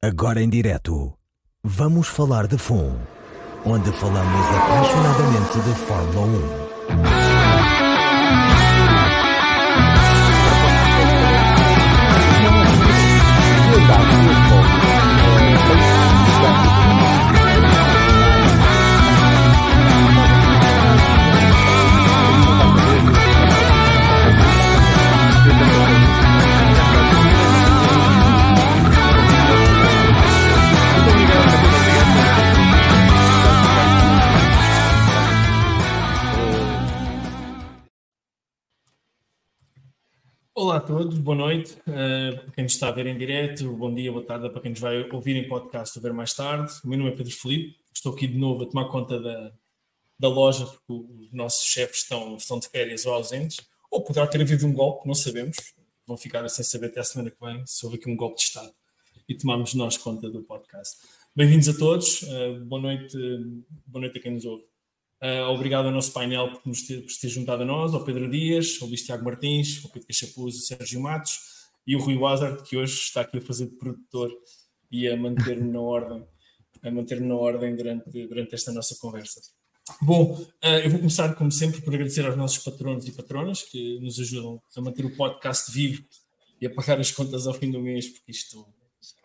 Agora em direto, vamos falar de FUN, onde falamos apaixonadamente de Fórmula 1. South Football. Uh, todos, boa noite. Uh, para quem nos está a ver em direto, bom dia, boa tarde para quem nos vai ouvir em podcast ou ver mais tarde. O meu nome é Pedro Felipe, estou aqui de novo a tomar conta da, da loja porque os nossos chefes estão, estão de férias ou ausentes, ou poderá ter havido um golpe, não sabemos. Vão ficar sem saber até a semana que vem se houve aqui um golpe de Estado e tomamos nós conta do podcast. Bem-vindos a todos, uh, boa, noite, boa noite a quem nos ouve. Uh, obrigado ao nosso painel por nos ter, por ter juntado a nós, ao Pedro Dias, ao Luís Tiago Martins, ao Pedro Cachapuz, ao Sérgio Matos e o Rui Wazard, que hoje está aqui a fazer de produtor e a manter-me na ordem, a manter-me na ordem durante, durante esta nossa conversa. Bom, uh, eu vou começar, como sempre, por agradecer aos nossos patronos e patronas que nos ajudam a manter o podcast vivo e a pagar as contas ao fim do mês, porque isto,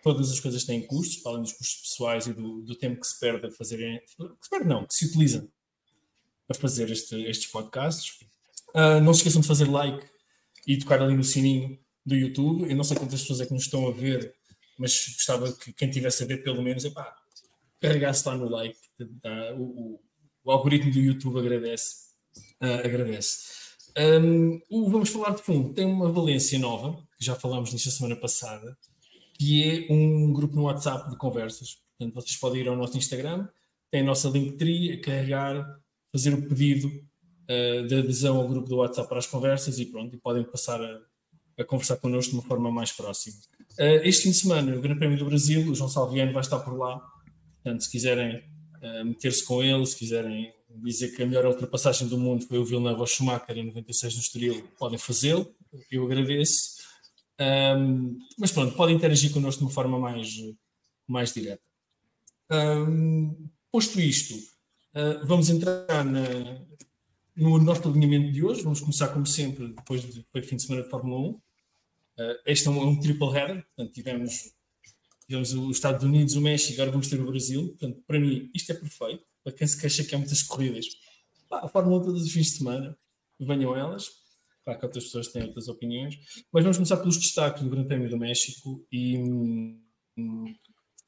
todas as coisas têm custos, para além dos custos pessoais e do, do tempo que se perde a fazer, que se perde não, que se utiliza a fazer este, estes podcasts. Uh, não se esqueçam de fazer like e tocar ali no sininho do YouTube. Eu não sei quantas pessoas é que nos estão a ver, mas gostava que quem tivesse a ver, pelo menos, epá, carregasse lá no like. Tá? O, o, o, algoritmo do YouTube agradece. Uh, agradece. Um, o Vamos Falar de Fundo tem uma valência nova, que já falámos nisto a semana passada, que é um grupo no WhatsApp de conversas. Portanto, vocês podem ir ao nosso Instagram, tem a nossa Linktree, a carregar fazer o pedido uh, de adesão ao grupo do WhatsApp para as conversas e pronto, e podem passar a, a conversar connosco de uma forma mais próxima. Uh, este fim de semana, o Grande Prémio do Brasil, o João Salviano vai estar por lá, portanto, se quiserem uh, meter-se com ele, se quiserem dizer que a melhor ultrapassagem do mundo foi o Villeneuve Schumacher em 96 no Estoril, podem fazê-lo, eu agradeço. Um, mas pronto, podem interagir connosco de uma forma mais, mais direta. Um, posto isto, Uh, vamos entrar na, no nosso alinhamento de hoje. Vamos começar, como sempre, depois de foi fim de semana de Fórmula 1. Uh, ah, este é um, um, triple header, portanto, tivemos, tivemos os Estados Unidos, o México, agora vamos ter o Brasil. Portanto, para mim, isto é perfeito. Para quem se queixa que há muitas corridas, pá, a Fórmula 1 todos os fins de semana, venham elas. Claro que outras pessoas têm outras opiniões, mas vamos começar pelos destaques do Grande Prémio do México e,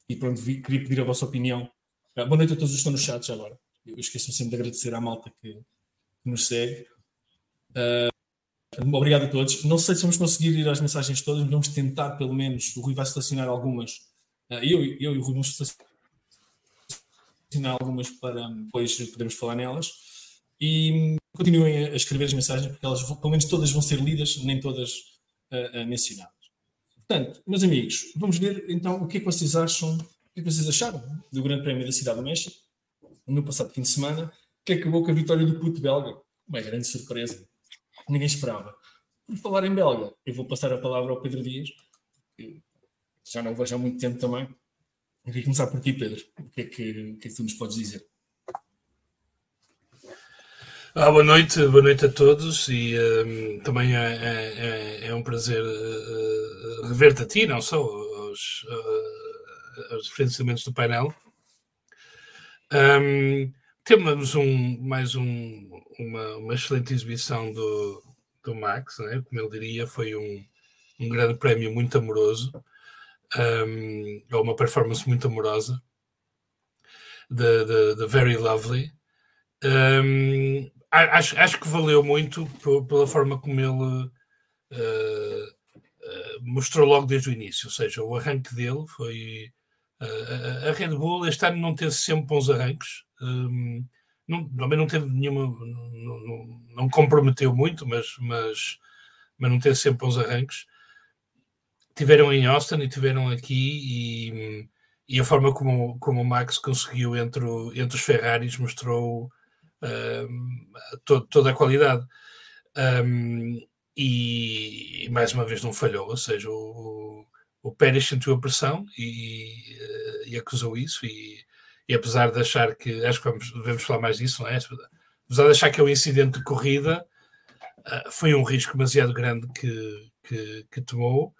e pronto, queria pedir a vossa opinião. Uh, boa noite a todos os que estão no chat já agora eu esqueço sempre de agradecer à malta que, que nos segue. Uh, obrigado a todos. Não sei se vamos conseguir ir às mensagens todas, mas vamos tentar, pelo menos. O Rui vai selecionar algumas. Uh, eu, eu e o Rui vamos selecionar algumas para depois podermos falar nelas. E continuem a escrever as mensagens, porque elas, pelo menos todas vão ser lidas, nem todas uh, mencionadas. Portanto, meus amigos, vamos ver então o que é que vocês acham, o que é que vocês acharam do Grande Prémio da Cidade do México no passado fim de semana, que acabou com a vitória do puto belga. Uma grande surpresa. Ninguém esperava. Por falar em belga, eu vou passar a palavra ao Pedro Dias, já não vejo há muito tempo também. Eu queria começar por ti, Pedro. O que é que, o que, é que tu nos podes dizer? Ah, boa noite, boa noite a todos e um, também é, é, é, é, um prazer uh, rever-te a ti, não só aos, uh, aos diferentes elementos do painel. Um, temos um, mais um, uma, uma, excelente exibição do, do Max, né? como ele diria, foi um, um grande prémio muito amoroso, um, ou uma performance muito amorosa, the, Very Lovely. Um, acho, acho que valeu muito pela forma como ele uh, uh, mostrou logo desde o início, ou seja, o arranque dele foi a Red Bull este ano não teve sempre bons arranques. Um, não, também não teve nenhuma, não, não, não, comprometeu muito, mas, mas, mas não teve sempre bons arranques. Tiveram em Austin e tiveram aqui, e, e a forma como, como o Max conseguiu entre, o, entre os Ferraris mostrou to, toda a qualidade. Um, e, e, mais uma vez não falhou, ou seja, o, o Pérez sentiu a pressão e, e acusou isso e e apesar de achar que, acho que vamos, devemos falar mais disso, não é? Apesar de achar que é um incidente de corrida, uh, foi um risco demasiado grande que, que, que tomou.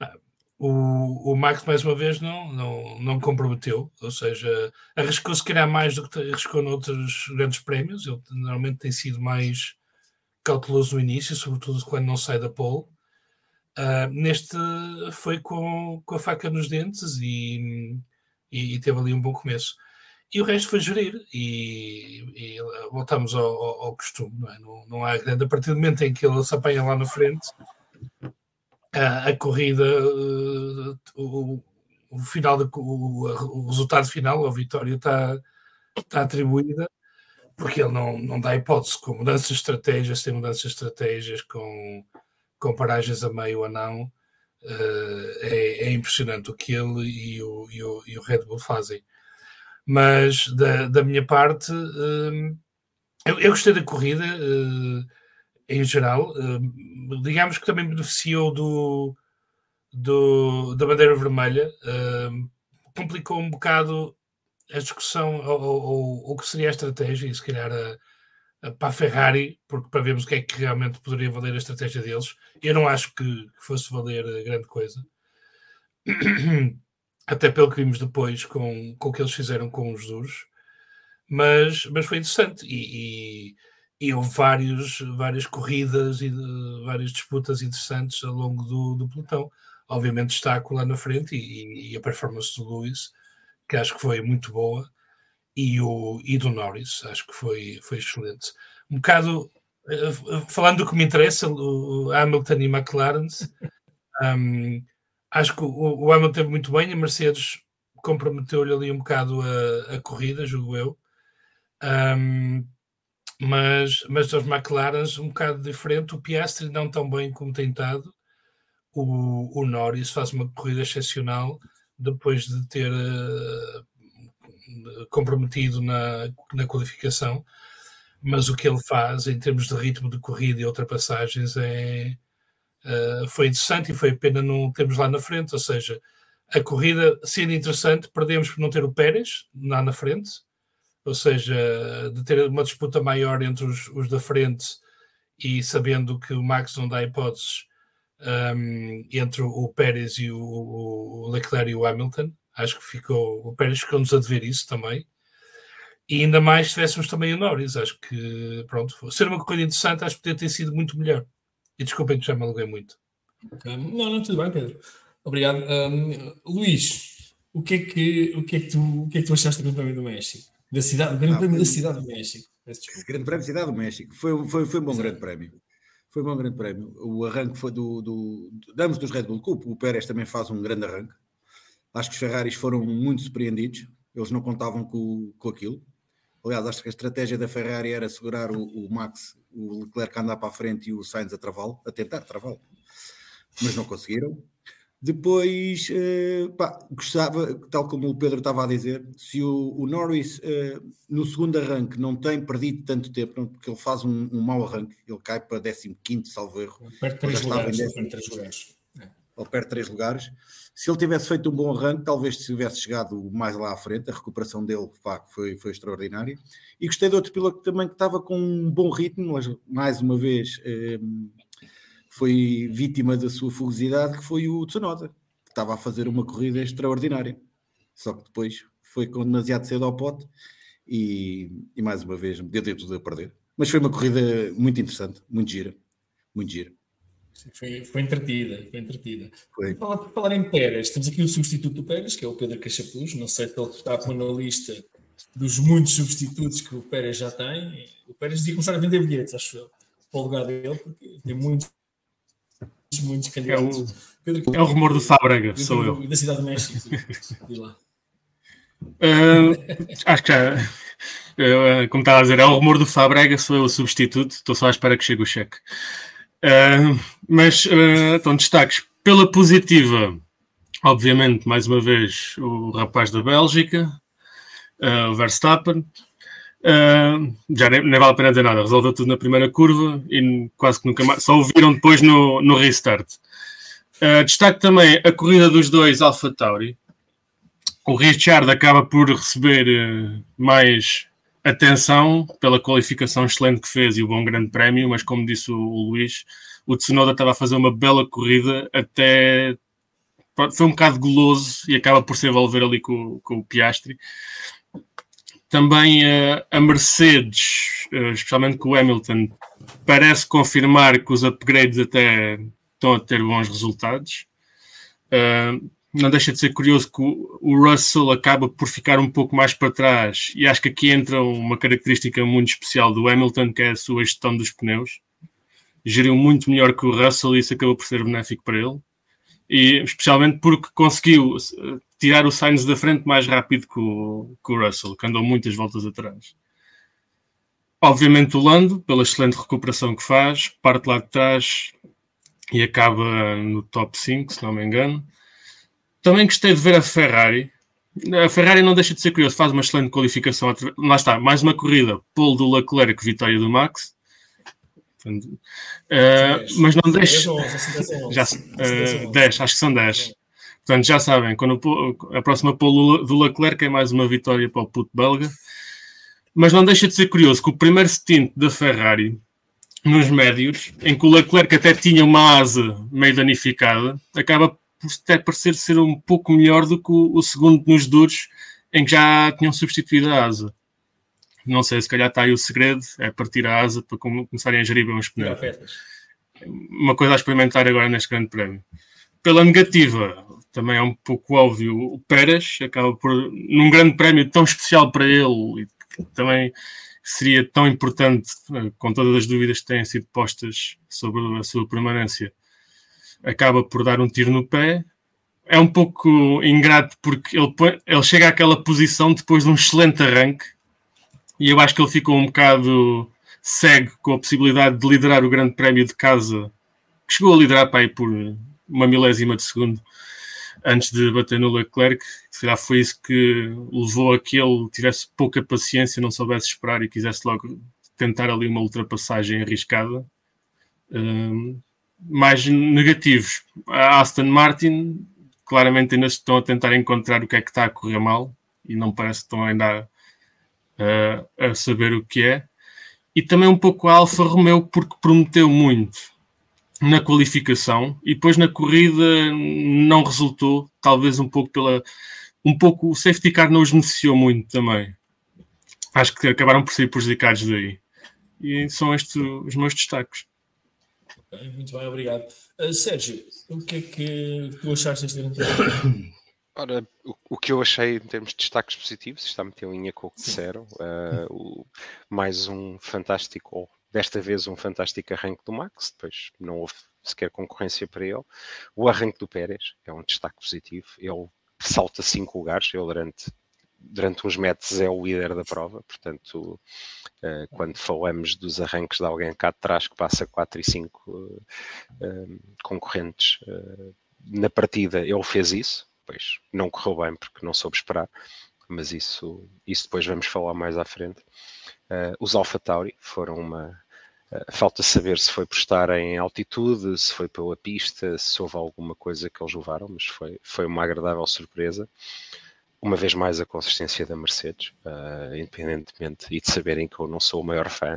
Uh, o, o Max, mais uma vez, não, não, não comprometeu, ou seja, arriscou se calhar mais do que arriscou noutros grandes prémios. Ele normalmente tem sido mais cauteloso no início, sobretudo quando não sai da pole. Uh, neste foi com, com a faca nos dentes e, e, e, teve ali um bom começo. E o resto foi gerir, e, e voltamos ao, ao, ao costume, não, é? não, não, há grande. A partir do momento em que ele se apanha lá na frente, a, a corrida, o, o, final, de, o, o, resultado final, a vitória está, está atribuída, porque ele não, não dá hipótese com mudanças de estratégias, tem mudanças de estratégias com, com paragens a meio ou não Uh, é, é, impressionante o que ele e o, e o, e o Red Bull fazem. Mas da, da minha parte, uh, eu, eu, gostei da corrida uh, em geral. digamos que também beneficiou do, do da bandeira vermelha. complicou um bocado a discussão ou o que seria a estratégia e se calhar a, para a Ferrari, porque para vermos o que é que realmente poderia valer a estratégia deles. Eu não acho que fosse valer grande coisa. Até pelo que vimos depois com, com o que eles fizeram com os duros. Mas, mas foi interessante e, e, e houve vários, várias corridas e de, várias disputas interessantes ao longo do, do pelotão. Obviamente destaco lá na frente e, e a performance do Lewis, que acho que foi muito boa e, o, e do Norris, acho que foi, foi excelente. Um bocado, eh, falando do que me interessa, o Hamilton e McLaren, um, acho que o, o Hamilton teve muito bem, a Mercedes comprometeu-lhe ali um bocado a, a corrida, julgo eu. Um, mas, mas dos McLaren um bocado diferente, o Piastri não tão bem como tem estado, o, o Norris faz uma corrida excepcional depois de ter uh, comprometido na, na qualificação, mas o que ele faz em termos de ritmo de corrida e ultrapassagens é, uh, foi interessante e foi pena não termos lá na frente, ou seja, a corrida sendo interessante, perdemos por não ter o Pérez lá na frente, ou seja, de ter uma disputa maior entre os, os da frente e sabendo que o Max não dá hipóteses um, entre o Pérez e o, o Leclerc e o Hamilton, Acho que ficou, o Pérez ficou-nos a dever isso também. E ainda mais se tivéssemos também o Norris. Acho que, pronto, ser uma corrida interessante, acho que poderia ter sido muito melhor. E desculpem que já me aluguei muito. Não, não, tudo bem, Pedro. Obrigado. Um, Luís, o que, é que, o, que é que tu, o que é que tu achaste do Grande Prémio do México? Da cidade, Grande ah, Prémio da Cidade do México. Grande Prémio da Cidade do México. Foi, foi, foi um bom Exato. Grande Prémio. Foi um bom Grande Prémio. O arranque foi do, do, do ambos dos Red Bull Cup. O Pérez também faz um grande arranque. Acho que os Ferraris foram muito surpreendidos, eles não contavam com, com aquilo. Aliás, acho que a estratégia da Ferrari era segurar o, o Max, o Leclerc a andar para a frente e o Sainz a travá-lo, a tentar travá-lo, mas não conseguiram. Depois, eh, pá, gostava, tal como o Pedro estava a dizer, se o, o Norris eh, no segundo arranque não tem perdido tanto tempo, porque ele faz um, um mau arranque, ele cai para 15, salvo erro. Perde três lugares, três lugares. Ou perde três lugares se ele tivesse feito um bom arranque, talvez tivesse chegado mais lá à frente. A recuperação dele pá, foi, foi extraordinária. E gostei de outro piloto também que estava com um bom ritmo, mas mais uma vez eh, foi vítima da sua fugosidade, que foi o Tsunoda, que estava a fazer uma corrida extraordinária. Só que depois foi com demasiado cedo ao pote e, e mais uma vez deu tudo a perder. Mas foi uma corrida muito interessante, muito gira, muito gira. Foi, foi entretida, foi entretida. Foi. Falar, falar em Pérez, temos aqui o substituto do Pérez, que é o Pedro Cachapuz. Não sei se ele está por na lista dos muitos substitutos que o Pérez já tem. O Pérez devia começar a vender bilhetes, acho eu, para o lugar dele, porque tem muitos, muitos candidatos. É o, Pedro, é o rumor do Sábraga, sou eu. Da Cidade do México. lá. Uh, acho que já, uh, como estava a dizer, é o rumor do Fabrega, sou eu o substituto, estou só à espera que chegue o cheque. Uh, mas, então, destaques. Pela positiva, obviamente, mais uma vez, o rapaz da Bélgica, o Verstappen. já nem, nem, vale a pena dizer nada, resolveu tudo na primeira curva e quase que nunca mais, só o viram depois no, no restart. destaque também a corrida dos dois Alpha Tauri, o Richard acaba por receber uh, mais atenção pela qualificação excelente que fez e o bom grande prémio, mas como disse o, Luís, o Tsunoda estava a fazer uma bela corrida até foi um bocado goloso e acaba por se envolver ali com, com o Piastri. Também uh, a Mercedes, uh, especialmente com o Hamilton, parece confirmar que os upgrades até estão a ter bons resultados. Uh, não deixa de ser curioso que o Russell acaba por ficar um pouco mais para trás e acho que aqui entra uma característica muito especial do Hamilton, que é a sua gestão dos pneus. Geriu muito melhor que o Russell e isso acabou por ser benéfico para ele. E especialmente porque conseguiu eh, tirar o Sainz da frente mais rápido que o, que o Russell, que andou muitas voltas atrás. Obviamente o Lando, pela excelente recuperação que faz, parte lá de trás e acaba no top 5, se não me engano. Também gostei de ver a Ferrari. A Ferrari não deixa de ser curioso, faz uma excelente qualificação. Lá está, mais uma corrida, pole do Leclerc, vitória do Max. Uh, mas não deixa. Já, uh, 10, acho que são 10. Portanto, já sabem, quando a próxima pole do Leclerc é mais uma vitória para o puto belga. Mas não deixa de ser curioso que o primeiro stint da Ferrari nos médios, em que o Leclerc até tinha uma asa meio danificada, acaba até parecer ser um pouco melhor do que o, o, segundo nos duros, em que já tinham substituído a asa. Não sei, se calhar está aí o segredo, é partir a asa para começarem a gerir bem os pneus. Uma coisa a experimentar agora neste grande prémio. Pela negativa, também é um pouco óbvio, o Pérez acaba por, num grande prémio tão especial para ele, e também seria tão importante, eh, com todas as dúvidas que têm sido postas sobre a sua permanência, acaba por dar um tiro no pé. É um pouco ingrato porque ele, ele chega àquela posição depois de um excelente arranque e eu acho que ele ficou um bocado cego com a possibilidade de liderar o Grande Prémio de casa, que chegou a liderar para aí por uma milésima de segundo antes de bater no Leclerc. Se calhar foi isso que levou a que ele tivesse pouca paciência, não soubesse esperar e quisesse logo tentar ali uma ultrapassagem arriscada. Um, mais negativos. A Aston Martin, claramente ainda estão a tentar encontrar o que é que está a correr mal e não parece que estão ainda a, a saber o que é. E também um pouco a Alfa Romeo, porque prometeu muito na qualificação e depois na corrida não resultou, talvez um pouco pela. Um pouco o safety car não os beneficiou muito também. Acho que acabaram por ser prejudicados daí. E são estes os meus destaques. Muito bem, obrigado. Uh, Sérgio, o que é que tu achaste deste grande Ora, o, o, que eu achei em termos de destaques positivos, está muito em linha com o que disseram, uh, o, mais um fantástico, ou desta vez um fantástico arranque do Max, depois não houve sequer concorrência para ele. O arranque do Pérez é um destaque positivo, ele salta cinco lugares, ele durante durante uns metros é o líder da prova, portanto, uh, quando falamos dos arranques de alguém cá de trás que passa 4 e 5 uh, uh, concorrentes eh, na partida, ele fez isso, pois não correu bem porque não soube esperar, mas isso, isso depois vamos falar mais à frente. os Alpha Tauri foram uma. falta saber se foi por estar em altitude, se foi pela pista, se houve alguma coisa que eles levaram, mas foi, foi uma agradável surpresa uma vez mais a consistência da Mercedes, uh, independentemente e de saberem que eu não sou o maior fã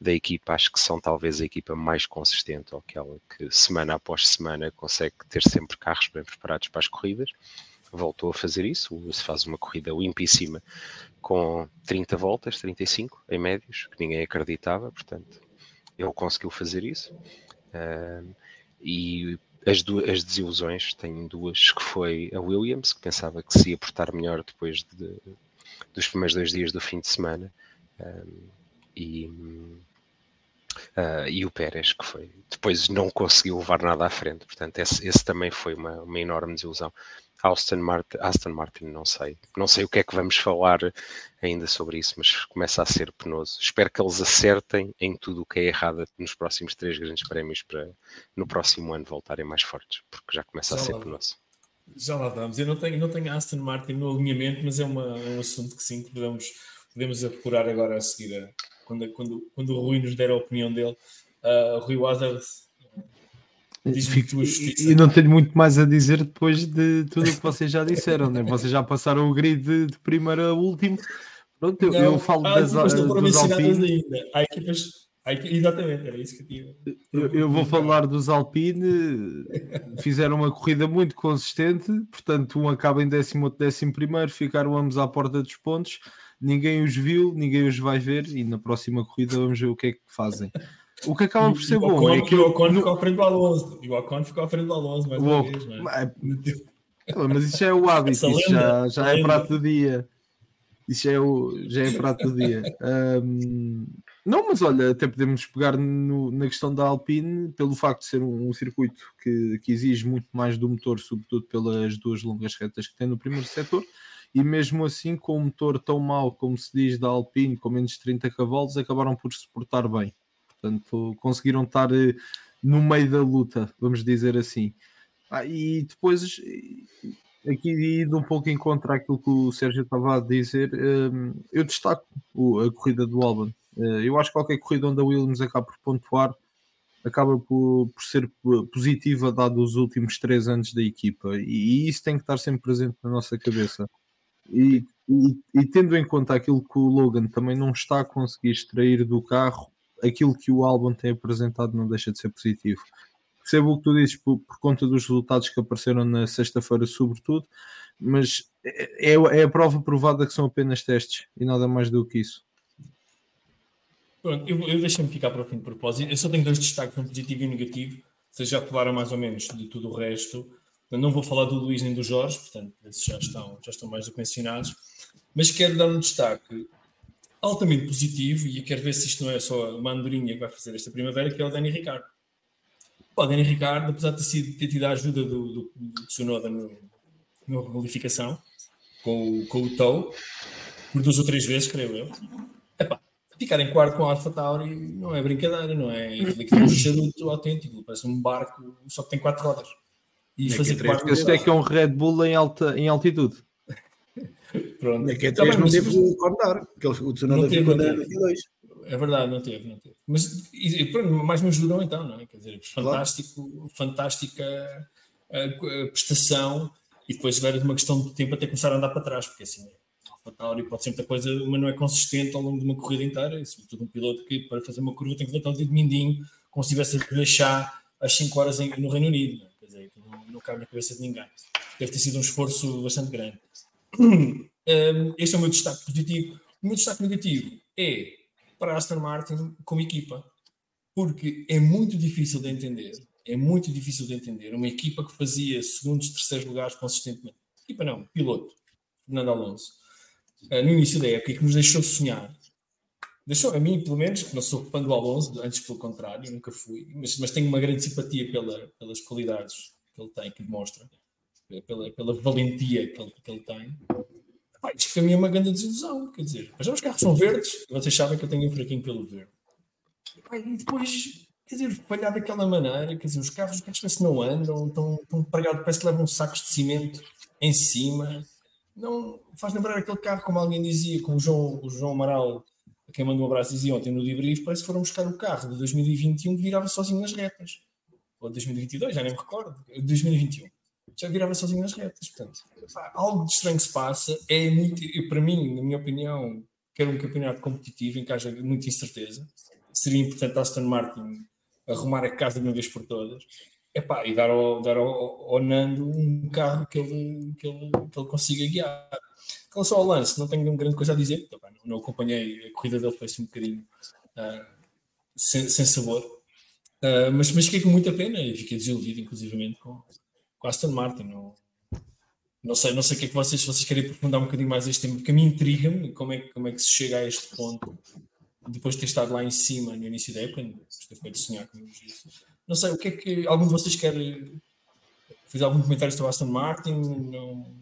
da equipa, acho que são talvez a equipa mais consistente, ou aquela que semana após semana consegue ter sempre carros bem preparados para as corridas. Voltou a fazer isso, se faz uma corrida limpíssima com 30 voltas, 35 em médios, que ninguém acreditava, portanto, ele conseguiu fazer isso. Uh, e as, duas, as desilusões, tenho duas, que foi a Williams, que pensava que se ia portar melhor depois de, dos primeiros dois dias do fim de semana, um, e, uh, e o Pérez, que foi, depois não conseguiu levar nada à frente, portanto esse, esse também foi uma, uma enorme desilusão. Aston Martin, Aston Martin, não sei. Não sei o que é que vamos falar ainda sobre isso, mas começa a ser penoso. Espero que eles acertem em tudo o que é errado nos próximos três grandes prémios para no próximo ano voltarem mais fortes, porque já começa já a ser penoso. Já lá vamos. Eu não tenho, não tenho Aston Martin no alinhamento, mas é, uma, é um assunto que sim, que podemos, podemos apurar agora a seguir, quando, quando, quando o Rui nos der a opinião dele. Uh, Rui Waters Fico, e não tenho muito mais a dizer depois de tudo o que vocês já disseram, né? vocês já passaram o grid de, de primeiro a último. Pronto, eu, não, eu falo das, dos Alpine. Ainda. Há equipas, há equipas, exatamente, era isso que eu tinha. Eu, eu vou falar dos Alpine, fizeram uma corrida muito consistente, portanto, um acaba em décimo, outro décimo primeiro, ficaram ambos à porta dos pontos. Ninguém os viu, ninguém os vai ver, e na próxima corrida vamos ver o que é que fazem. O que acaba por ser bom Ocon, é que. O Ocon ficou à frente do Alonso. E o Ocon ficou à frente do Alonso mais uma vez. É, mas isso já é o hábito, isso já, já é prato do dia. Isso já é, o, já é prato do dia. Um, não, mas olha, até podemos pegar no, na questão da Alpine, pelo facto de ser um, um, circuito que, que exige muito mais do motor, sobretudo pelas duas longas retas que tem no primeiro setor, e mesmo assim, com um motor tão mau como se diz da Alpine, com menos de 30 cavalos, acabaram por se portar bem. Portanto, conseguiram estar eh, no meio da luta, vamos dizer assim. Ah, e depois, aqui indo um pouco em contra aquilo que o Sérgio estava a dizer, ehm, eu destaco a corrida do Albon. Eh, eu acho que qualquer corrida onde a Williams acaba por pontuar acaba por, por ser positiva dado os últimos três anos da equipa e, isso tem que estar sempre presente na nossa cabeça. E, e, e, tendo em conta aquilo que o Logan também não está a conseguir extrair do carro, aquilo que o álbum tem apresentado não deixa de ser positivo. Percebo o que tu dizes por, por conta dos resultados que apareceram na sexta-feira, sobretudo, mas é, é, é a prova provada que são apenas testes e nada mais do que isso. Pronto, eu, eu deixo-me ficar para o fim de propósito. Eu só tenho dois destaques, um positivo e um negativo. Vocês já falaram mais ou menos de tudo o resto. Eu não vou falar do Luís nem do Jorge, portanto, esses já estão, já estão mais do que mencionados. Mas quero dar um destaque altamente positivo, e eu quero ver se isto não é só uma andorinha que vai fazer esta primavera, que é o Dani Ricardo. O Dani Ricardo, apesar de ter, sido, ter tido a ajuda do, do, do Tsunoda no, na qualificação, com, o, com o Tou, por duas ou três vezes, creio eu, epá, ficar em quarto com a Alfa Tauri não é brincadeira, não é? Aquilo é um charuto autêntico, parece um barco só que tem quatro rodas. E é fazer quarto. Este é que é um Red Bull em, alta, em altitude. Pronto. É que até não teve o contar, que o Tsunoda ficou na 22. É verdade, não teve, não teve. Mas e, pronto, mais me ajudam então, não é? Quer dizer, fantástico, claro. fantástica a, a, prestação e depois agora de uma questão de tempo até começar a andar para trás, porque assim, a Tauri pode ser muita coisa, mas não é consistente ao longo de uma corrida inteira, e sobretudo um piloto que para fazer uma curva tem que levantar o dedo mindinho, como se estivesse a deixar às 5 horas no Reino Unido, não, é? dizer, não, não cabe na cabeça de ninguém. Deve ter sido um esforço bastante grande. Este é o meu destaque positivo. O meu destaque negativo é para a Aston Martin como equipa, porque é muito difícil de entender. É muito difícil de entender uma equipa que fazia segundos, terceiros lugares consistentemente. Equipa não, piloto, Fernando Alonso, ah, no início da época, que nos deixou sonhar. Deixou a mim, pelo menos, que não sou fã do Alonso, antes pelo contrário, nunca fui, mas, mas tenho uma grande simpatia pela, pelas qualidades que ele tem, que demonstra pela, pela valentia que ele, que ele tem. Pá, isto para mim é uma grande desilusão, quer dizer, mas os carros são verdes, vocês sabem que eu tenho um fraquinho pelo verde. Pá, e depois, quer dizer, falhar daquela maneira, quer dizer, os carros, os carros parece que não andam, estão, estão pregados, parece que levam sacos de cimento em cima. Não faz lembrar aquele carro, como alguém dizia, como o João, o João Amaral, a quem mandou um abraço, dizia ontem no debrief, parece que foram buscar o carro de 2021 que virava sozinho nas retas. Ou 2022, já nem me recordo. 2021 já virava sozinho nas retas. Portanto, algo de estranho se passa. É muito, para mim, na minha opinião, quero um campeonato competitivo em que haja muita incerteza. Seria importante a Aston Martin arrumar a casa de uma vez por todas. Epá, e dar ao, dar ao, ao Nando um carro que ele, que ele, que ele consiga guiar. Com relação ao lance, não tenho grande coisa a dizer, porque, não, não acompanhei a corrida dele, foi assim um bocadinho uh, sem, sem sabor. Uh, mas, mas fiquei com muita pena e fiquei desiludido, inclusivamente, com, com Aston Martin. Não, não sei, não sei o que é que vocês, vocês querem aprofundar um bocadinho mais este tema, porque a mim intriga-me como é, como é que se chega a este ponto, depois de ter estado lá em cima no início da época, depois feito sonhar, como eu disse. Não sei, o que é que algum de vocês quer Fiz algum comentário sobre Aston Martin? Não...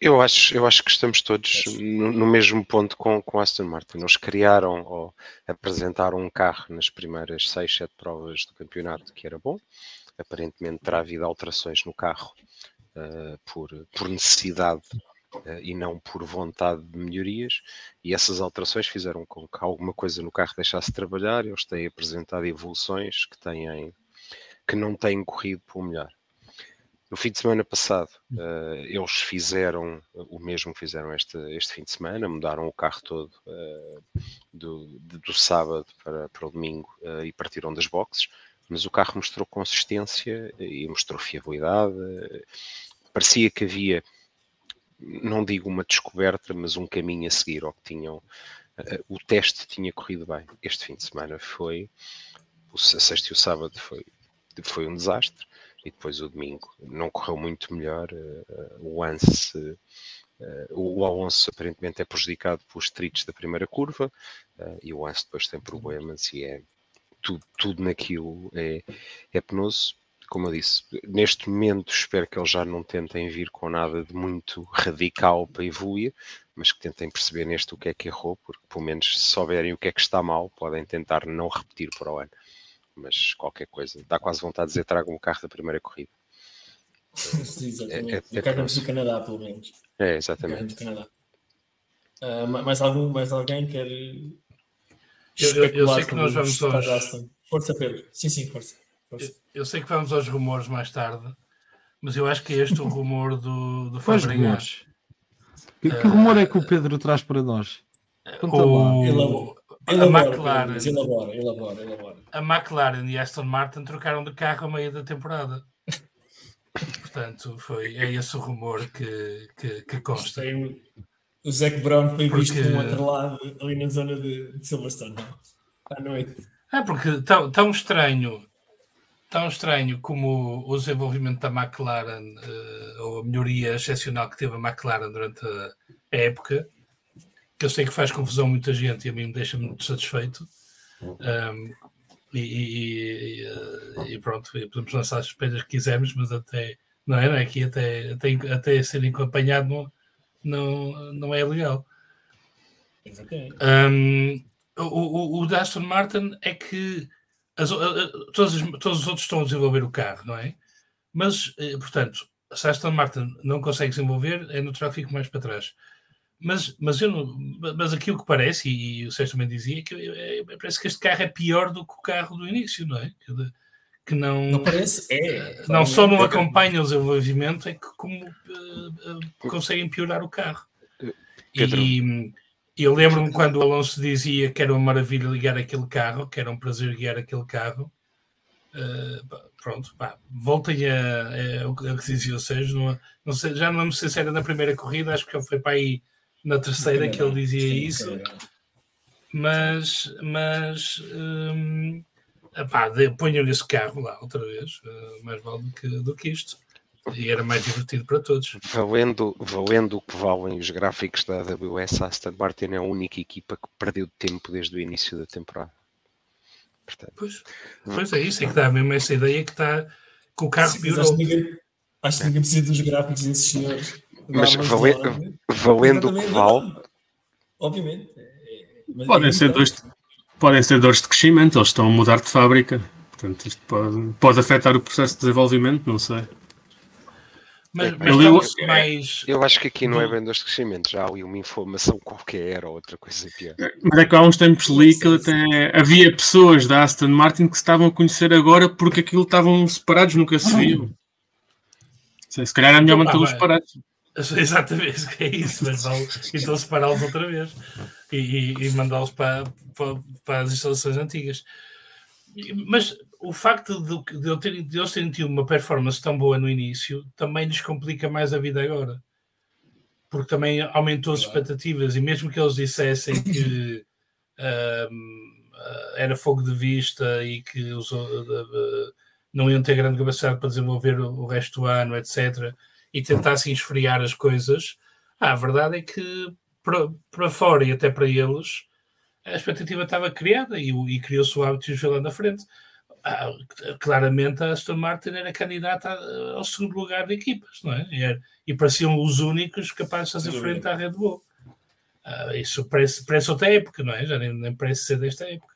Eu acho, eu acho que estamos todos no, no, mesmo ponto com, com Aston Martin. Eles criaram ou apresentaram um carro nas primeiras 6, 7 provas do campeonato que era bom. Aparentemente terá havido alterações no carro uh, por, por necessidade uh, e não por vontade de melhorias. E essas alterações fizeram com que alguma coisa no carro deixasse de trabalhar. Eles têm apresentado evoluções que, têm, que não têm corrido para o melhor. No fim de semana passado, uh, eles fizeram o mesmo que fizeram este, este fim de semana, mudaram o carro todo uh, do, do sábado para, para o domingo uh, e partiram das boxes, mas o carro mostrou consistência e mostrou fiabilidade. parecia que havia, não digo uma descoberta, mas um caminho a seguir ao que tinham. o teste tinha corrido bem. Este fim de semana foi, o sexto e o sábado foi, foi um desastre e depois o domingo não correu muito melhor. Uh, o Anse, uh, o Alonso aparentemente é prejudicado pelos tritos da primeira curva uh, e o Anse depois tem problemas e é tudo, tudo naquilo é, é penoso. Como eu disse, neste momento espero que eles já não tentem vir com nada de muito radical para evoluir, mas que tentem perceber neste o que é que errou, porque pelo menos se souberem o que é que está mal, podem tentar não repetir para o ano mas qualquer coisa. Dá quase vontade de dizer tragam o carro da primeira corrida. Sim, exatamente. É, é, o carro é do Canadá, pelo menos. É, exatamente. do Canadá. Uh, mais, algum, mais alguém quer. Eu, eu, eu sei que nós vamos aos. Força, Pedro. Sim, sim, força. força. Eu, eu, sei que vamos aos rumores mais tarde, mas eu acho que é este o rumor do, do Fabregas. Que, que rumor é que o Pedro traz para nós? Conta o... Elabora, a McLaren, elabora, elabora, elabora. A McLaren e a Aston Martin trocaram de carro a meio da temporada. Portanto, foi, é esse o rumor que, que, que consta. O Zac Brown foi porque... visto um outro lado ali na zona de, de Silverstone à noite. É porque tão, tão estranho, tão estranho como o desenvolvimento da McLaren, uh, ou a melhoria excepcional que teve a McLaren durante a época, que eu sei que faz confusão muita gente e a mim me deixa muito satisfeito. Um, e, e, e, pronto, podemos lançar as suspeitas que quisermos, mas até não é, não é? Aqui até, até, até ser acompanhado não, não, não é legal. Um, o, o, o da Aston Martin é que as, todos, todos os outros estão a desenvolver o carro, não é? Mas, eh, portanto, se a Aston Martin não consegue desenvolver, é que fique mais para trás. Mas, mas, eu mas aquilo que parece, e o Sérgio também dizia, que é, parece que este carro é pior do que o carro do início, não é? Que, que não, não parece, é. Eh, não só não é acompanha o desenvolvimento, é que como uh, uh, conseguem piorar o carro. Pedro. E eu lembro-me quando o Alonso dizia que era uma maravilha ligar aquele carro, que era um prazer guiar aquele carro. Uh, pronto, pá, voltem a, a, o que dizia o Sérgio, não, não sei, já não lembro se era na primeira corrida, acho que ele foi para aí na terceira que ele dizia Sim, isso, mas, mas hum, ponham-lhe esse carro lá outra vez, uh, mais vale do que, do que isto. E era mais divertido para todos. Valendo, valendo o que valem os gráficos da AWS, a Aston Martin é a única equipa que perdeu tempo desde o início da temporada. Portanto, pois, pois é isso, é que dá mesmo essa ideia que está que o carro piorou. Acho que ninguém, acho que ninguém precisa dos gráficos desses senhores. Mas valendo, valendo o que vale. Obviamente. É, podem, ser dois, podem ser dores de crescimento, eles estão a mudar de fábrica. Portanto, isto pode, pode afetar o processo de desenvolvimento, não sei. Mas, é, mas eu, mais... eu acho que aqui não é bem dores de crescimento, já há ali uma informação qualquer ou outra coisa pior. É, mas é que há uns tempos li que até havia pessoas da Aston Martin que se estavam a conhecer agora porque aquilo estavam separados, nunca se viam. Se calhar é melhor então, mantê-los separados. Exatamente, é isso, mas vale então separá-los outra vez e, e, e mandá-los para, para, para, as instalações antigas. Mas o facto de, de, eu ter, de eles terem tido uma performance tão boa no início também lhes complica mais a vida agora, porque também aumentou as expectativas. E mesmo que eles dissessem que um, era fogo de vista e que os, uh, uh, não iam ter grande capacidade para desenvolver o resto do ano, etc e tentassem esfriar as coisas, ah, a verdade é que para, para fora e até para eles a expectativa estava criada e, e criou-se o hábito de ver lá na frente. ah, claramente a Aston Martin era candidata ao segundo lugar de equipas, não é? E, e pareciam os únicos capazes de fazer frente à Red Bull. Uh, isso parece, parece outra época, não é? Já nem, nem parece ser desta época.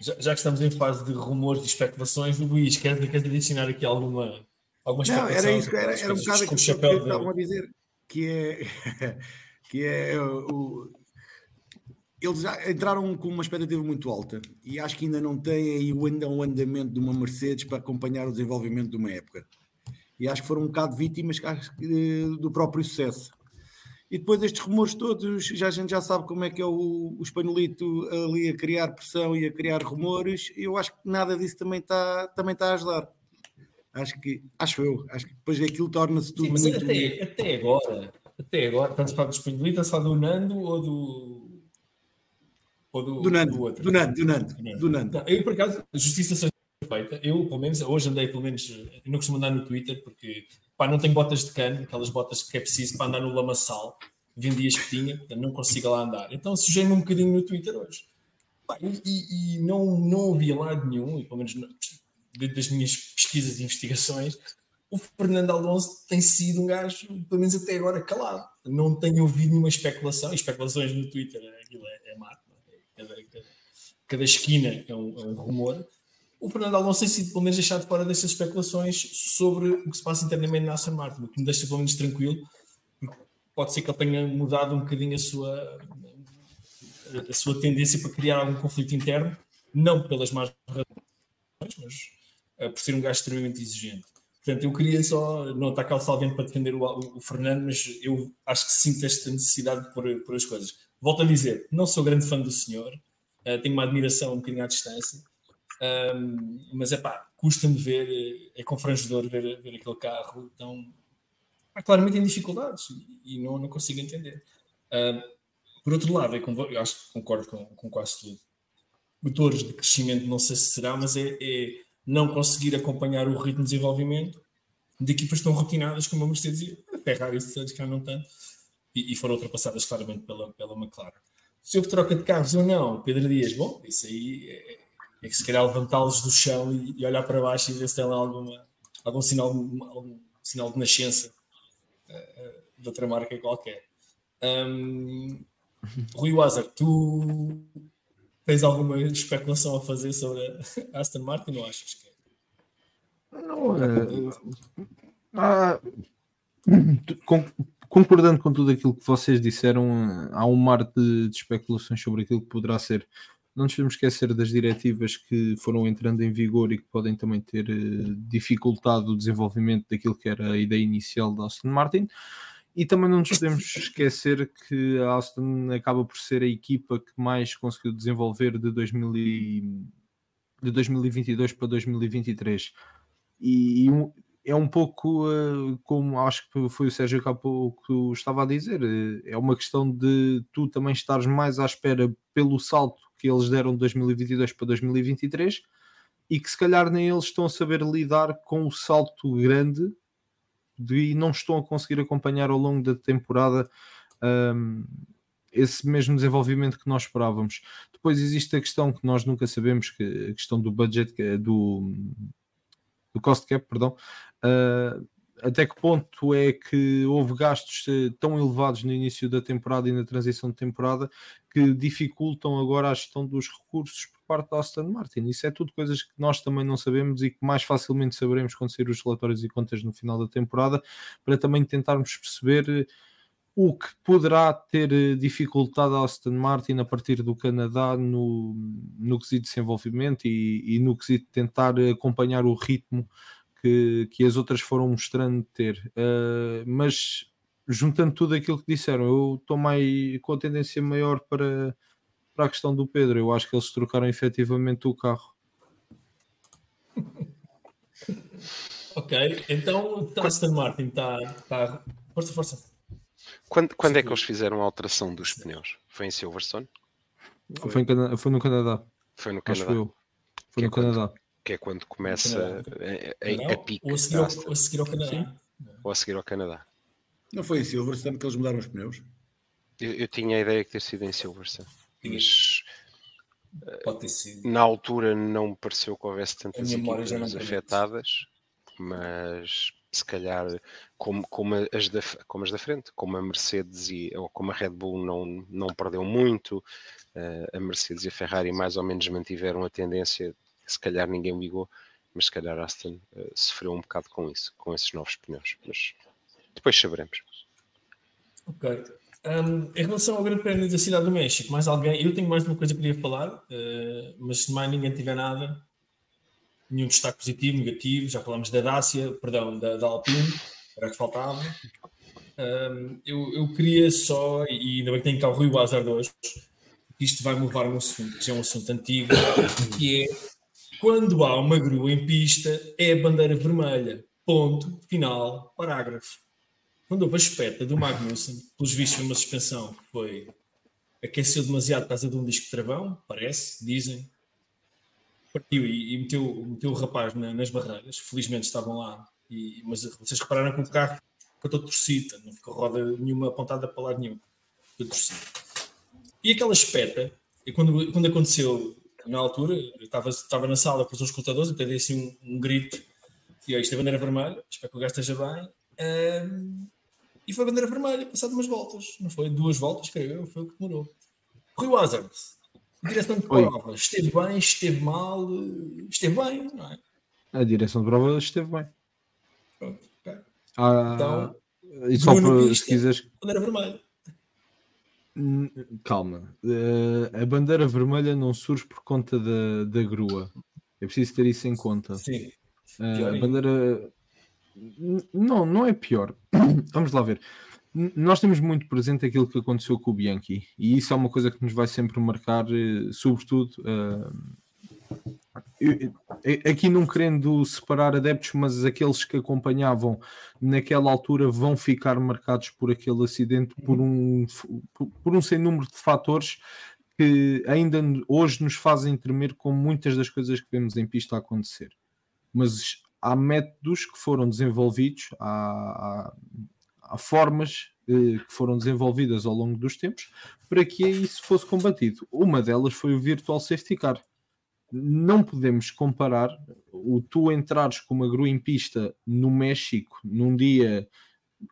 Já, já, que estamos em fase de rumores e especulações, Luís, queres, queres adicionar aqui alguma, alguma? Não, era isso, era, era um bocado que, que estavam a dizer, que é, que é o, eles já entraram com uma expectativa muito alta e acho que ainda não têm aí o andamento de uma Mercedes para acompanhar o desenvolvimento de uma época. E acho que foram um bocado vítimas do próprio sucesso. E depois estes rumores todos, já a gente já sabe como é que é o, o espanholito ali a criar pressão e a criar rumores. Eu acho que nada disso também está também tá a ajudar. Acho que, acho eu, acho que depois aquilo torna-se tudo Sim, muito... Até, até agora, até agora, estamos a do espanholito, só do Nando ou do ou do, do, Nando, do outro? Do Nando, do Nando. Do Nando. Não, eu, por acaso, a justiça seja feita. Eu, pelo menos, hoje andei, pelo menos, não costumo andar no Twitter, porque pá, não tenho botas de cano, aquelas botas que é preciso para andar no lamaçal. Vendi as que tinha, não consigo lá andar. Então sujei-me um bocadinho no Twitter hoje. Pá, e, e, não, não ouvi lado nenhum, e pelo menos das minhas pesquisas e investigações, o Fernando Alonso tem sido um gajo, pelo menos até agora, calado. Não tenho ouvido nenhuma especulação, especulações no Twitter, aquilo é, é mato cada, cada, cada esquina é um, é um, rumor. O Fernando Alonso tem sido pelo menos deixado fora destas especulações sobre o que se passa internamente na Aston Martin, o que me deixa pelo menos tranquilo. Pode ser que ele tenha mudado um bocadinho a sua, a sua tendência para criar algum conflito interno, não pelas más razões, mas por ser um gajo extremamente exigente. Portanto, eu queria só, não atacar o Salvento para defender o, o, o, Fernando, mas eu acho que sinto esta necessidade de pôr, pôr as coisas. Volto a dizer, não sou grande fã do senhor, uh, tenho uma admiração um bocadinho à distância, um, mas é pá, custa-me ver, é confrangedor ver, ver aquele carro tão claramente em dificuldades e não, não consigo entender. Uh, por outro lado, eu, eu acho que concordo com, com, quase tudo. Motores de crescimento não sei se será, mas é, é não conseguir acompanhar o ritmo de desenvolvimento de equipas tão rotinadas como a Mercedes e a Ferrari, se calhar não tanto, e, e, foram ultrapassadas claramente pela, pela McLaren. Se houve troca de carros ou não, Pedro Dias, bom, isso aí é, é que se calhar levantá-los do chão e, e, olhar para baixo e ver se tem lá alguma, algum sinal, algum sinal de nascença uh, de outra marca qualquer. Um, Rui Wazar, tu tens alguma especulação a fazer sobre a Aston Martin ou achas que é? Não, é, concordando com tudo aquilo que vocês disseram, há um mar de, de, especulações sobre aquilo que poderá ser. Não nos devemos esquecer das diretivas que foram entrando em vigor e que podem também ter uh, dificultado o desenvolvimento daquilo que era a ideia inicial da Aston Martin. E também não nos podemos esquecer que a Aston acaba por ser a equipa que mais conseguiu desenvolver de, 2000 e, de 2022 para 2023. E, e é um pouco uh, como acho que foi o Sérgio que há pouco estava a dizer, uh, é uma questão de tu também estares mais à espera pelo salto que eles deram de 2022 para 2023 e que se calhar nem eles estão a saber lidar com o salto grande de, e não estão a conseguir acompanhar ao longo da temporada um, esse mesmo desenvolvimento que nós esperávamos. Depois existe a questão que nós nunca sabemos, que a questão do budget, do, do cost cap, perdão, uh, até que ponto é que houve gastos eh, tão elevados no início da temporada e na transição de temporada que dificultam agora a gestão dos recursos parte da Aston Martin? Isso é tudo coisas que nós também não sabemos e que mais facilmente saberemos quando sair os relatórios e contas no final da temporada, para também tentarmos perceber eh, o que poderá ter eh, dificultado a Aston Martin a partir do Canadá no, no quesito de desenvolvimento e, e no quesito de tentar acompanhar o ritmo que, que as outras foram mostrando ter. Uh, mas juntando tudo aquilo que disseram, eu estou mais com a tendência maior para, para a questão do Pedro. Eu acho que eles trocaram efetivamente o carro. ok, então o Aston Martin está. Tá... Força, força. Quando, quando é que eles fizeram a alteração dos pneus? Foi em Silverstone? Foi, foi, em foi no Canadá. Foi no Canadá. Foi que no é Canadá. Quando, que é quando começa a, a, a pique. Ou a seguir, ao, ou a seguir ao Canadá. Sim. Ou a seguir ao Canadá. Não foi em Silverstone que eles mudaram os pneus? Eu, eu tinha a ideia que ter sido em Silverstone. Mas Pode ter sido. Na altura não me pareceu que houvesse tantas equipas afetadas, mas se calhar como, como, as da, como as da frente, como a Mercedes e, ou como a Red Bull não, não perdeu muito, uh, a Mercedes e a Ferrari mais ou menos mantiveram a tendência, se calhar ninguém ligou, mas se calhar Aston uh, sofreu um bocado com isso, com esses novos pneus, mas depois saberemos. Ok. Um, em relação ao Grande Prémio da Cidade do México, mais alguém? Eu tenho mais uma coisa que queria falar, uh, mas se mais ninguém tiver nada, nenhum destaque positivo, negativo, já falamos da Dácia, perdão, da, da Alpine, era que faltava. Um, eu, eu queria só, e ainda bem que tenho cá o Rui Bazar de hoje, isto vai mover um assunto, que já é um assunto antigo, que é quando há uma grua em pista, é a bandeira vermelha. Ponto, final, parágrafo. Quando houve a espeta do Magnussen, pelos vistos uma suspensão que foi aqueceu demasiado por causa de um disco de travão, parece, dizem, partiu e, e meteu, meteu o rapaz na, nas barreiras. Felizmente estavam lá, e, mas vocês repararam que o carro ficou todo torcido, não ficou roda nenhuma apontada para lado nenhum, torcido. E aquela espeta, e quando, quando aconteceu na altura, eu estava, estava na sala com os escutadores, então dei assim um, um grito, e isto é bandeira vermelha, espero que o gajo esteja bem. Um, e foi bandeira vermelha, passado umas voltas, não foi? Duas voltas, creio eu, foi o que demorou. Rui Wazard, Direção de prova, esteve bem, esteve mal, esteve bem, não é? A direção de prova esteve bem. Pronto, ok. Ah, então, e só para, se quiseres. Bandeira vermelha. Calma, uh, a bandeira vermelha não surge por conta da, da grua. É preciso ter isso em conta. Sim. Uh, a bandeira. Não, não é pior. Vamos lá ver nós temos muito presente aquilo que aconteceu com o Bianchi e isso é uma coisa que nos vai sempre marcar, eh, sobretudo. Uh, aqui não querendo separar adeptos, mas aqueles que acompanhavam naquela altura vão ficar marcados por aquele acidente por um, por um sem número de fatores que ainda hoje nos fazem tremer com muitas das coisas que vemos em pista acontecer. Mas há métodos que foram desenvolvidos, há, há há formas eh, que foram desenvolvidas ao longo dos tempos para que isso fosse combatido. Uma delas foi o Virtual Safety Car. Não podemos comparar o tu entrares com uma grua em pista no México num dia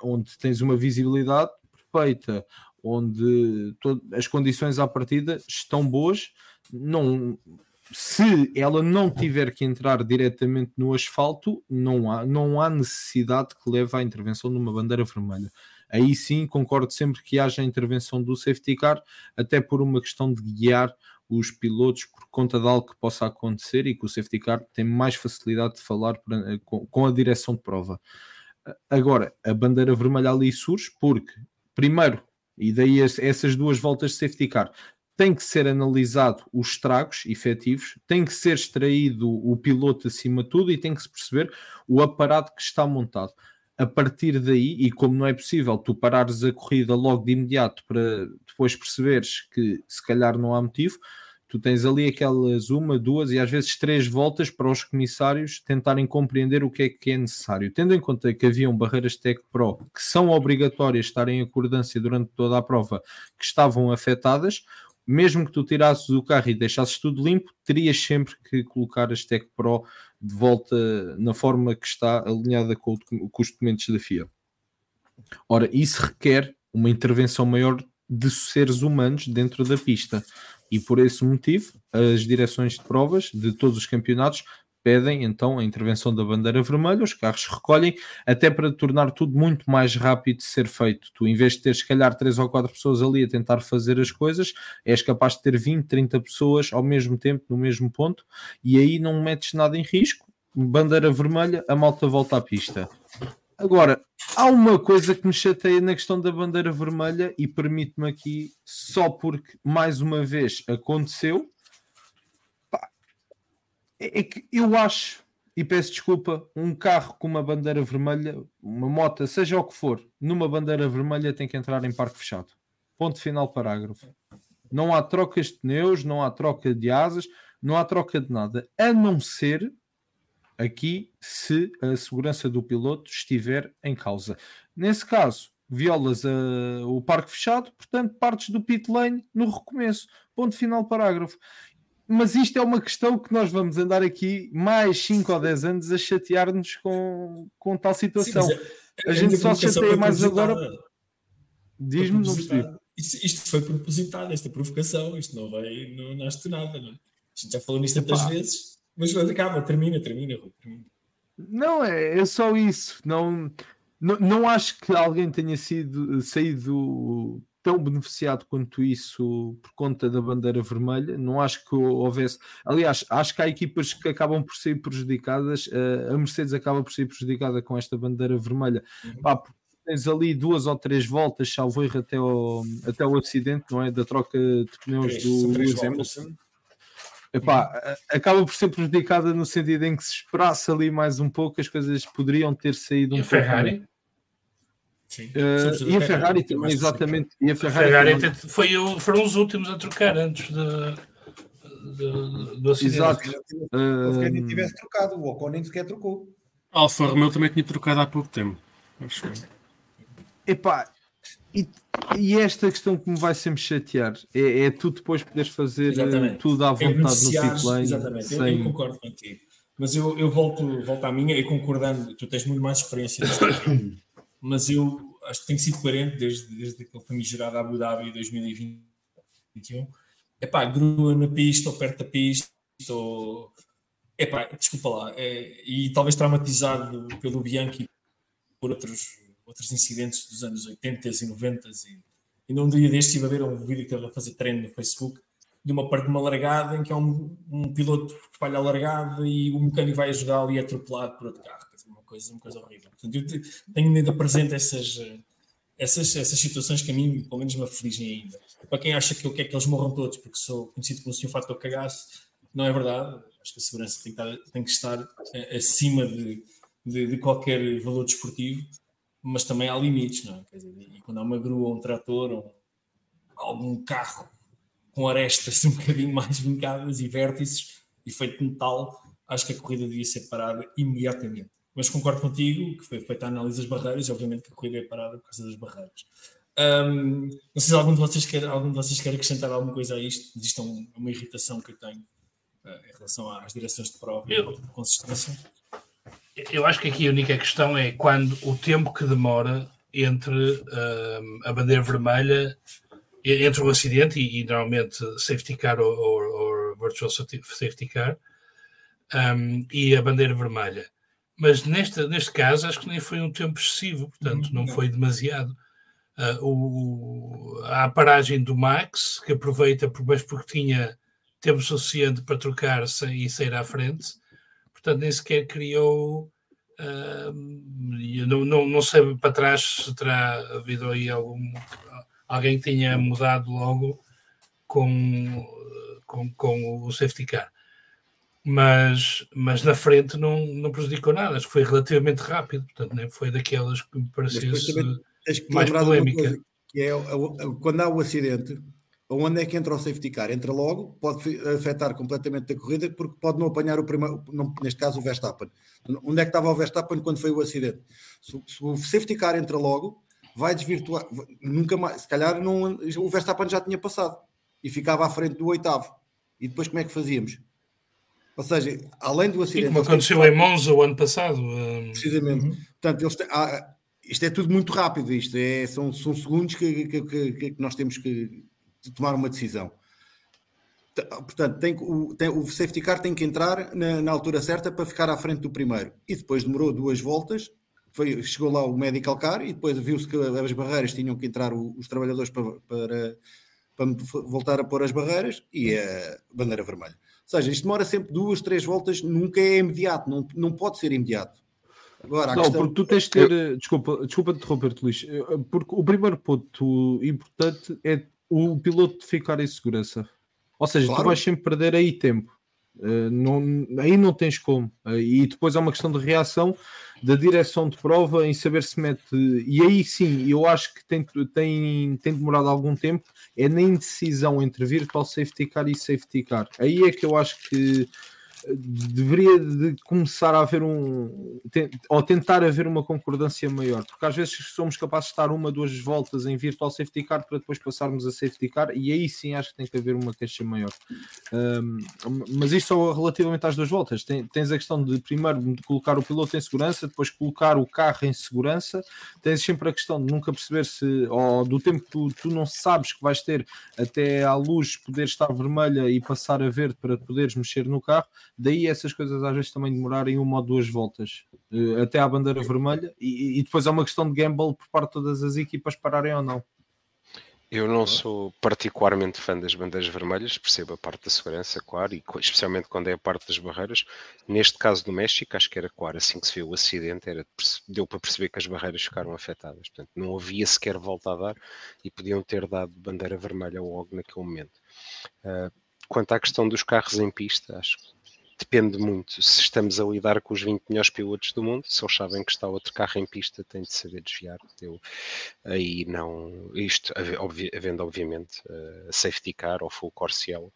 onde tens uma visibilidade perfeita, onde as condições à partida estão boas, não, se ela não tiver que entrar diretamente no asfalto, não há, não há necessidade que leve à intervenção de uma bandeira vermelha. Aí sim concordo sempre que haja intervenção do safety car, até por uma questão de guiar os pilotos por conta de algo que possa acontecer e que o safety car tem mais facilidade de falar com, com a direção de prova. Agora, a bandeira vermelha ali surge porque, primeiro, e daí essas duas voltas de safety car, tem que ser analisado os estragos efetivos, tem que ser extraído o piloto acima de tudo e tem que se perceber o aparato que está montado. A partir daí, e como não é possível tu parares a corrida logo de imediato para depois perceberes que se calhar não há motivo, tu tens ali aquelas uma, duas e às vezes três voltas para os comissários tentarem compreender o que é que é necessário. Tendo em conta que haviam barreiras Tech Pro que são obrigatórias estarem em acordância durante toda a prova, que estavam afetadas, mesmo que tu tirasses o carro e deixasses tudo limpo, terias sempre que colocar as Tech Pro de volta na forma que está alinhada com, o, com os documentos da FIA. Ora, isso requer uma intervenção maior de seres humanos dentro da pista. E por esse motivo, as direções de provas de todos os campeonatos pedem então a intervenção da bandeira vermelha, os carros recolhem, até para tornar tudo muito mais rápido de ser feito. Tu, em vez de ter, se calhar, três ou quatro pessoas ali a tentar fazer as coisas, és capaz de ter 20, 30 pessoas ao mesmo tempo, no mesmo ponto, e aí não metes nada em risco. Bandeira vermelha, a malta volta à pista. Agora, há uma coisa que me chateia na questão da bandeira vermelha e permite-me aqui, só porque mais uma vez aconteceu, é, é que eu acho, e peço desculpa, um carro com uma bandeira vermelha, uma moto, seja o que for, numa bandeira vermelha tem que entrar em parque fechado. Ponto final, parágrafo. Não há trocas de pneus, não há troca de asas, não há troca de nada, a não ser aqui se a segurança do piloto estiver em causa. Nesse caso, violas uh, o parque fechado, portanto, partes do pit lane no recomeço. Ponto final, parágrafo mas isto é uma questão que nós vamos andar aqui mais 5 ou 10 anos a chatear-nos com, com tal situação. Sim, é, a gente só chateia mais agora. Diz-me, não percebi. Isto, isto, foi propositado, esta provocação, isto não vai, não nasce de nada, não é? A gente já falou nisto tantas vezes, mas acaba, termina, termina, termina. Não, é, é só isso. Não, não, não acho que alguém tenha sido saído tão beneficiado quanto isso por conta da bandeira vermelha. Não acho que houvesse. Aliás, acho que há equipas que acabam por ser prejudicadas. Eh, a Mercedes acaba por ser prejudicada com esta bandeira vermelha. Uhum. Pá, tens ali duas ou três voltas, salvo erro, até o, até o acidente, não é? Da troca de pneus do Lewis Hamilton. Epá, acaba por ser prejudicada no sentido em que se esperasse ali mais um pouco, as coisas poderiam ter saído um pouco. Sim. Uh, e a Ferrari também, exatamente. E a Ferrari, a Ferrari também... foi foram os últimos a trocar antes de, de, do acidente. Exato. Uh, se nem tivesse trocado, o Ocon nem sequer trocou. Alfa Romeo também tinha trocado há pouco tempo. Acho que... Epá, e, e, esta questão que me vai sempre chatear é, é tu depois poderes fazer eh, exatamente. tudo à vontade no lane. Exatamente, sem... eu, eu, concordo contigo. Mas eu, eu volto, volto à minha e concordando, tu tens muito mais experiência mas eu acho que tenho sido coerente desde, desde que ele foi gerado a Abu Dhabi em 2021. Epá, grua na pista ou perto da pista, ou... Epá, desculpa lá, é, e talvez traumatizado pelo Bianchi por outros outros incidentes dos anos 80 e 90 e, e num dia deste estive a ver um vídeo que ele a fazer treino no Facebook de uma parte de uma largada em que há um, um piloto que falha a largada e o mecânico vai ajudá-lo e é atropelado por outro carro. Coisa, uma coisa horrível. Portanto, eu tenho ainda presente essas, essas, essas situações que a mim, pelo menos, me afligem ainda. Para quem acha que eu quero que eles morram todos porque sou conhecido como o senhor fator cagaço, não é verdade. Acho que a segurança tem que estar, tem que estar eh, acima de, de, de qualquer valor desportivo mas também há limites, não é? Dizer, e quando há uma grua, um trator, ou algum carro com arestas um bocadinho mais vincadas e vértices e feito metal, acho que a corrida devia ser parada imediatamente. Mas concordo contigo que foi feita a análise das barreiras e obviamente que a corrida é parada por causa das barreiras. Um, não sei se algum de vocês quer, algum de vocês quer acrescentar alguma coisa a isto, isto é um, uma irritação que eu tenho uh, em relação às direções de prova eu, e consistência eu acho que aqui a única questão é quando o tempo que demora entre uh, a bandeira vermelha, entre o acidente e, e normalmente safety car ou virtual safety car um, e a bandeira vermelha. Mas neste, neste caso acho que nem foi um tempo excessivo, portanto não foi demasiado. Uh, o, a paragem do Max, que aproveita, mas porque tinha tempo suficiente para trocar e sair à frente, portanto nem sequer criou. Uh, não, não, não sei para trás se terá havido aí algum alguém que tenha mudado logo com, com, com o safety car. Mas, mas na frente não, não prejudicou nada, acho que foi relativamente rápido, portanto, nem foi daquelas que me parecesse mais polémica. que é, quando há o acidente, Onde é que entra o safety car? Entra logo, pode afetar completamente a corrida, porque pode não apanhar o primeiro, não, neste caso o Verstappen. Onde é que estava o Verstappen quando foi o acidente? Se, se o safety car entra logo, vai desvirtuar, nunca mais, se calhar não, o Verstappen já tinha passado e ficava à frente do oitavo. E depois como é que fazíamos? Ou seja, além do acidente. E como aconteceu em Monza o ano passado. Um... Precisamente. Uhum. Portanto, eles têm, há, isto é tudo muito rápido, isto é, são, são segundos que, que, que, que nós temos que tomar uma decisão. Portanto, tem, o, tem, o safety car tem que entrar na, na, altura certa para ficar à frente do primeiro. E depois demorou duas voltas, foi, chegou lá o medical car e depois viu-se que as barreiras tinham que entrar os trabalhadores para, para, para, voltar a pôr as barreiras e a bandeira vermelha. Ou seja, isto demora sempre duas, três voltas, nunca é imediato, não, não pode ser imediato. Agora, não, questão... porque tu tens de ter. Desculpa, desculpa interromper-te, Luís. Porque o primeiro ponto importante é o piloto ficar em segurança. Ou seja, claro. tu vais sempre perder aí tempo. Uh, não, aí não tens como. Uh, e depois é uma questão de reação da direção de prova em saber se mete. E aí sim, eu acho que tem, tem, tem demorado algum tempo. É na indecisão entre virtual safety car e safety car. Aí é que eu acho que deveria de começar a haver um ou tentar haver uma concordância maior, porque às vezes somos capazes de estar uma, duas voltas em virtual safety car para depois passarmos a safety car e aí sim acho que tem que haver uma queixa maior. Um, mas isto só relativamente às duas voltas. Tem, tens a questão de primeiro de colocar o piloto em segurança, depois colocar o carro em segurança, tens sempre a questão de nunca perceber se ou do tempo que tu, tu não sabes que vais ter até à luz poder estar vermelha e passar a verde para poderes mexer no carro, daí essas coisas às vezes também demorarem uma ou duas voltas eh, até à bandeira vermelha e, e depois é uma questão de gamble por parte de todas as equipas pararem ou não. Eu não sou particularmente fã das bandeiras vermelhas, percebo a parte da segurança, claro, e especialmente quando é a parte das barreiras. Neste caso do México, acho que era claro, assim que se viu o acidente, era, deu para perceber que as barreiras ficaram afetadas. Portanto, não havia sequer volta a dar e podiam ter dado bandeira vermelha logo naquele momento. Uh, quanto à questão dos carros em pista, acho que depende muito se estamos a lidar com os 20 melhores pilotos do mundo, se eles sabem que está outro carro em pista, tem de saber desviar. Eu, aí não, isto havendo obviamente uh, safety car ou full corciel,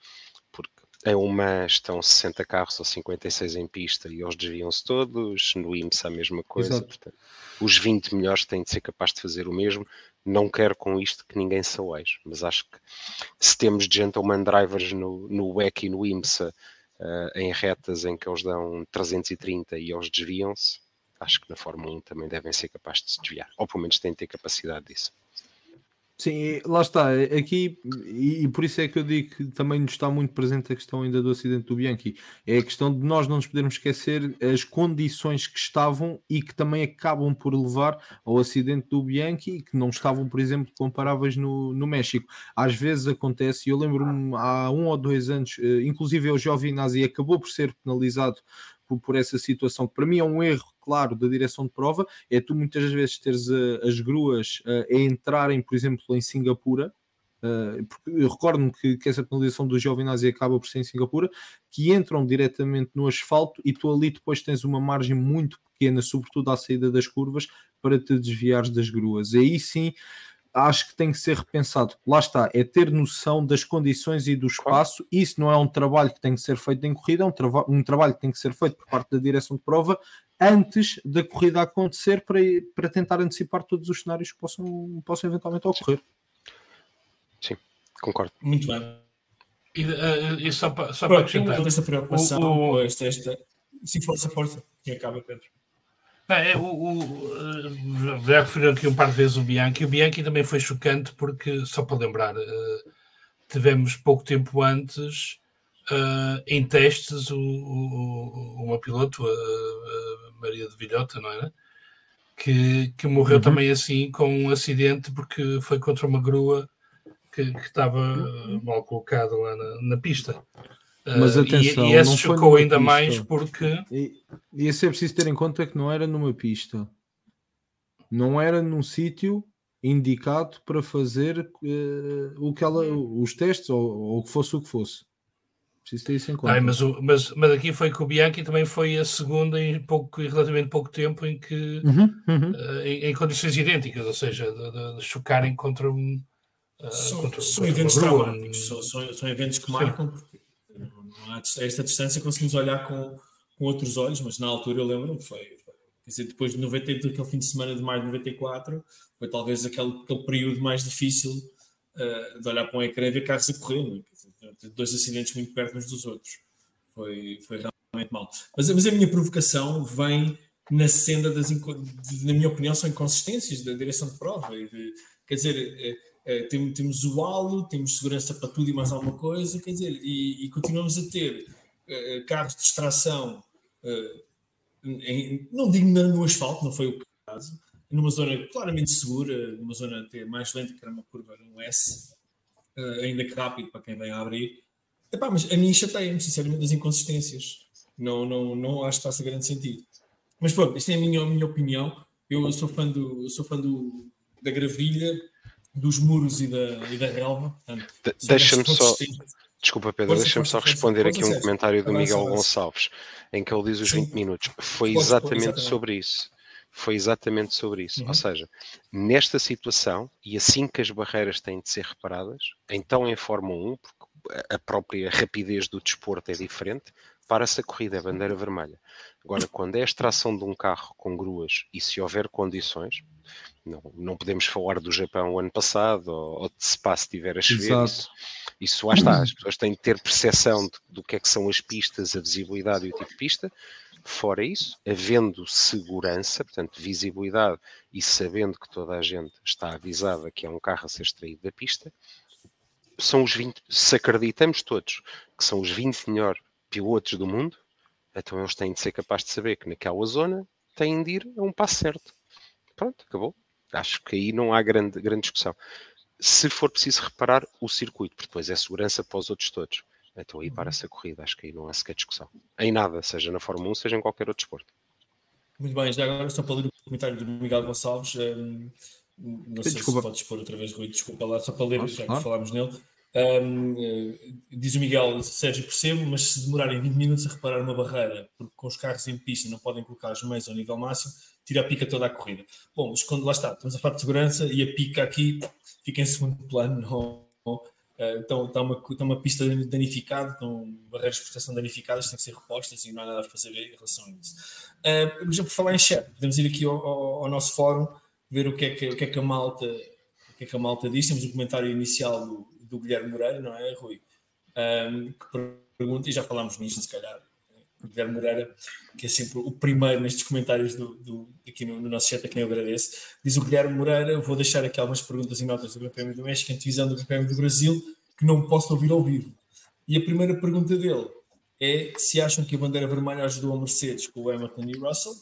porque em uma estão 60 carros ou 56 em pista e eles desviam-se todos, no IMSA a mesma coisa. Portanto, os 20 melhores têm de ser capazes de fazer o mesmo. Não quero com isto que ninguém se aleje, mas acho que se temos gentleman drivers no, no WEC e no IMSA uh, em retas em que eles dão 330 e eles desviam-se, acho que na Fórmula 1 também devem ser capazes de se desviar, ou pelo menos têm de ter capacidade disso. Sim, lá está, aqui, e, por isso é que eu digo que também nos está muito presente a questão ainda do acidente do Bianchi, é a questão de nós não nos podermos esquecer as condições que estavam e que também acabam por levar ao acidente do Bianchi que não estavam, por exemplo, comparáveis no, no México. Às vezes acontece, e eu lembro-me há um ou dois anos, eh, inclusive o Giovinazzi acabou por ser penalizado por, por, essa situação, que para mim é um erro, claro, da direção de prova, é tu muitas vezes teres uh, as gruas uh, a entrarem, por exemplo, em Singapura, Uh, eu recordo-me que, que, essa penalização do Giovinazzi acaba por ser em Singapura, que entram diretamente no asfalto e tu ali depois tens uma margem muito pequena, sobretudo à saída das curvas, para te desviares das gruas. Aí sim acho que tem que ser repensado. Lá está, é ter noção das condições e do espaço. Isso não é um trabalho que tem que ser feito em corrida, é um, trava um trabalho que tem que ser feito por parte da direção de prova antes da corrida acontecer para, para tentar antecipar todos os cenários que possam, possam eventualmente ocorrer. Sim, concordo. Muito bem. E, uh, e só para, só para acrescentar. essa preocupação o, o... esta, esta... Sim, força, força. Quem acaba, Pedro? É, o, o, já referiu aqui um par de vezes o Bianchi. O Bianchi também foi chocante porque, só para lembrar, uh, tivemos pouco tempo antes uh, em testes o, o, uma piloto, a, a, Maria de Vilhota, não era? Que, que morreu uhum. também assim com um acidente porque foi contra uma grua que, que estava mal colocada lá na, na pista. Mas atenção, e, e esse chocou ainda pista. mais porque. E, e esse é preciso ter em conta que não era numa pista, não era num sítio indicado para fazer uh, o que ela, os testes ou, o que fosse o que fosse. Preciso ter isso em conta. Ai, mas, o, mas, mas aqui foi que o Bianchi também foi a segunda em, pouco, em relativamente pouco tempo em que uhum, uhum. Uh, em, em, condições idênticas, ou seja, de, de, de chocarem contra um. Uh, são, contra, são contra eventos traumáticos, são, são, são, eventos que marcam, porque a esta distância conseguimos olhar com, com outros olhos, mas na altura eu lembro-me, foi, quer dizer, depois de 90, aquele fim de semana de maio de 94, foi talvez aquele, aquele período mais difícil uh, de olhar para um ecrã e ver carros a correr, né? dizer, dois acidentes muito perto uns dos outros. Foi, foi realmente mal. Mas, mas a minha provocação vem na senda das, na minha opinião, são inconsistências da direção de prova. Quer dizer, é, temos, temos o halo, temos segurança para tudo e mais alguma coisa, quer dizer, e, e continuamos a ter é, carros de extração, é, em, não digo no asfalto, não foi o caso, numa zona claramente segura, numa zona até mais lenta, que era uma curva no S, ainda que rápido para quem vem a abrir. Epá, mas a mim chateia-me, sinceramente, as inconsistências. Não, não, não acho que faça grande sentido. Mas pronto, esta é a minha, a minha opinião. Eu sou fã, do, sou fã do, da gravilha, dos muros e da, e da relva. Deixa-me só. Desculpa, Pedro, deixa-me só responder aqui um comentário do Miguel Gonçalves, em que ele diz os 20 minutos. Foi exatamente sobre isso. Foi exatamente sobre isso. Uhum. Ou seja, nesta situação, e assim que as barreiras têm de ser reparadas, então em Fórmula 1, porque a própria rapidez do desporto é diferente, para-se a corrida, é bandeira vermelha. Agora, quando é a extração de um carro com gruas e se houver condições, não, não podemos falar do Japão o ano passado ou, ou de se tiver a chover. Isso, isso lá está, as pessoas têm que ter percepção de, do que é que são as pistas, a visibilidade e o tipo de pista. Fora isso, havendo segurança, portanto, visibilidade e sabendo que toda a gente está avisada que é um carro a ser extraído da pista, são os 20, se acreditamos todos que são os 20 melhores pilotos do mundo, então eles têm de ser capazes de saber que naquela zona têm de ir a um passo certo. Pronto, acabou. Acho que aí não há grande, grande discussão. Se for preciso reparar o circuito, porque depois é segurança para os outros todos. Então aí para-se a corrida, acho que aí não há sequer discussão. Em nada, seja na Fórmula 1, seja em qualquer outro desporto. Muito bem, já agora só para ler o comentário do Miguel Gonçalves. Um, não sei desculpa. se podes pôr outra vez, Rui, desculpa lá, só para ler, já que falámos nele. Um, eh, diz o Miguel, Sérgio, percebo, mas se demorarem 20 minutos a reparar uma barreira, porque com os carros em pista não podem colocar os meios ao nível máximo, tira a pica toda a corrida. Bom, quando lá está, estamos a falar de segurança e a pica aqui fica em segundo plano. Não, não, uh, então está uma, está uma pista danificada, estão barreiras de proteção danificadas, têm que ser repostas e não há nada a fazer em relação a isso. Uh, por falar em chat, podemos ir aqui ao, ao, ao, nosso fórum, ver o que é que, o que, é que a malta o que é que a malta diz. Temos o um comentário inicial do, do Guilherme Moreira, não é, Rui? Um, que pergunta, e já falámos nisto, se calhar, o Guilherme Moreira, que é sempre o primeiro nestes comentários do, do aqui no, no, nosso chat, a quem eu agradeço. Diz o Guilherme Moreira: vou deixar aqui algumas perguntas e notas do GPM do México, antevisão do GPM do Brasil, que não posso ouvir ao vivo. E a primeira pergunta dele é se acham que a bandeira vermelha ajudou a Mercedes com o Hamilton e o Russell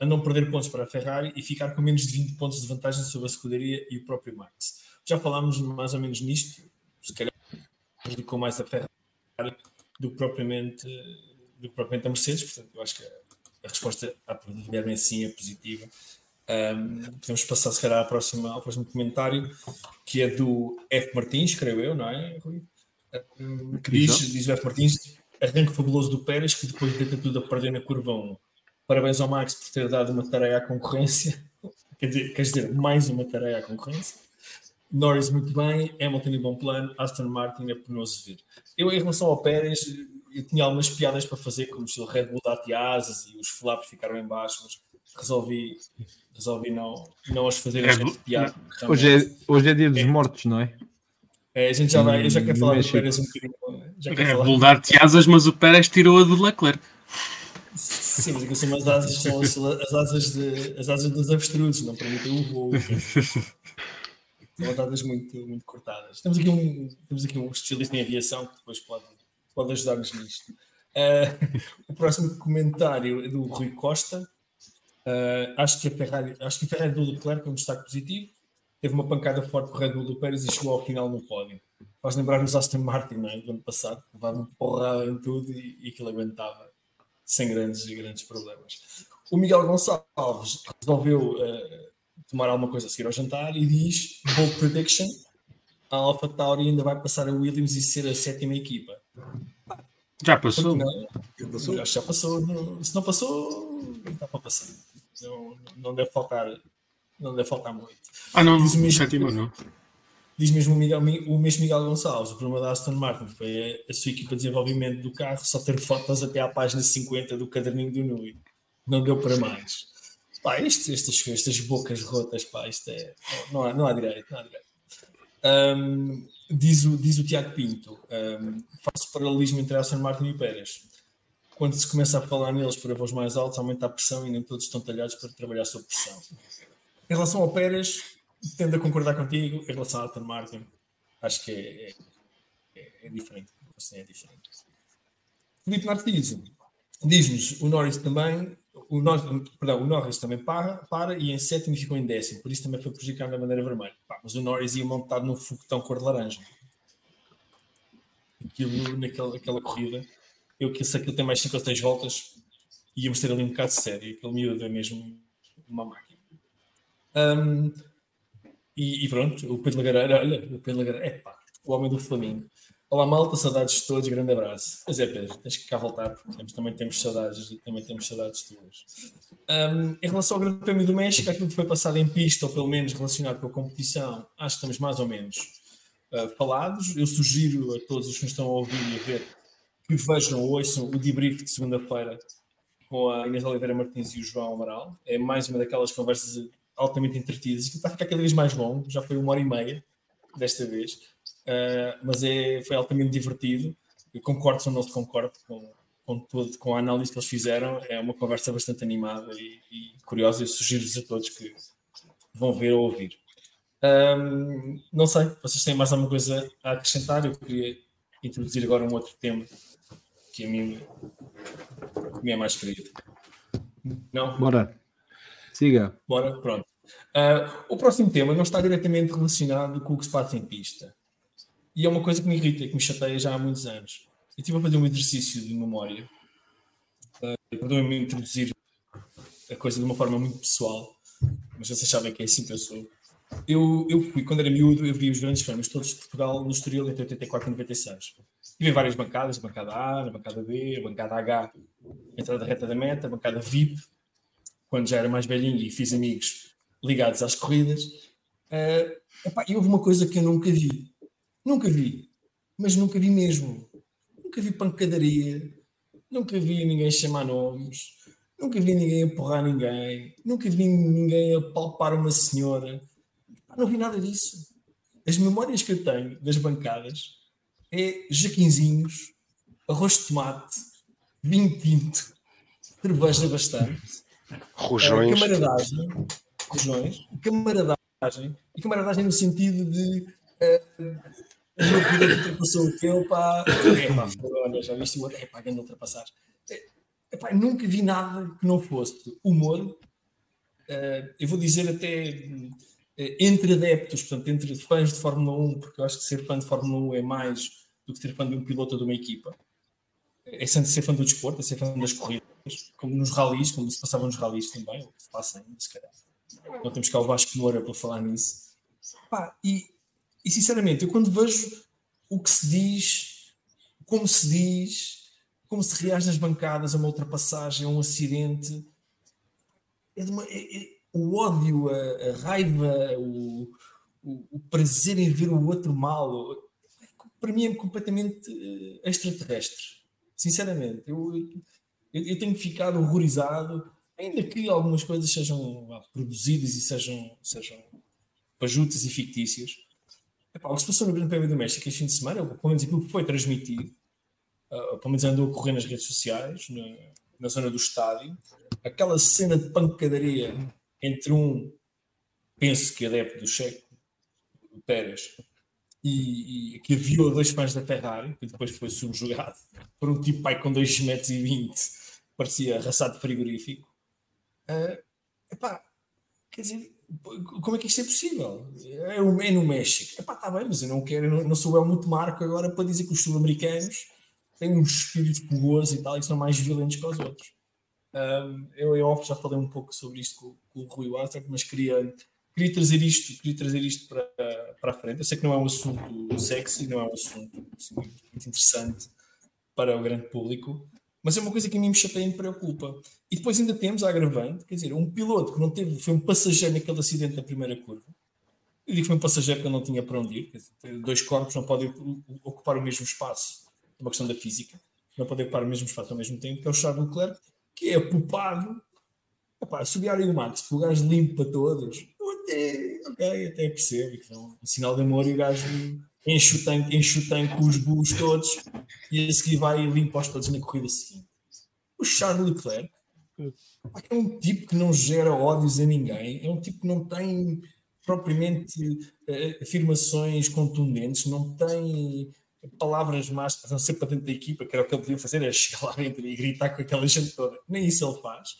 a não perder pontos para a Ferrari e ficar com menos de 20 pontos de vantagem sobre a escuderia e o próprio Max. Já falámos mais ou menos nisto, se calhar prejudicou mais a Ferrari do que propriamente, do que propriamente a Mercedes, portanto, eu acho que a resposta à pergunta do Guilherme sim é positiva. Um, podemos passar, se calhar, à próxima, ao próximo comentário, que é do F. Martins, creio eu, não é, Rui? Um, que diz, diz o F. Martins, arranque fabuloso do Pérez, que depois de tudo a perder na curva 1. Parabéns ao Max por ter dado uma tarefa à concorrência. Quer dizer, quer dizer mais uma tarefa à concorrência. Norris muito bem, Hamilton em bom plano, Aston Martin é penoso ver. Eu, em relação ao Pérez, eu tinha algumas piadas para fazer, como se o Red Bull dá asas e os flaps ficaram em baixo, mas resolvi, resolvi não, não as fazer as piadas. Hoje é, hoje é dia dos é. mortos, não é? É, a gente já vai, eu já quero falar do Pérez um bocadinho. Já Red Bull dar asas, mas o Pérez tirou a do Leclerc. Sim, mas aqui são as asas, são as, as asas, de, as asas dos avestruzes, não permitem o voo. São dadas muito, muito cortadas. Temos aqui, um, temos aqui um especialista em aviação que depois pode, pode ajudar-nos nisto. Uh, o próximo comentário é do Rui Costa. Uh, acho, que a Ferrari, acho que a Ferrari do Leclerc é um destaque positivo. Teve uma pancada forte o Red Bull do Pérez e chegou ao final no pódio. Faz lembrar os Aston Martin é? do ano passado, que levavam porrada em tudo e, e aquilo aguentava sem grandes grandes problemas. O Miguel Gonçalves resolveu uh, tomar alguma coisa a seguir ao jantar e diz: Bold prediction, a Alpha Tauri ainda vai passar a Williams e ser a sétima equipa. Já passou? Não, já passou. Já passou. Não, se não passou, não está para passar. Não, não deve faltar. Não deve faltar muito. Ah, não, diz mesmo, sétima não. Diz mesmo o, Miguel, o mesmo Miguel Gonçalves, o problema da Aston Martin foi a, a, sua equipa de desenvolvimento do carro só ter fotos até à página 50 do caderninho do Nui. Não deu para mais. Pá, isto, estas, estas bocas rotas, pá, isto é. Não há, não há direito, não há direito. Um, diz, o, diz o Tiago Pinto: um, faço paralelismo entre Aston Martin e Pérez. Quando se começa a falar neles para voz mais altos, aumenta a pressão e nem todos estão talhados para trabalhar sob pressão. Em relação ao Pérez, tendo a concordar contigo. Em relação ao Aston Martin, acho que é, é, é diferente. Assim é diferente. Felipe Martins diz-nos: o Norris também o, Norris, perdão, o Norris também para, para e em sétimo ficou em décimo, por isso também foi prejudicado na bandeira vermelha. Pá, mas o Norris ia montado num foguetão cor de laranja. Aquilo, naquela, naquela corrida, eu que sei que ele tem mais 5 ou 6 voltas, íamos ter ali um bocado de sério. Aquele miúdo é mesmo uma máquina. Um, e, e, pronto, o Pedro Lagareira, olha, o Pedro Lagareira, é pá, o homem do Flamengo. Olá malta, saudades de todos, grande abraço. Pois é, Pedro, tens que cá voltar, porque também temos saudades, também temos saudades tuas. Um, em relação ao Grande Prémio do México, aquilo que foi passado em pista, ou pelo menos relacionado com a competição, acho que estamos mais ou menos uh, falados. Eu sugiro a todos os que estão a ouvir e a ver que vejam ou ouçam o debrief de segunda-feira com a Inês Oliveira Martins e o João Amaral. É mais uma daquelas conversas altamente entretidas que está a ficar cada vez mais longo, já foi uma hora e meia desta vez, uh, mas é, foi altamente divertido. Eu concordo ou não se concordo com, com, todo, com a análise que eles fizeram, é uma conversa bastante animada e, e curiosa. Eu sugiro-vos a todos que vão ver ou ouvir. Um, não sei, vocês têm mais alguma coisa a acrescentar? Eu queria introduzir agora um outro tema que a mim, me é mais querido. Não? Bora. Siga. Bora, pronto. Uh, o próximo tema não está diretamente relacionado com o que se passa em pista. E é uma coisa que me irrita, que me chateia já há muitos anos. Eu estive a fazer um exercício de memória uh, para me introduzir a coisa de uma forma muito pessoal, mas vocês sabem que é assim que eu sou. Eu, eu fui, quando era miúdo, eu vi os grandes prémios todos de Portugal no Estoril entre 84 e 96. Tive várias bancadas, a bancada A, a bancada B, a bancada H, a entrada reta da meta, a bancada VIP, quando já era mais velhinho e fiz amigos ligados às corridas. Uh, epá, e houve uma coisa que eu nunca vi. Nunca vi. Mas nunca vi mesmo. Nunca vi pancadaria. Nunca vi ninguém chamar nomes. Nunca vi ninguém empurrar ninguém. Nunca vi ninguém apalpar uma senhora. Não vi nada disso. As memórias que eu tenho das bancadas é jaquinzinhos, arroz de tomate, vinho tinto, cerveja bastante, rojões, uh, camaradagem, rojões, camaradagem, e camaradagem no sentido de uh, meu piloto ultrapassou o teu, pá, é pá, olha, já viste o outro, é pá, grande ultrapassagem. É, pá, nunca vi nada que não fosse humor, uh, eu vou dizer até eh, entre adeptos, portanto, entre fãs de Fórmula 1, porque eu acho que ser fã de Fórmula 1 é mais do que ser fã de um piloto ou de uma equipa. É ser fã do desporto, é ser fã das corridas, como nos ralis, como se passava nos ralis também, ou se passa ainda, se calhar. Não temos cá o Vasco Moura para falar nisso. Pá, e, e sinceramente, eu quando vejo o que se diz, como se diz, como se reage nas bancadas a uma ultrapassagem, a um acidente, é uma, é, é, o ódio, a, a raiva, o, o, o, prazer em ver o outro mal, para mim é completamente eh, extraterrestre. Sinceramente, eu, eu, eu tenho ficado horrorizado, ainda que algumas coisas sejam produzidas e sejam, sejam pajutas e fictícias. Epá, o que se passou no Grande Prémio do México este fim de semana, pelo menos aquilo que foi transmitido, uh, pelo menos andou a correr nas redes sociais, na, na zona do estádio, aquela cena de pancadaria entre um, penso que adepto do Checo, o Pérez, e, e que aviou dois fãs da Ferrari, que depois foi subjugado por um tipo pai com 2 metros e 20, parecia raçado frigorífico. Uh, epá, quer dizer, como é que isto é possível? É, é no México. Epá, está bem, mas eu não quero, eu não, não sou eu muito marco agora para dizer que os sul-americanos têm um espírito fogoso e tal e são mais violentos que os outros. Um, eu, eu já falei um pouco sobre isto com, com o Rui Walter, mas queria, queria trazer isto, queria trazer isto para, para a frente. Eu sei que não é um assunto sexy, não é um assunto assim, muito, interessante para o grande público, mas é uma coisa que a mim me chateia e me preocupa. E depois ainda temos a agravante, quer dizer, um piloto que não teve, foi um passageiro naquele acidente da primeira curva. Eu digo que foi um passageiro que não tinha para onde ir, dizer, dois corpos não podem ocupar o mesmo espaço, é uma questão da física, não podem ocupar o mesmo espaço ao mesmo tempo, que é o Charles Leclerc, que é poupado. Epá, subir o Max, o gajo limpa todos, até, ok, até percebo é um sinal de amor e o gajo enche o tanque, enche o tanque com os burros todos e a seguir vai e limpa-os todos na corrida seguinte. O Charles Leclerc é um tipo que não gera ódios a ninguém, é um tipo que não tem propriamente uh, afirmações contundentes, não tem palavras más, a não ser para dentro da equipa, que era o que ele podia fazer, é chegar lá dentro e gritar com aquela gente toda. Nem isso ele faz.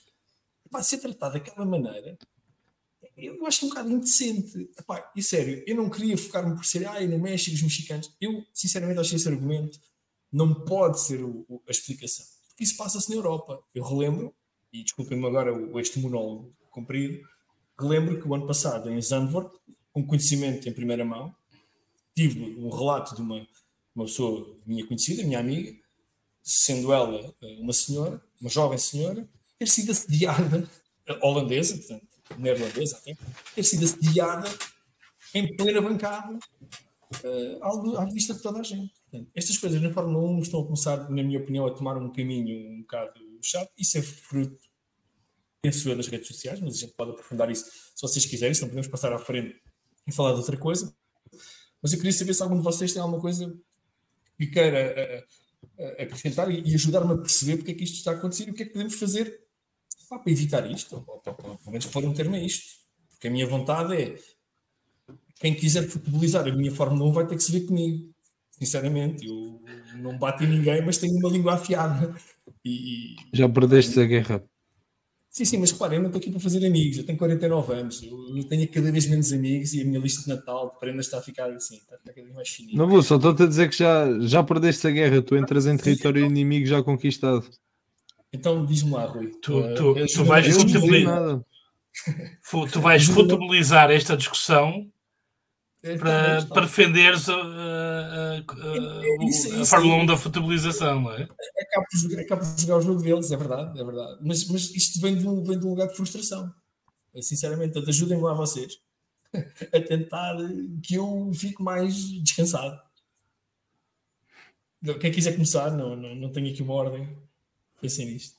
Epá, ser tratado daquela maneira, eu acho um bocado indecente. Epá, e sério, eu não queria focar-me por ser, ai, no México, os mexicanos. Eu, sinceramente, acho que esse argumento não pode ser o, o, a explicação. Porque isso passa-se na Europa. Eu relembro, e desculpem-me agora este monólogo comprido, relembro que o ano passado, em Zandvoort, com conhecimento em primeira mão, tive um relato de uma uma pessoa minha conhecida, minha amiga, sendo ela eh, uma senhora, uma jovem senhora, ter sido assediada, eh, holandesa, portanto, neerlandesa até, ter sido assediada em plena bancada uh, à vista de toda a gente. Portanto, estas coisas na Fórmula 1 estão a começar, na minha opinião, a tomar um caminho um bocado chato. Isso é fruto, penso eu, das redes sociais, mas a gente pode aprofundar isso se vocês quiserem, senão podemos passar à frente e falar de outra coisa. Mas eu queria saber se algum de vocês tem alguma coisa que queira uh, acrescentar e, e ajudar-me a perceber porque é que isto está a acontecer e o que é que podemos fazer para evitar isto, ou, ou, pelo menos pôr um termo a isto. Porque a minha vontade é quem quiser futebolizar a minha Fórmula 1 vai ter que se ver comigo. Sinceramente, eu não bato em ninguém, mas tenho uma língua afiada. E, Já perdeste a guerra. Sim, sim, mas claro, eu não estou aqui para fazer amigos. Eu tenho 49 anos, eu tenho cada vez menos amigos e a minha lista de Natal de prendas está a ficar assim, está a ficar cada vez mais fininha. Não vou, só estou-te a dizer que já, já perdeste a guerra, tu entras em território inimigo já conquistado. Então diz-me lá, Rui. Tu, tu, tu, tu vais, futebolizar, tu vais futebolizar esta discussão é, para, para defenderes a, a, a, a, a Fórmula 1 da futebolização, não é? Acabo por, acabo por jogar o jogo deles, é verdade, é verdade. Mas, mas isto vem de, um, vem de um lugar de frustração. Sinceramente, ajudem-me lá vocês a tentar que eu fique mais descansado. Quem quiser começar, não, não, não tenho aqui uma ordem. Pensem nisto.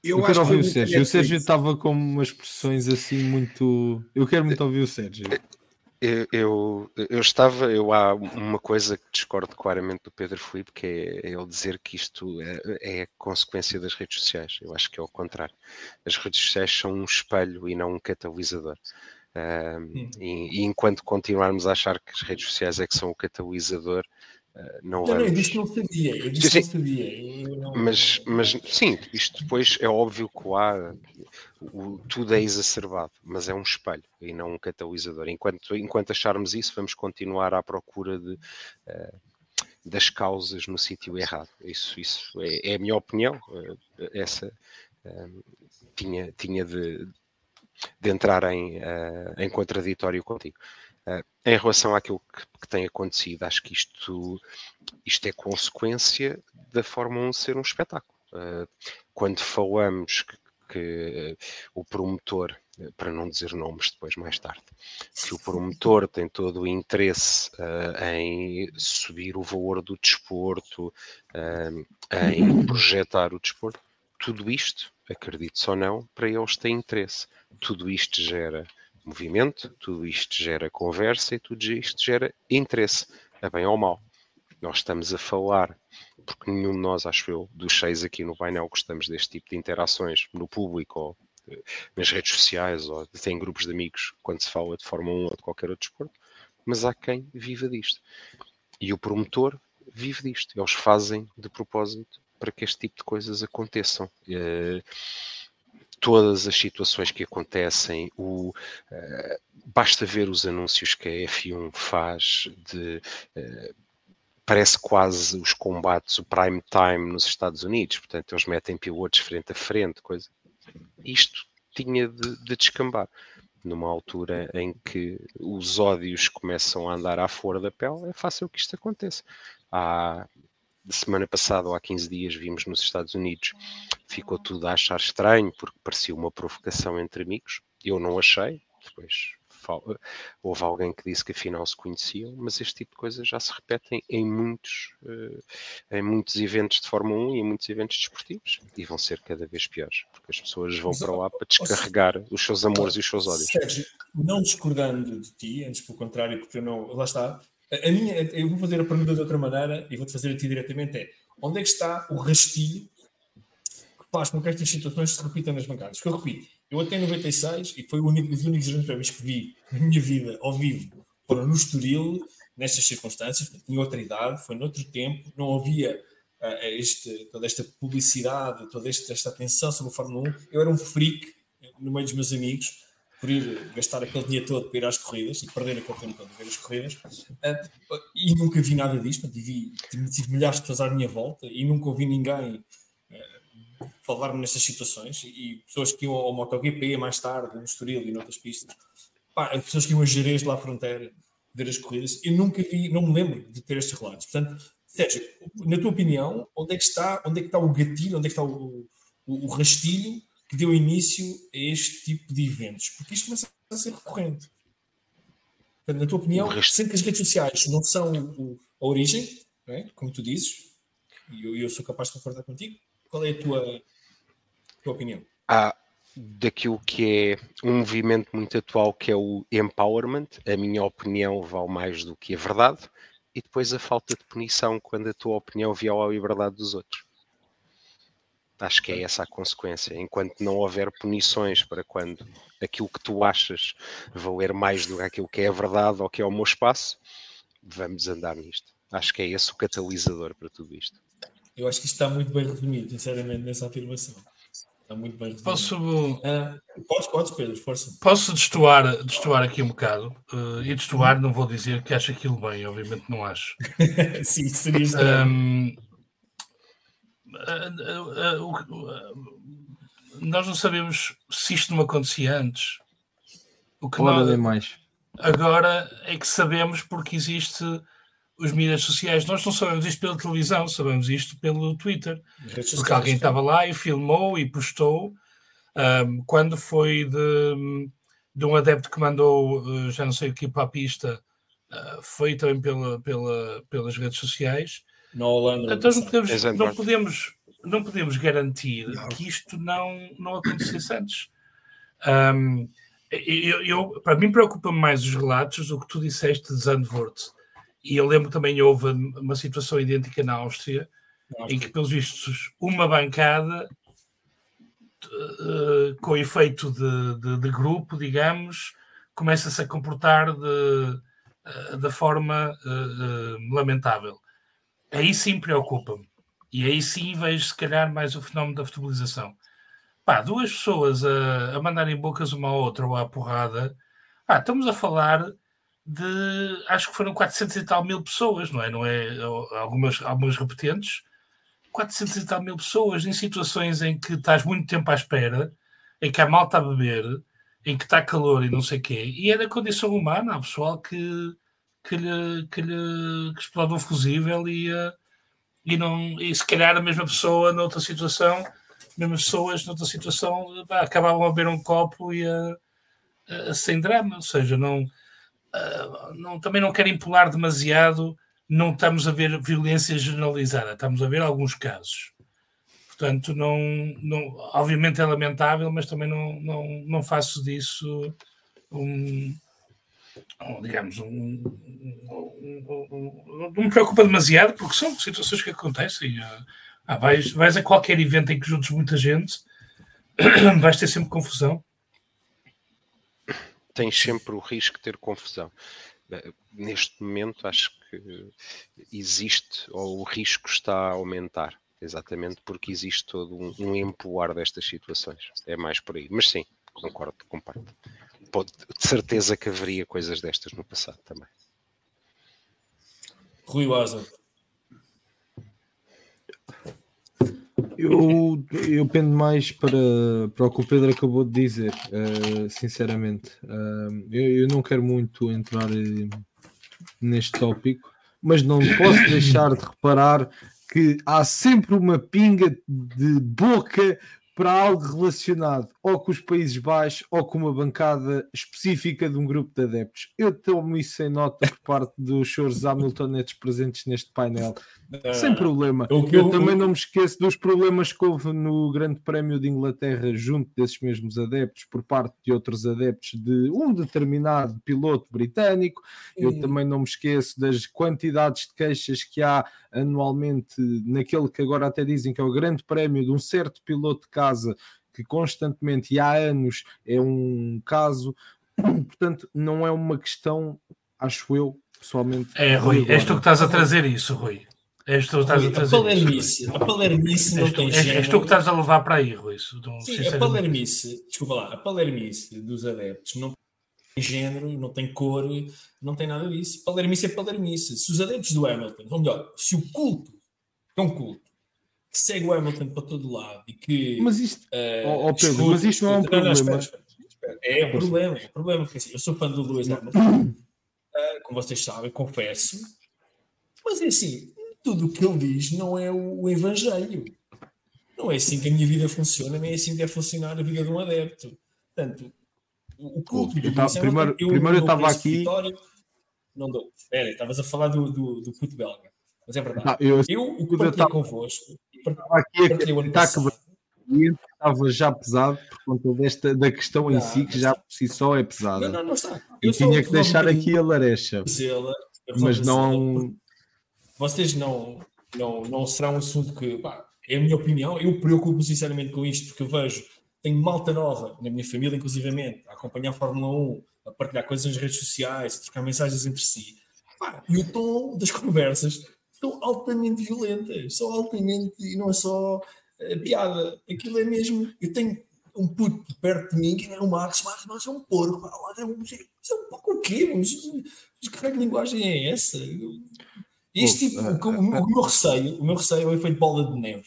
Eu, eu quero ouvir o Sérgio. O Sérgio estava com umas expressões assim muito. Eu quero muito ouvir o Sérgio. Eu, eu, eu, estava, eu há uma coisa que discordo claramente do Pedro Filipe, que é ele dizer que isto é, é consequência das redes sociais. Eu acho que é o contrário. As redes sociais são um espelho e não um catalisador. Um, e, e, enquanto continuarmos a achar que as redes sociais é que são o catalisador, Uh, não, não, não, eu disse que não sabia, eu disse não sabia. Não... Mas, mas sim, isto depois é óbvio que há, o, tudo é exacerbado, mas é um espelho e não um catalisador. Enquanto, enquanto acharmos isso, vamos continuar à procura de, uh, das causas no sítio errado. Isso, isso é, é, a minha opinião. Uh, essa tinha, tinha de, de entrar em, em contraditório contigo. Uh, em relação àquilo que, que, tem acontecido, acho que isto, isto é consequência da Fórmula 1 ser um espetáculo. Uh, quando falamos que, que uh, o promotor, para não dizer nomes depois mais tarde, que o promotor tem todo o interesse em subir o valor do desporto, em projetar o desporto, tudo isto, acredite ou não, para eles tem interesse. Tudo isto gera movimento, tudo isto gera conversa e tudo isto gera interesse, a bem ou mal. Nós estamos a falar, porque nenhum de nós, acho eu, dos seis aqui no painel, gostamos deste tipo de interações no público ou eh, nas redes sociais ou até em grupos de amigos, quando se fala de Fórmula 1 ou de qualquer outro desporto, mas há quem viva disto. E o promotor vive disto. Eles fazem de propósito para que este tipo de coisas aconteçam. Uh, todas as situações que acontecem, o, uh, basta ver os anúncios que a F1 faz de. Uh, parece quase os combates, o prime time nos Estados Unidos, portanto, eles metem pilotos frente a frente, coisa. Isto tinha de, de descambar numa altura em que os ódios começam a andar à fora da pele, é fácil que isto aconteça. Há semana passada ou há 15 dias vimos nos Estados Unidos, ficou tudo a achar estranho porque parecia uma provocação entre amigos. Eu não achei, depois houve alguém que disse que afinal se conheciam, mas este tipo de coisas já se repetem em muitos, uh, em muitos eventos de Fórmula 1 e em muitos eventos desportivos e vão ser cada vez piores, porque as pessoas vão para lá para descarregar os seus amores e os seus ódios. Sérgio, não discordando de ti, antes pelo contrário, porque eu não, lá está, a minha, eu vou fazer a pergunta de outra maneira e vou-te fazer a ti diretamente: é onde é que está o rastilho que faz com que estas situações se repitam nas bancadas? Porque eu repito, eu até em 96, e foi o único, os únicos grandes prémios que vi na minha vida ao vivo, foram no Estoril, nestas circunstâncias, tinha outra idade, foi noutro tempo, não havia uh, este, toda esta publicidade, toda esta, esta atenção sobre a Fórmula 1. Eu era um freak no meio dos meus amigos por ir gastar aquele dia todo para ir às corridas e perder aquele tempo todo ver as corridas. Uh, e nunca vi nada disto, tive, tive, milhares de pessoas à minha volta e nunca ouvi ninguém uh, falar-me nestas situações. E pessoas que iam ao MotoGP mais tarde, no Estoril e noutras pistas, pá, pessoas que iam a Jerez lá à fronteira ver as corridas, eu nunca vi, não me lembro de ter estes relatos. Portanto, Sérgio, na tua opinião, onde é que está, onde é que está o gatilho, onde é que está o, o, o rastilho que deu início a este tipo de eventos? Porque isto começa a ser recorrente. na tua opinião, sendo que as redes sociais não são o, a origem, é? como tu dizes, e eu, eu, sou capaz de concordar contigo, qual é a tua, tua opinião? Ah, daquilo que é um movimento muito atual que é o empowerment, a minha opinião vale mais do que a verdade, e depois a falta de punição quando a tua opinião viola a liberdade dos outros. Acho que é essa a consequência. Enquanto não houver punições para quando aquilo que tu achas valer mais do que aquilo que é a verdade ou que é o meu espaço, vamos andar nisto. Acho que é esse o catalisador para tudo isto. Eu acho que isto está muito bem resumido, sinceramente, nessa afirmação. Está muito bem resumido. Posso. Uh, podes, podes, Pedro, força. Posso destoar, destoar aqui um bocado. Uh, e destoar, não vou dizer que acho aquilo bem, obviamente não acho. Sim, seria um, nós não sabemos se isto não acontecia antes. O que Ora nós, mais. Agora é que sabemos porque existe os mídias sociais. Nós não sabemos isto pela televisão, sabemos isto pelo Twitter. Porque alguém estava lá e filmou e postou. Um, quando foi de, de, um adepto que mandou, já não sei o que, para a pista, uh, foi também pela, pela, pelas redes sociais. Na Holanda. Então não podemos, não podemos, não podemos garantir não. que isto não, não acontecesse antes. Um, eu, eu, para mim preocupa-me mais os relatos do que tu disseste de Zandvoort. E eu lembro também houve uma situação idêntica na Áustria, Áustria. em que, pelos vistos, uma bancada uh, com efeito de, de, de, grupo, digamos, começa-se a comportar de, uh, da forma uh, lamentável aí sim preocupa-me. E aí sim vejo, se calhar, mais o fenómeno da futebolização. Pá, duas pessoas a, a mandarem bocas uma à outra ou à porrada. Pá, estamos a falar de. Acho que foram 400 e tal mil pessoas, não é? Não é algumas, algumas repetentes. 400 e tal mil pessoas em situações em que estás muito tempo à espera, em que há malta a beber, em que está calor e não sei o quê. E é da condição humana, há pessoal que que lhe, que lhe que explode um fusível e, uh, e, não, e se calhar a mesma pessoa noutra situação, mesmas pessoas noutra situação bah, acabavam a beber um copo e uh, uh, sem drama, ou seja, não, não, também não quero empolar demasiado, não estamos a ver violência generalizada, estamos a ver alguns casos. Portanto, não, não, obviamente é lamentável, mas também não, não, não faço disso um, digamos, um, um, um, não me preocupa demasiado, porque são situações que acontecem. Ah, ah, vais, vais a qualquer evento em que juntos muita gente, vais ter sempre confusão. Tens sempre o risco de ter confusão. Eh, neste momento, acho que existe, ou o risco está a aumentar, exatamente porque existe todo um, um empoar destas situações. É mais por aí. Mas sim, concordo com parte pode, de certeza que haveria coisas destas no passado também. Rui Lázaro. Eu, eu pendo mais para, para o que o Pedro acabou de dizer, uh, sinceramente. Uh, eu, eu, não quero muito entrar uh, neste tópico, mas não posso deixar de reparar que há sempre uma pinga de boca para algo relacionado ou com os Países Baixos ou com uma bancada específica de um grupo de adeptos. Eu tomo isso em nota por parte dos senhores Hamiltonetes presentes neste painel, sem problema. Eu, eu, também não me esqueço dos problemas que houve no Grande Prémio de Inglaterra junto desses mesmos adeptos, por parte de outros adeptos de um determinado piloto britânico. Eu também não me esqueço das quantidades de queixas que há anualmente naquele que agora até dizem que é o Grande Prémio de um certo piloto de casa que constantemente e há anos é um caso, portanto, não é uma questão, acho eu, pessoalmente. É, Rui, és tu que estás a trazer isso, Rui. És tu que estás a trazer a palermice, isso. A palermice não tem género. És tu que estás a levar para aí, Rui. Isso, Sim, a palermice, desculpa lá, a palermice dos adeptos não tem género, não tem cor, não tem nada disso. Palermice é palermice. Se os adeptos do Hamilton, ou melhor, se o culto, é um culto, que segue o Hamilton para todo lado e que. Mas isto. Uh, oh, oh Pedro, mas isto não é um problema. Não, espera, espera, espera. É um problema, é um problema, porque assim, eu sou fã do Lewis Hamilton, uh, como vocês sabem, confesso, mas é assim, tudo o que ele diz não é o, o Evangelho. Não é assim que a minha vida funciona, nem é assim que deve funcionar a vida de um adepto. Portanto, o culto do Lewis Primeiro, eu, primeiro eu estava aqui. não dou. Espera, estavas a falar do, do, do puto belga. Mas é verdade. Ah, eu, eu, o que partilhei convosco. Estava aqui a está estava já pesado por conta desta, da questão não, em si, que já por si só é pesada. Não, não, não está. Eu e tinha que deixar aqui a larecha. Mas não. Vocês não, não, não será um assunto que. Pá, é a minha opinião. Eu preocupo sinceramente com isto, porque eu vejo. Tenho malta nova na minha família, inclusivamente, a acompanhar a Fórmula 1, a partilhar coisas nas redes sociais, a trocar mensagens entre si. Pá, e o tom das conversas são altamente violentas, são altamente, e não é só uh, piada, aquilo é mesmo, eu tenho um puto perto de mim que é o Max, Max, Max é um porco, pá, é um, é um pouco o quê? Mas, mas que linguagem é essa? Este tipo, o, o, o, meu receio, o meu receio é o efeito bola de neve.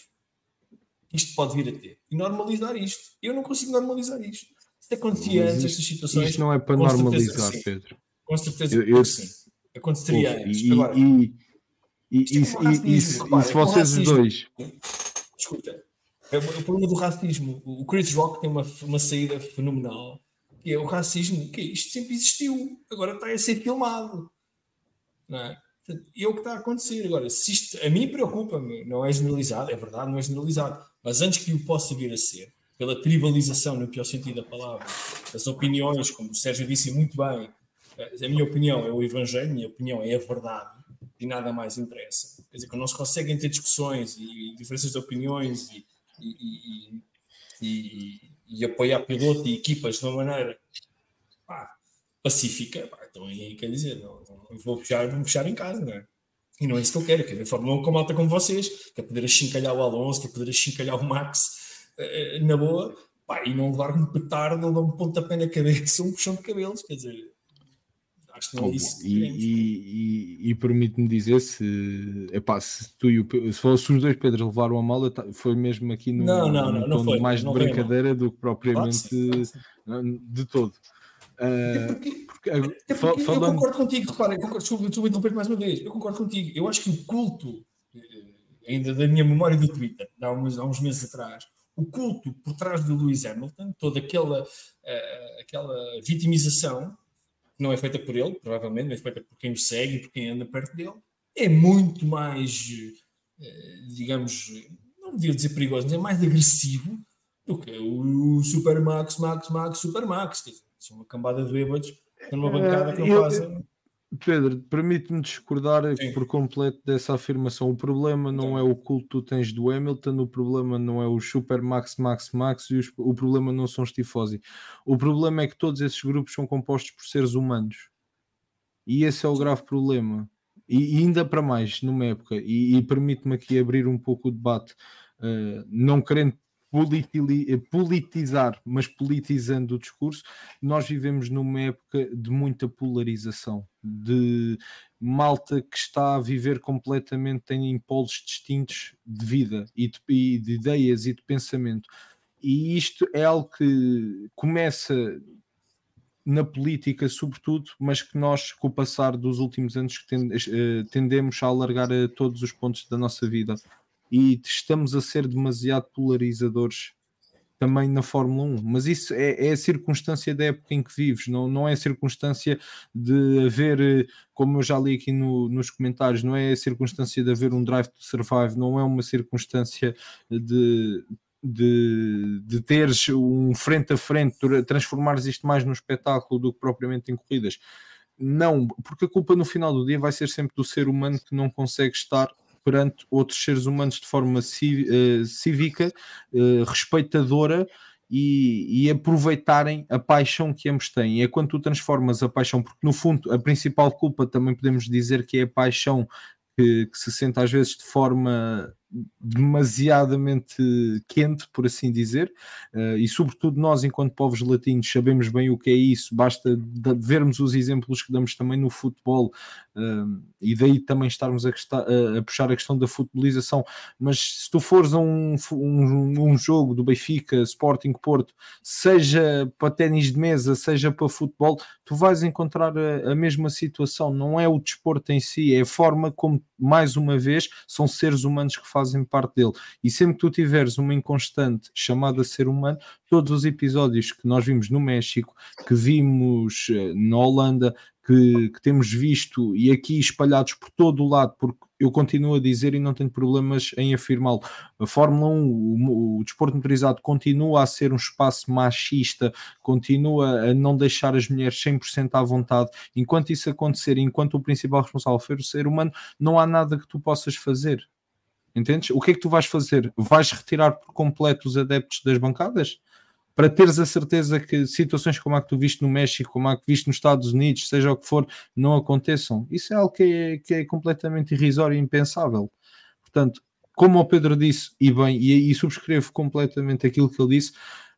Isto pode vir a ter. E normalizar isto. Eu não consigo normalizar isto. Se acontecia antes estas situações. Isto não é para normalizar, Pedro. Com certeza eu, eu, sim. Aconteceria antes. E, Agora, e, e, e, e, se vocês dois. Escuta, é o problema do racismo. O Chris Rock tem uma, uma saída fenomenal. Que é o racismo, que isto sempre existiu, agora está a ser filmado. Não é? É o que está a acontecer. Agora, isto a mim preocupa-me, não é generalizado, é verdade, não é generalizado, mas antes que o possa vir a ser, pela tribalização, no pior sentido da palavra, as opiniões, como o Sérgio disse muito bem, a minha opinião é o Evangelho, a minha opinião é a verdade e nada mais interessa. Quer dizer, quando não se conseguem ter discussões e diferenças de opiniões e, e, e, e apoiar piloto e equipas de uma maneira pá, pacífica, pá, então aí quer dizer, não, vou fechar, vou fechar em casa, não é? E não é isso que eu quero, quero ver Fórmula 1 com malta como vocês, é poder achincalhar o Alonso, que é poder achincalhar o Max uh, na boa, pá, e não levar um petardo, não um pontapé na cabeça, um puxão de cabelos, quer dizer, Acho que não é isso que e, e, e, e permite-me dizer se, epá, se tu e o se fossem os dois Pedro levaram a mala, foi mesmo aqui no, não, não, não, não foi, mais de brincadeira do que propriamente claro, de todo. Uh, porque, porque, porque falando... Eu concordo contigo, repara, concordo, desculpa, desculpa interromper mais uma vez. Eu concordo contigo. Eu acho que o culto, eh, ainda da minha memória do Twitter, há uns, há uns meses atrás, o culto por trás do Lewis Hamilton, toda aquela, uh, aquela vitimização não é feita por ele, provavelmente, é feita por quem o segue, por quem anda perto dele, é muito mais, eh, digamos, não devia dizer perigoso, mas é mais agressivo do que o Super Max, Max, Max, Super Max. Quer dizer, são uma cambada de bêbados numa bancada que não. Pedro, permite-me discordar Sim. por completo dessa afirmação. O problema não então. é o culto que tu tens do Hamilton, o problema não é o Super Max, Max, Max, e os, o problema não são os tifosi. O problema é que todos esses grupos são compostos por seres humanos. E esse é o grave problema. E, e ainda para mais, numa época, e, e permite-me aqui abrir um pouco o debate, uh, não querendo politizar, mas politizando o discurso, nós vivemos numa época de muita polarização, de malta que está a viver completamente em polos distintos de vida e de, e de ideias e de pensamento. E isto é algo que começa na política, sobretudo, mas que nós, com o passar dos últimos anos, eh, tendemos a alargar a todos os pontos da nossa vida e estamos a ser demasiado polarizadores também na Fórmula 1, mas isso é, é, a circunstância da época em que vives, não, não é a circunstância de haver, como eu já li aqui no, nos comentários, não é a circunstância de haver um drive to survive, não é uma circunstância de, de, de teres um frente a frente, transformares isto mais num espetáculo do que propriamente em corridas. Não, porque a culpa no final do dia vai ser sempre do ser humano que não consegue estar perante outros seres humanos de forma eh, cívica, eh, respeitadora e, e, aproveitarem a paixão que ambos têm. É quando tu transformas a paixão, porque no fundo a principal culpa também podemos dizer que é a paixão que, que se sente às vezes de forma demasiadamente quente, por assim dizer, uh, e sobretudo nós, enquanto povos latinos, sabemos bem o que é isso, basta vermos os exemplos que damos também no futebol, uh, e daí também estarmos a, a, puxar a questão da futebolização. Mas se tu fores a um, um, um jogo do Benfica, Sporting Porto, seja para ténis de mesa, seja para futebol, tu vais encontrar a, a mesma situação. Não é o desporto em si, é a forma como, mais uma vez, são seres humanos que fazem fazem parte dele. E sempre que tu tiveres uma inconstante chamada ser humano, todos os episódios que nós vimos no México, que vimos eh, na Holanda, que, que, temos visto e aqui espalhados por todo o lado, porque eu continuo a dizer e não tenho problemas em afirmá-lo. A Fórmula 1, o, o, desporto motorizado, continua a ser um espaço machista, continua a não deixar as mulheres 100% à vontade. Enquanto isso acontecer, enquanto o principal responsável for o ser humano, não há nada que tu possas fazer. Entendes? O que é que tu vais fazer? Vais retirar por completo os adeptos das bancadas? para teres a certeza que situações como a que tu viste no México, como a que viste nos Estados Unidos, seja o que for, não aconteçam. Isso é algo que é, que é completamente irrisório e impensável. Portanto, como o Pedro disse, e bem, e, e subscrevo completamente aquilo que ele disse,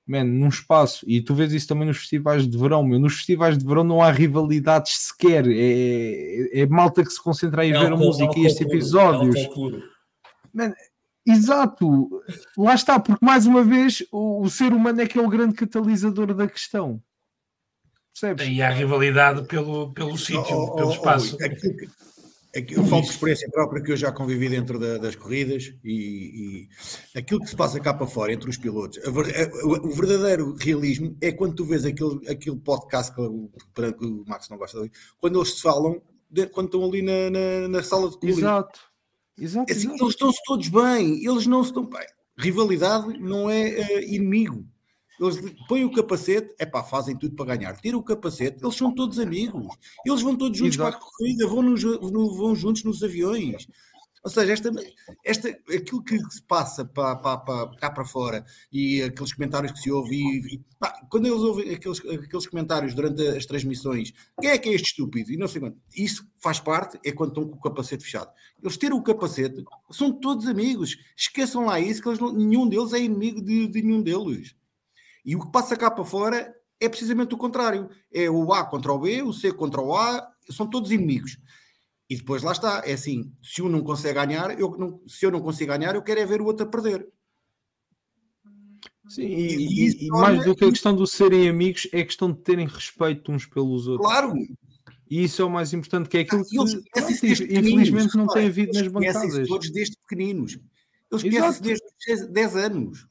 man, num espaço, e tu vês isso também nos festivais de verão, meu, nos festivais de verão não há rivalidades sequer, é, é malta que se concentra aí a ver a música e estes episódios. Man, Exato, lá está, porque mais uma vez o, o, ser humano é que é o grande catalisador da questão. Percebes? E há rivalidade pelo, pelo sítio, oh, oh, pelo espaço. Oh, aquilo que, aquilo, eu falo por experiência própria que eu já convivi dentro da, das corridas e, e, aquilo que se passa cá para fora entre os pilotos, a, a, o verdadeiro realismo é quando tu vês aquele, aquele podcast que, que o Max não gosta de quando eles se falam, de, quando estão ali na, na, na sala de corrida. Exato. Exato, assim, exato. Eles estão-se todos bem, eles não estão bem. Rivalidade não é uh, inimigo. Eles põem o capacete, é pá, fazem tudo para ganhar. Tira o capacete, eles são todos amigos. Eles vão todos juntos Exato. para a corrida, vão, nos, vão juntos nos aviões. Ou seja, esta, esta, aquilo que se passa para, para, para, cá para fora e aqueles comentários que se ouve, e, e pá, quando eles ouvem aqueles, aqueles comentários durante as transmissões, quem é que é este estúpido? E não sei quanto. Isso faz parte, é quando estão com o capacete fechado. Eles tiram o capacete, são todos amigos. Esqueçam lá isso, que nenhum deles é inimigo de, de nenhum deles. E o que passa cá para fora é precisamente o contrário. É o A contra o B, o C contra o A, são todos inimigos. E depois lá está, é assim, se um não consegue ganhar, eu não, se eu não consigo ganhar, eu quero é ver o outro a perder. Sim, e, e, e mais do que a questão de serem amigos, é a questão de terem respeito uns pelos outros. Claro! E isso é o mais importante, que é aquilo que eles, infelizmente não tem havido nas bancadas. todos desde pequeninos. Eles conhecem desde 10 anos.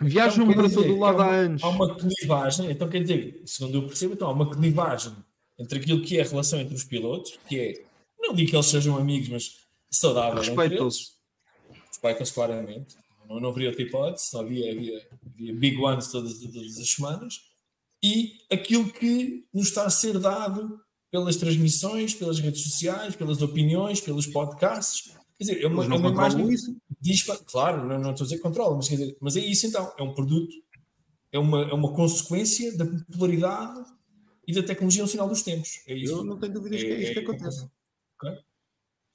Viajam então, para dizer, todo lado há anos. Há uma clivagem, então quer dizer, segundo eu percebo, então há uma clivagem entre aquilo que é a relação entre os pilotos, que é, não digo que eles sejam amigos, mas saudável Respeitam-se. Respeitam-se claramente. Não, não haveria outra hipótese, havia, havia, havia big ones todas, todas as semanas. E aquilo que nos está a ser dado pelas transmissões, pelas redes sociais, pelas opiniões, pelos podcasts. Quer dizer, é uma, é uma imagem. Isso. Diz, claro, não, não estou a dizer que controla, mas, quer dizer, mas é isso então. É um produto, é uma, é uma consequência da popularidade e da tecnologia no final dos tempos. É isso. Eu não tenho dúvidas é, que é isto que é, acontece. Okay.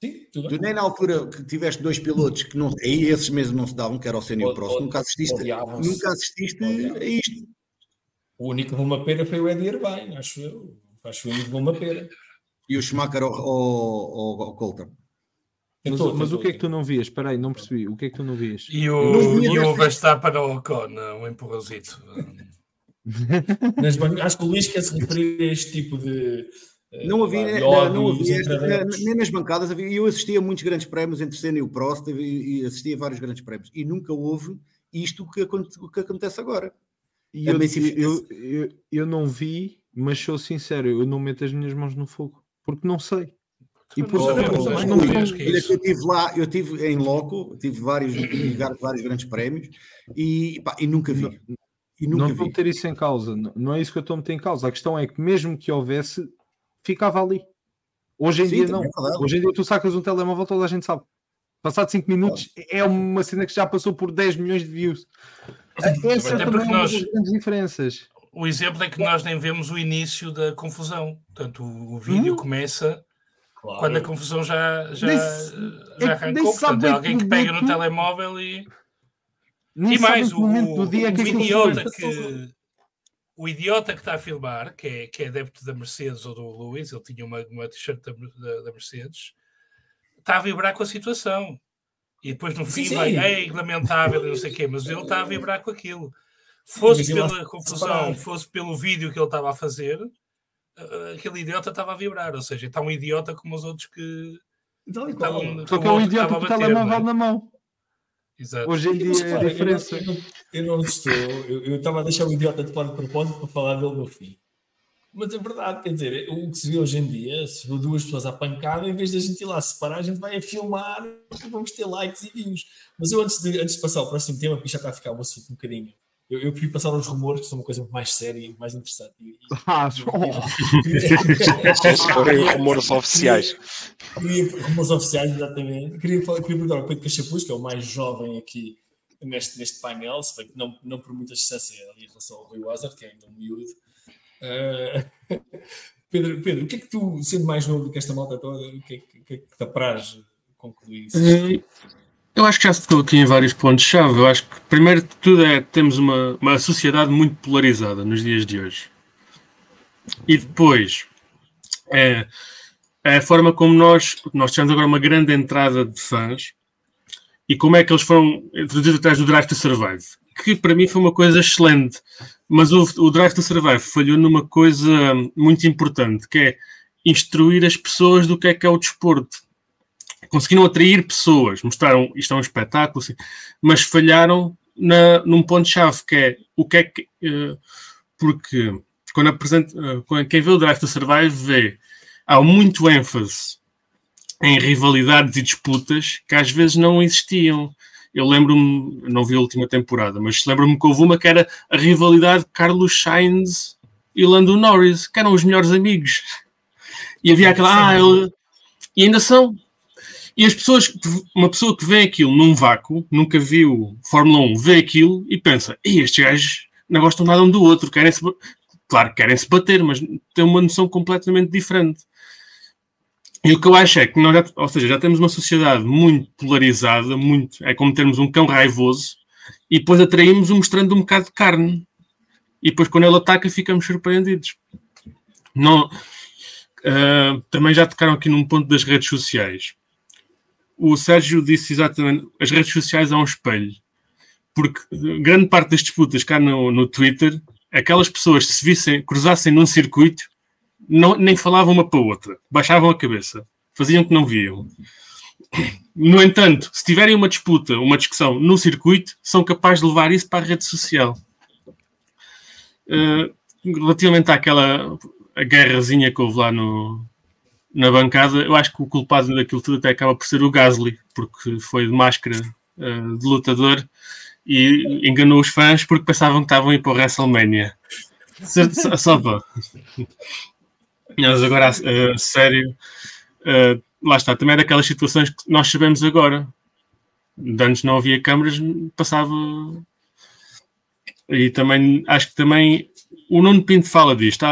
Sim, tudo tu nem na altura que tiveste dois pilotos que não, aí esses mesmo não se davam, que era o Senna e o Prost, nunca assististe, nunca assististe a isto. O único que levou uma pera foi o Eddie Irvine, acho eu. Acho que foi o único que levou uma pera. E o Schumacher ao, ao, ao Coulter. Mas, tentou, mas tentou, o que é que tu não vias? Espera aí, não percebi. O que é que tu não vias? E o, e o Verstappen ao Ocon, um empurrãozito. Nas, acho que o Luís quer se referir a este tipo de. Eh, não havia, de não, não havia nem nas bancadas havia, eu assistia a muitos grandes prémios entre Senna e o Prost e, e assistia a vários grandes prémios e nunca houve isto que, que acontece agora. E eu, eu, eu, eu, não vi, mas sou sincero, eu não meto as minhas mãos no fogo porque não sei. E por oh, não, não, não, eu tive lá, eu tive em loco, tive vários, vários grandes prémios e, pá, e nunca vi. E nunca não vou ter isso em causa, não é isso que eu estou a meter em causa. A questão é que, mesmo que houvesse, ficava ali. Hoje em Sim, dia, não. É Hoje em dia, tu sacas um telemóvel, toda a gente sabe. Passado 5 minutos, é uma cena que já passou por 10 milhões de views. Essa é uma nós, das grandes diferenças. O exemplo é que nós nem vemos o início da confusão. Portanto, o, o vídeo hum? começa claro. quando a confusão já, já, nem, já arrancou. Portanto, é alguém que pega no telemóvel e nem e mais, o, o, dia que o idiota que o idiota que está a filmar, que é, que é adepto da Mercedes ou do Lewis, ele tinha uma, uma t-shirt da, da, da, Mercedes, está a vibrar com a situação. E depois no fim sim, vai, lamentável e não sei o quê, mas ele está a vibrar com aquilo. Fosse pela confusão, fosse pelo vídeo que ele estava a fazer, aquele idiota estava a vibrar. Ou seja, está um idiota como os outros que. Então, estavam, Só que é um idiota com o telemóvel é? na mão. Exato. Hoje em dia é a diferença. Eu, eu, não estou. Eu estava a deixar o idiota de fora de propósito para falar dele no fim. Mas é verdade, quer dizer, o que se vê hoje em dia, se vê duas pessoas à pancada, em vez de a gente ir lá separar, a gente vai a filmar porque vamos ter likes e views. Mas eu, antes de, antes de passar ao próximo tema, porque já está a ficar um assunto um bocadinho, eu, eu prefiro passar aos rumores, que são uma coisa mais séria e mais interessante. E, ah, oh. rumores oficiais. Queria, rumores oficiais, exatamente. Queria, queria perguntar ao Pedro Cachapuz, que é o mais jovem aqui neste, neste painel, se bem que não, não por muita distância ali em relação ao Rui Wazard, que é ainda um miúdo. Uh, Pedro, Pedro, o que é que tu, sendo mais novo do que esta malta toda, o que é que, que, é que te apraz concluir isso? Eu acho que já estou aqui em vários pontos-chave. Eu acho que, primeiro de tudo, é temos uma, uma sociedade muito polarizada nos dias de hoje. E depois, é, é a forma como nós, nós tivemos agora uma grande entrada de fãs e como é que eles foram introduzidos atrás do Drive to Survive. Que para mim foi uma coisa excelente, mas o, o Drive to Survive falhou numa coisa muito importante, que é instruir as pessoas do que é que é o desporto. Conseguiram atrair pessoas, mostraram isto é um espetáculo, assim, mas falharam na, num ponto-chave, que é o que é que. Uh, porque quando apresenta, uh, quem vê o Drive to Survive vê há muito ênfase em rivalidades e disputas que às vezes não existiam. Eu lembro-me, não vi a última temporada, mas lembro-me que houve uma que era a rivalidade Carlos Sainz e Lando Norris, que eram os melhores amigos. E havia aquela, ah, ele... e ainda são. E as pessoas, uma pessoa que vê aquilo num vácuo, nunca viu Fórmula 1, vê aquilo e pensa, e estes gajos não gostam nada um do outro, querem se, claro, querem se bater, mas têm uma noção completamente diferente. E o que eu acho é que nós já, ou seja, já temos uma sociedade muito polarizada, muito, é como termos um cão raivoso e depois atraímos um mostrando um bocado de carne. E depois quando ele ataca ficamos surpreendidos. Não, uh, também já tocaram aqui num ponto das redes sociais. O Sérgio disse exatamente, as redes sociais são um espelho. Porque grande parte das disputas cá no, no Twitter, aquelas pessoas se vissem, cruzassem num circuito, não, nem falavam uma para a outra, baixavam a cabeça, faziam que não viam. No entanto, se tiverem uma disputa, uma discussão no circuito, são capazes de levar isso para a rede social. Uh, relativamente àquela guerrazinha que houve lá no, na bancada, eu acho que o culpado daquilo tudo até acaba por ser o Gasly, porque foi de máscara uh, de lutador e enganou os fãs porque pensavam que estavam a ir para o WrestleMania. Só, só para. Mas agora, a, sério, uh, lá está, também é daquelas situações que nós sabemos agora. De antes não havia câmaras, passava. E também, acho que também o Nuno Pinto fala disto.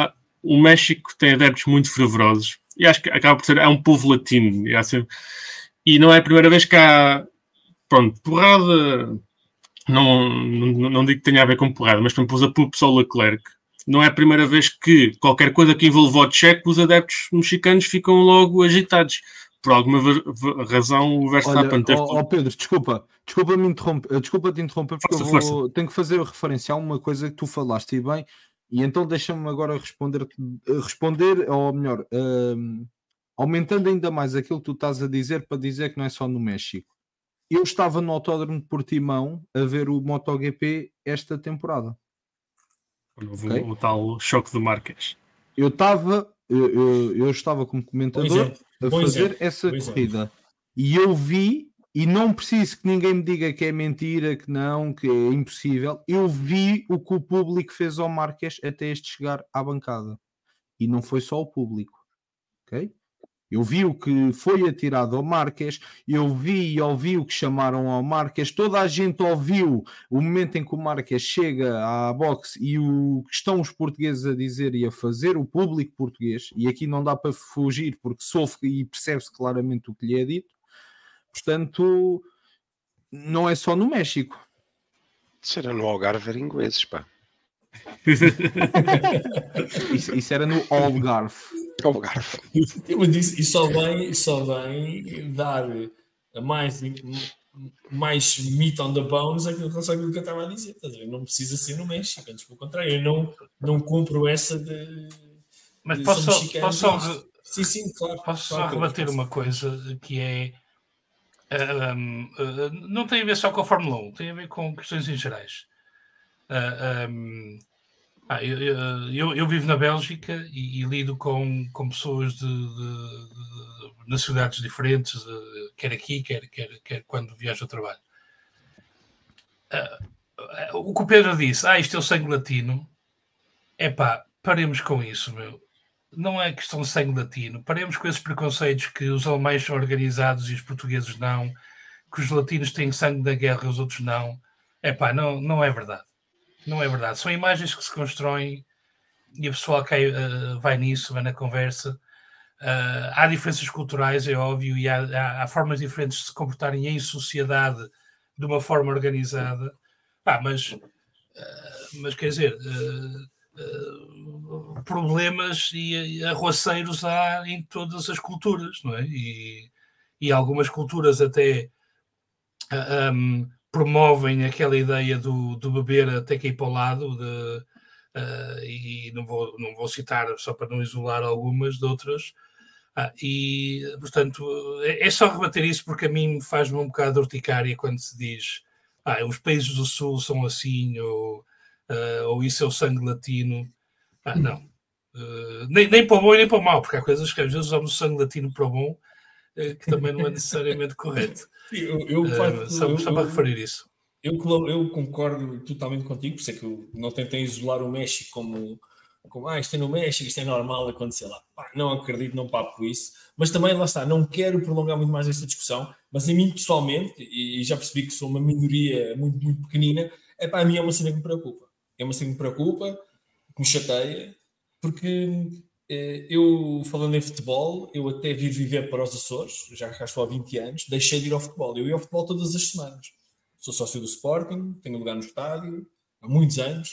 O México tem adeptos muito fervorosos e acho que acaba por ser. É um povo latino. E, assim, e não é a primeira vez que há. Pronto, porrada. Não, não, não digo que tenha a ver com porrada, mas exemplo, usa o pessoal Leclerc não é a primeira vez que qualquer coisa que envolva o cheque, os adeptos mexicanos ficam logo agitados. Por alguma razão, o Verstappen teve. Oh, oh, Pedro, desculpa, desculpa me interromper, desculpa te interromper, porque força, eu vou, tenho que fazer referência a uma coisa que tu falaste e bem, e então deixa-me agora responder, responder, ou melhor, um, aumentando ainda mais aquilo que tu estás a dizer para dizer que não é só no México. Eu estava no Autódromo de Portimão a ver o MotoGP esta temporada. Okay. O, tal choque do Marques. Eu estava, eu, eu, eu, estava como comentador a fazer essa corrida e eu vi, e não preciso que ninguém me diga que é mentira, que não, que é impossível. Eu vi o que o público fez ao Marques até este chegar à bancada. E não foi só o público. Ok? Eu vi o que foi atirado ao Marques, eu vi e ouvi o que chamaram ao Marques, toda a gente ouviu o momento em que o Marques chega à boxe e o que estão os portugueses a dizer e a fazer, o público português, e aqui não dá para fugir porque sofre e percebe-se claramente o que lhe é dito. Portanto, não é só no México. Será no Algarve era ingleses, pá. isso, isso, era no Algarve. Algarve. Mas isso, isso, só vem, só vem dar mais, mais meat on the bones aquilo que eu estava a dizer. Não precisa ser no México, antes pelo contrário, eu não, não compro essa de. Mas de posso, só, posso só, sim, sim, claro, posso claro, só rebater uma coisa que é. Um, uh, não tem a ver só com a Fórmula 1, tem a ver com questões em gerais. Uh, um, Ah, eu, eu, eu, vivo na Bélgica e, e lido com, com pessoas de, de, de nacionalidades diferentes, de, quer aqui, quer, quer, quer quando viajo ao trabalho. Uh, o que o Pedro disse, ah, isto é o sangue latino. É pá, paremos com isso, meu. Não é questão de sangue latino. Paremos com esses preconceitos que os alemães são organizados e os portugueses não, que os latinos têm sangue da guerra e os outros não. É pá, não, não é verdade. Não é verdade. São imagens que se constroem e a pessoa cai, uh, vai nisso, vai na conversa. Uh, há diferenças culturais, é óbvio, e há, há, há, formas diferentes de se comportarem em sociedade de uma forma organizada. Ah, mas, uh, mas quer dizer, problemas e arroaceiros há em todas as culturas, não é? E, e algumas culturas até. Um, promovem aquela ideia do, do beber até que ir para o lado, de, uh, e não vou, não vou citar só para não isolar algumas de outras. Ah, e, portanto, é, é, só rebater isso porque a mim faz-me um bocado urticária quando se diz ah, os países do Sul são assim, ou, uh, ou isso é o sangue latino. Ah, não. Uh, nem, nem para o bom e nem para o mau, porque há coisas que às vezes usamos o sangue latino para o bom, uh, que também não é necessariamente correto. Sim, eu, eu, uh, só, só para referir isso. Eu, eu, concordo totalmente contigo, por isso é que eu não tentei isolar o México como, como ah, isto é no México, isto é normal acontecer lá. Pá, não acredito, não papo isso. Mas também, lá está, não quero prolongar muito mais esta discussão, mas a mim pessoalmente, e já percebi que sou uma minoria muito, muito pequenina, é para a mim é uma cena que me preocupa. É uma cena que me preocupa, que me chateia, porque eh, eu, falando em futebol, eu até vir viver para os Açores, já cá estou há 20 anos, deixei de ir ao futebol. Eu ia ao futebol todas as semanas. Sou sócio do Sporting, tenho lugar no estádio, há muitos anos,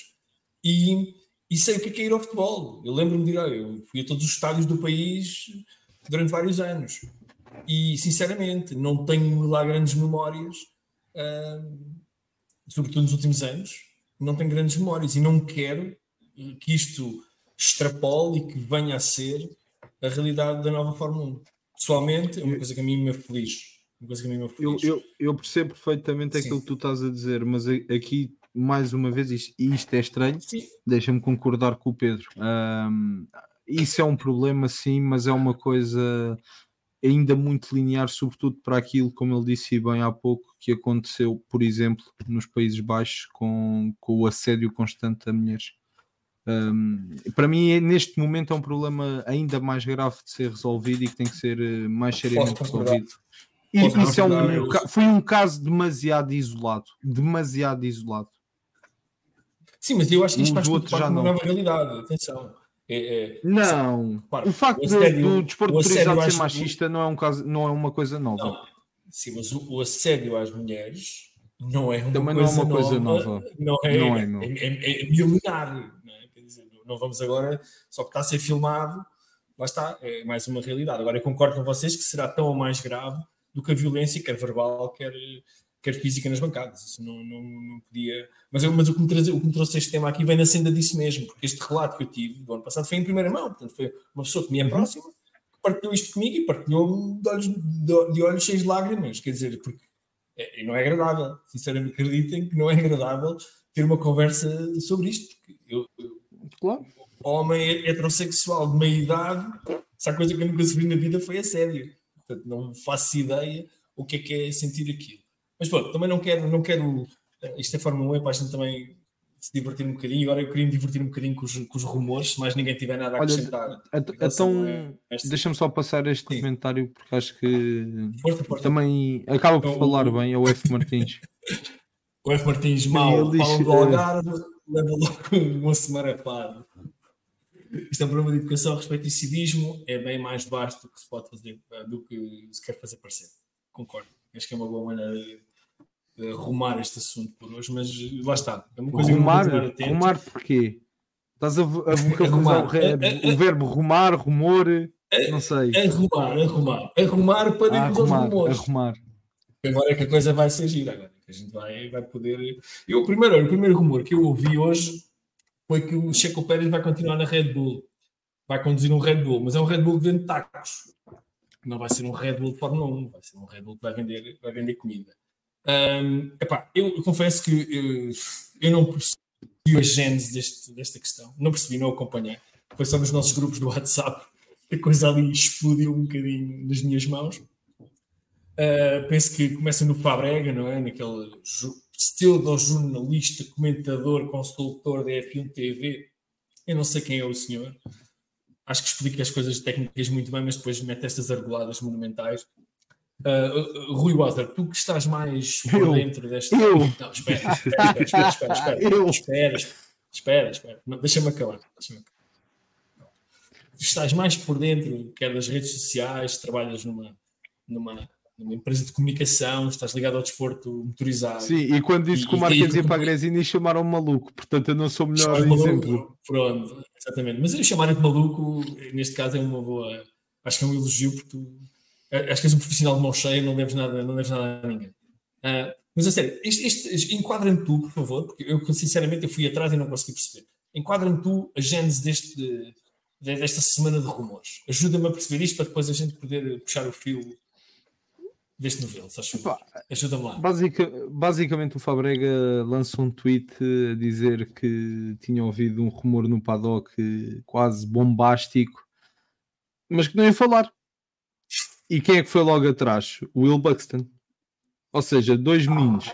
e, e sei o que é, é ir ao futebol. Eu lembro-me de ir, eu fui a todos os estádios do país durante vários anos. E, sinceramente, não tenho lá grandes memórias, uh, sobretudo nos últimos anos, não tenho grandes memórias e não quero que isto extrapole e que venha a ser a realidade da nova Fórmula 1. Pessoalmente, é uma coisa que a mim me feliz. Uma coisa que a mim me feliz. Eu, eu, eu percebo perfeitamente Sim. aquilo que tu estás a dizer, mas aqui, mais uma vez, isto, isto é estranho, deixa-me concordar com o Pedro. Um, isso é um problema, sim, mas é uma coisa ainda muito linear, sobretudo para aquilo, como ele disse bem há pouco, que aconteceu, por exemplo, nos Países Baixos com, com o assédio constante a mulheres. Um, para mim, neste momento, é um problema ainda mais grave de ser resolvido e que tem que ser eh, mais seriamente resolvido. E, isso é um, foi um caso demasiado isolado. Demasiado isolado. Sim, mas eu acho que isto faz parte já uma nova realidade. Atenção. É, é, não, o facto assédio, do desporto autorizado ser machista não é, um caso, não é uma coisa nova. Não. Sim, mas o, o assédio às mulheres não é uma, Também coisa, não é uma coisa nova. nova. Não é, não é, não. é, é, é milenar não vamos agora, só que está a ser filmado, lá está, é mais uma realidade. Agora eu concordo com vocês que será tão ou mais grave do que a violência, quer verbal, quer, quer física nas bancadas. Isso não, não, não podia. Mas, eu, mas o, que me trouxe, o que me trouxe este tema aqui vem na senda disso mesmo, porque este relato que eu tive do ano passado foi em primeira mão, portanto, foi uma pessoa que me é uhum. próxima que partilhou isto comigo e partilhou-me de olhos, de, de olhos cheios de lágrimas, quer dizer, porque é, não é agradável, sinceramente acreditem que não é agradável ter uma conversa sobre isto, porque eu, eu Claro. Homem heterossexual de meia idade, se a coisa que eu nunca sofri na vida foi assédio. Portanto, não faço ideia o que é que é sentir aquilo. Mas pronto, também não quero, não quero. Eh, isto é Fórmula 1, é para a gente também se divertir um bocadinho. Agora eu queria me divertir um bocadinho com os, com os rumores, se mais ninguém tiver nada a acrescentar. Olha, então, é deixa-me só passar este Sim. comentário, porque acho que força, força. também acaba por então, falar bem. É o F. Martins. o F. Martins, mal, falam do Algarve leva logo uma semana parado. Isto é um problema de educação respeito ao civismo, é bem mais vasto do que se pode fazer, do que se quer fazer parecer. Concordo. Acho que é uma boa maneira de arrumar este assunto por hoje, mas lá está. É uma coisa rumar, que rumar porquê? Estás a, a vocalizar o, o, verbo rumar, rumor, não sei. Arrumar, arrumar. Arrumar para ah, arrumar, rumores. Arrumar. Agora é que a coisa vai ser gira agora a gente vai, vai poder. Eu, o, primeiro, o primeiro rumor que eu ouvi hoje foi que o Checo Pérez vai continuar na Red Bull, vai conduzir um Red Bull, mas é um Red Bull que vende tacos. Não vai ser um Red Bull de Fórmula 1, vai ser um Red Bull que vai vender, vai vender comida. Um, epá, eu confesso que eu, eu não percebo a gênese deste, desta questão. Não percebi, não acompanhei. Foi só nos nossos grupos do WhatsApp a coisa ali explodiu um bocadinho nas minhas mãos. Uh, penso que começa no Fabrega, não é? Naquele pseudo-jornalista, comentador, consultor da F1 TV. Eu não sei quem é o senhor. Acho que explica as coisas técnicas muito bem, mas depois mete estas argoladas monumentais. Uh, Rui Water, tu que estás mais por dentro desta. Eu. Não, espera, espera, espera, espera, espera. Eu. Espera, espera, espera. Deixa-me acabar. Deixa acabar. estás mais por dentro, quer das redes sociais, trabalhas numa, numa, numa empresa de comunicação, estás ligado ao desporto motorizado. Sim, e quando disse que o Marquês ia para a Gresini chamaram-me maluco, portanto eu não sou o melhor exemplo. Maluco, pronto, exatamente. Mas eu chamar-te maluco, neste caso é uma boa. Acho que é um elogio porque tu acho que és um profissional de mão cheia, não deves nada, não deves nada a ninguém. Uh, mas a sério, enquadra-me tu, por favor, porque eu sinceramente eu fui atrás e não consegui perceber. Enquadra-me tu a gênese deste, de, desta semana de rumores. Ajuda-me a perceber isto para depois a gente poder puxar o fio deste novelo, Ajuda-me lá. Basic, basicamente o Fabrega lançou um tweet a dizer que tinha ouvido um rumor no paddock quase bombástico, mas que não ia falar. E quem é que foi logo atrás? Will Buxton. Ou seja, dois ah, meninos.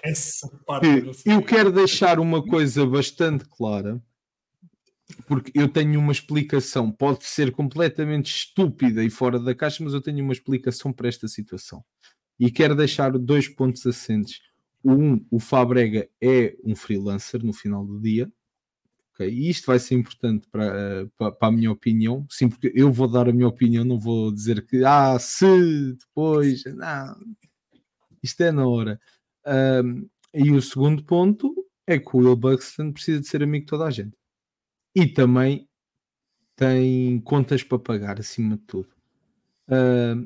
eu, eu quero deixar uma coisa bastante clara, porque eu tenho uma explicação. Pode ser completamente estúpida e fora da caixa, mas eu tenho uma explicação para esta situação. E quero deixar dois pontos assentes. Um, o Fabrega é um freelancer no final do dia. E isto vai ser importante para, para, para, a minha opinião, sim, porque eu vou dar a minha opinião, não vou dizer que ah, se depois, não, isto é na hora. Um, e o segundo ponto é que o Will Buxton precisa de ser amigo de toda a gente e também tem contas para pagar acima de tudo.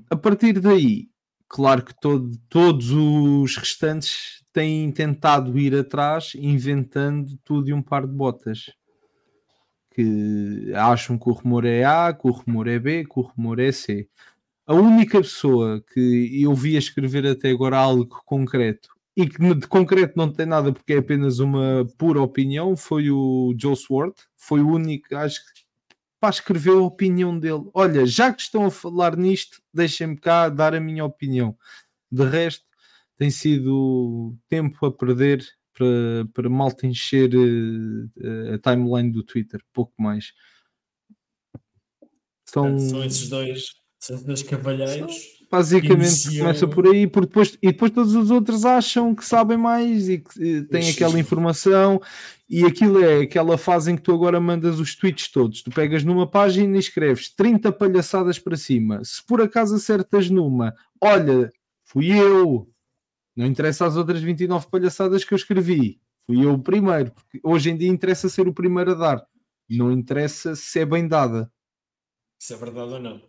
A partir daí, claro que todo, todos os restantes têm tentado ir atrás inventando tudo e um par de botas que acham que o rumor é A, que o rumor é B, que o rumor é C. A única pessoa que eu vi a escrever até agora algo concreto e que de concreto não tem nada porque é apenas uma pura opinião foi o Joe Swart. Foi o único, acho que, para escrever a opinião dele. Olha, já que estão a falar nisto, deixem-me cá dar a minha opinião. De resto, tem sido tempo a perder para, para malta encher uh, a timeline do Twitter, pouco mais. São, são esses dois, são esses dois cavalheiros. Basicamente iniciam... começa por aí, porque depois, e depois todos os outros acham que sabem mais e que têm aquela informação, e aquilo é aquela fase em que tu agora mandas os tweets todos. Tu pegas numa página e escreves 30 palhaçadas para cima. Se por acaso acertas numa, olha, fui eu, não interessa as outras 29 palhaçadas que eu escrevi. Fui eu o primeiro. Porque hoje em dia interessa ser o primeiro a dar. Não interessa se é bem dada. Se é verdade ou não.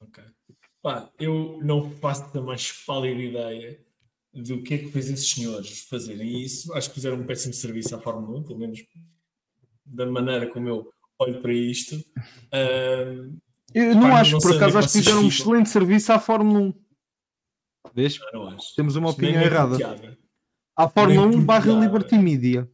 Ok. Pá, eu não faço a mais pálida ideia do que é que fez esses senhores fazerem isso. Acho que fizeram um péssimo serviço à Fórmula 1, pelo menos da maneira como eu olho para isto. Uh, eu não pá, acho, não por acaso, acho que fizeram um excelente serviço à Fórmula 1. Vês? Temos uma opinião errada. A Fórmula 1 barra Liberty Media.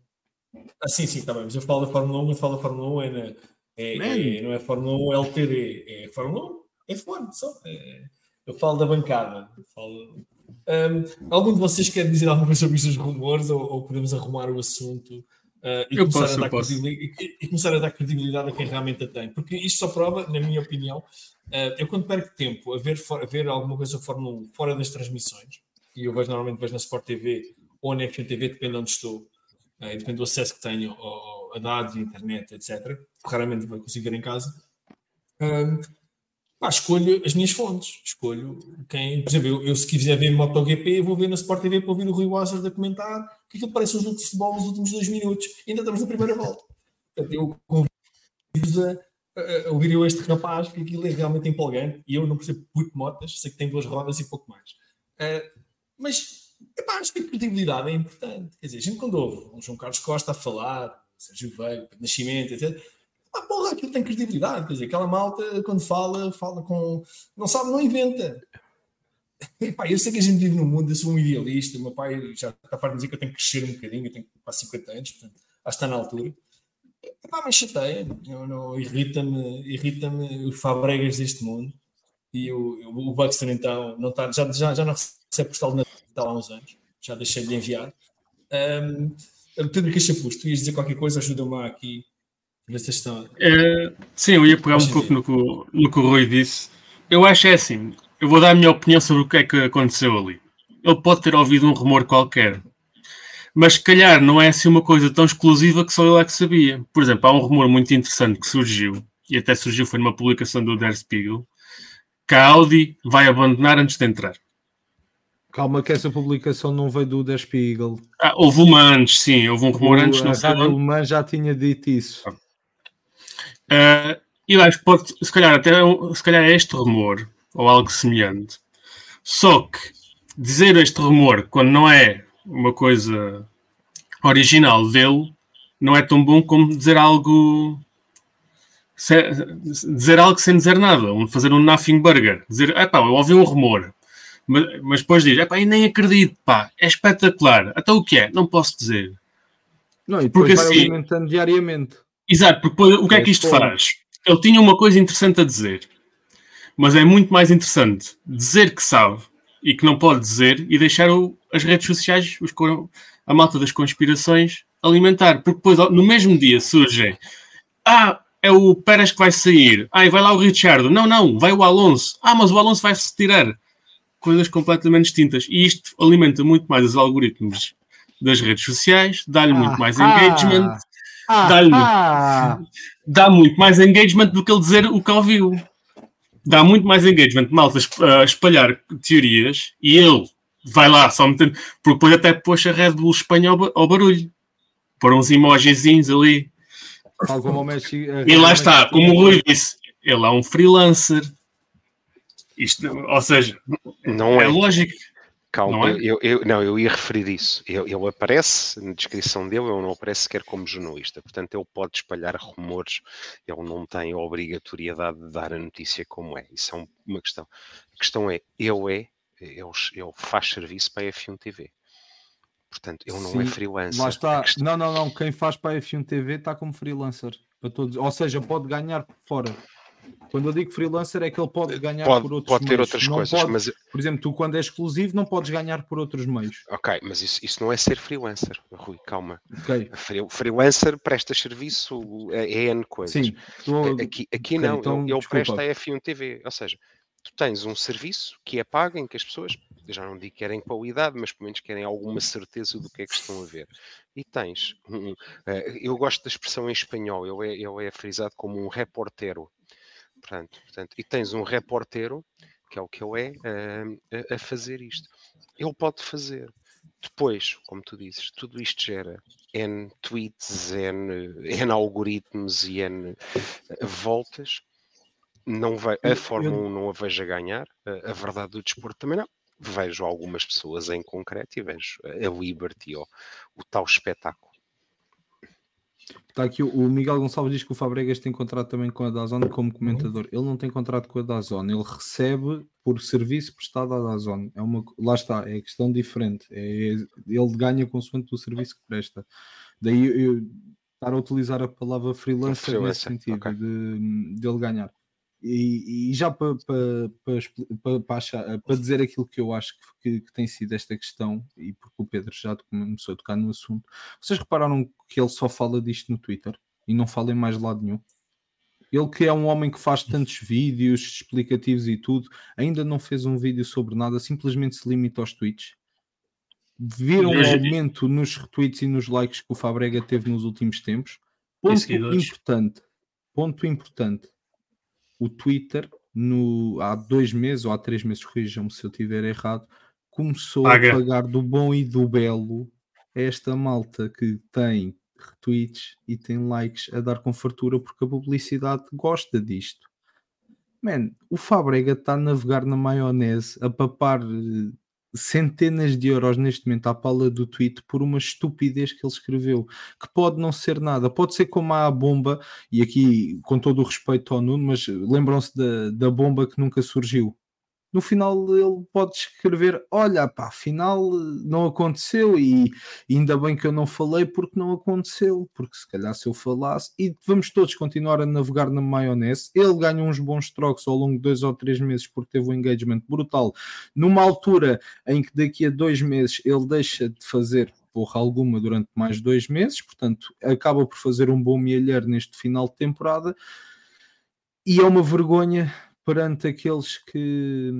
Ah, sim, sim, está bem. Mas eu falo da Fórmula 1, eu falo da Fórmula 1 é, na, é, é, não é Fórmula 1 LTD, é Fórmula 1 F1 só. É, eu falo da bancada. Falo, um, algum de vocês quer dizer alguma coisa sobre estes rumores ou, ou, podemos arrumar o assunto uh, e, começar posso, a dar e, e, começar a dar credibilidade a quem realmente a tem? Porque isto só prova, na minha opinião, Uh, eu quando perco tempo a ver, a ver alguma coisa Fórmula 1 fora das transmissões, e eu vejo normalmente vejo na Sport TV ou na FM TV, depende de onde estou, uh, depende do acesso que tenho a dados, internet, etc. Raramente consigo ver em casa. Um, pá, escolho as minhas fontes, escolho quem, por exemplo, eu, eu se quiser ver MotoGP, vou ver na Sport TV para ouvir o Rui Wasser a comentar que aquilo parece um jogo de futebol nos últimos dois minutos, ainda estamos na primeira volta. Portanto, eu convido a uh, ouvir eu este rapaz, porque aquilo é realmente empolgante e eu não percebo muito motas, sei que tem duas rodas e pouco mais. Uh, mas epá, acho que a credibilidade é importante. Quer dizer, a gente quando ouve um João Carlos Costa a falar, Sérgio Veio, Nascimento, etc. Ah, porra, aquilo tem credibilidade. Quer dizer, aquela malta, quando fala, fala com. Não sabe, não inventa. Epá, eu sei que a gente vive num mundo, eu sou um idealista. O meu pai já está a de dizer que eu tenho que crescer um bocadinho, eu tenho quase 50 anos, portanto, acho que está na altura. Pá, mas chateia, irrita-me irrita os Fabregas deste mundo e o, o Buxton então não está, já, já, já não recebe postal de Natal há uns anos, já deixei de enviar. Um, Pedro Cachapusto, tu ias dizer qualquer coisa, ajuda-me aqui nesta história. É, sim, eu ia pegar um pouco no que, no que o Rui disse. Eu acho é assim, eu vou dar a minha opinião sobre o que é que aconteceu ali. Ele pode ter ouvido um rumor qualquer, mas se calhar não é assim uma coisa tão exclusiva que só ele é que sabia. Por exemplo, há um rumor muito interessante que surgiu, e até surgiu foi numa publicação do Der Spiegel, que a Audi vai abandonar antes de entrar. Calma que essa publicação não veio do Der Spiegel. Ah, houve uma antes, sim, houve um rumor o, antes. A Rádio Alemã já tinha dito isso. Uh, eu acho que pode, se calhar, até se calhar é este rumor, ou algo semelhante. Só que dizer este rumor quando não é uma coisa original dele não é tão bom como dizer algo dizer algo sem dizer nada, fazer um nothing burger, dizer, pá, eu ouvi um rumor, mas, mas depois diz, pá, eu nem acredito, pá, é espetacular, até então o que é? Não posso dizer. Não, e porque vai assim, alimentando diariamente. Exato, porque o que é, é que isto faz? Ele tinha uma coisa interessante a dizer, mas é muito mais interessante dizer que sabe e que não pode dizer e deixar o, as redes sociais, os, a malta das conspirações, alimentar. Porque depois, no mesmo dia, surgem. Ah, é o Pérez que vai sair. Ah, e vai lá o Richard. Não, não, vai o Alonso. Ah, mas o Alonso vai se tirar. Coisas completamente distintas. E isto alimenta muito mais os algoritmos das redes sociais, dá-lhe ah, muito mais engagement, ah, dá-lhe ah, dá muito mais engagement do que ele dizer o que ouviu dá muito mais engagement malta espalhar teorias e ele vai lá só metendo, porque depois até pôs a Red Bull Espanha ao, barulho, pôr uns emojizinhos ali. Messi, e lá está, como o Rui disse, ele é um freelancer. Isto, ou seja, não é, é lógico. Calma, não, é? eu, eu, não, eu ia referir isso. Ele, ele, aparece, na descrição dele, ele não aparece sequer como jornalista. Portanto, ele pode espalhar rumores, ele não tem a obrigatoriedade de dar a notícia como é. Isso é uma questão. A questão é, ele é, ele, ele faz serviço para a F1 TV. Portanto, ele não é Sim, é freelancer. Lá está. Questão... Não, não, não. Quem faz para a F1 TV está como freelancer. Para todos. Ou seja, pode ganhar por fora. Quando eu digo freelancer é que ele pode ganhar pode, por outros pode ter meios. outras não coisas, pode, mas por exemplo, tu quando é exclusivo não podes ganhar por outros meios. Ok, mas isso, isso não é ser freelancer, Rui, calma. Okay. Freelancer presta serviço a N coisas. Sim, tô... aqui, aqui okay, não, então, ele, ele presta a F1 TV, ou seja, tu tens um serviço que é pago em que as pessoas, já não digo que querem qualidade, mas pelo menos querem alguma certeza do que é que estão a ver. E tens, um, uh, eu gosto da expressão em espanhol, ele é, ele é frisado como um reportero. Portanto, portanto, e tens um reporteiro, que é o que ele é, uh, a fazer isto. Ele pode fazer. Depois, como tu dizes, tudo isto gera N tweets, N, N algoritmos e N eh, voltas. Não vai, a Fórmula 1 não a vejo a ganhar, a, a verdade do desporto também não vejo algumas pessoas em concreto e vejo a Liberty, ou o tal espetáculo. Está aqui o Miguel Gonçalves diz que o Fabregas tem contrato também com a Dazone como comentador. Ele não tem contrato com a Dazone, ele recebe por serviço prestado à Dazone. É uma, lá está, é questão diferente. É, ele ganha consoante do serviço que presta. Daí eu, estar a utilizar a palavra freelancer nesse sentido, okay. de, de ele ganhar. E, e, já para, para, para, para, dizer aquilo que eu acho que, que, tem sido esta questão, e porque o Pedro já começou a tocar no assunto, vocês repararam que ele só fala disto no Twitter e não fala em mais lado nenhum? Ele que é um homem que faz tantos vídeos explicativos e tudo, ainda não fez um vídeo sobre nada, simplesmente se limita aos tweets. Viram o aumento nos retweets e nos likes que o Fabrega teve nos últimos tempos? Ponto importante. Ponto importante o Twitter, no, há dois meses ou há três meses, corrijam-me se eu estiver errado, começou Paga. a pagar do bom e do belo esta malta que tem retweets e tem likes a dar com fartura porque a publicidade gosta disto. Man, o Fabrega está a navegar na maionese, a papar eh, centenas de euros neste momento à pala do tweet por uma estupidez que ele escreveu, que pode não ser nada, pode ser como a bomba, e aqui com todo o respeito ao Nuno, mas lembram-se da, da bomba que nunca surgiu. No final ele pode escrever: Olha, pá, afinal não aconteceu e ainda bem que eu não falei porque não aconteceu, porque se calhar se eu falasse, e vamos todos continuar a navegar na maionese. Ele ganha uns bons trocos ao longo de dois ou três meses porque teve um engagement brutal, numa altura em que daqui a dois meses ele deixa de fazer porra alguma durante mais dois meses, portanto acaba por fazer um bom milheiro neste final de temporada. E é uma vergonha perante aqueles que,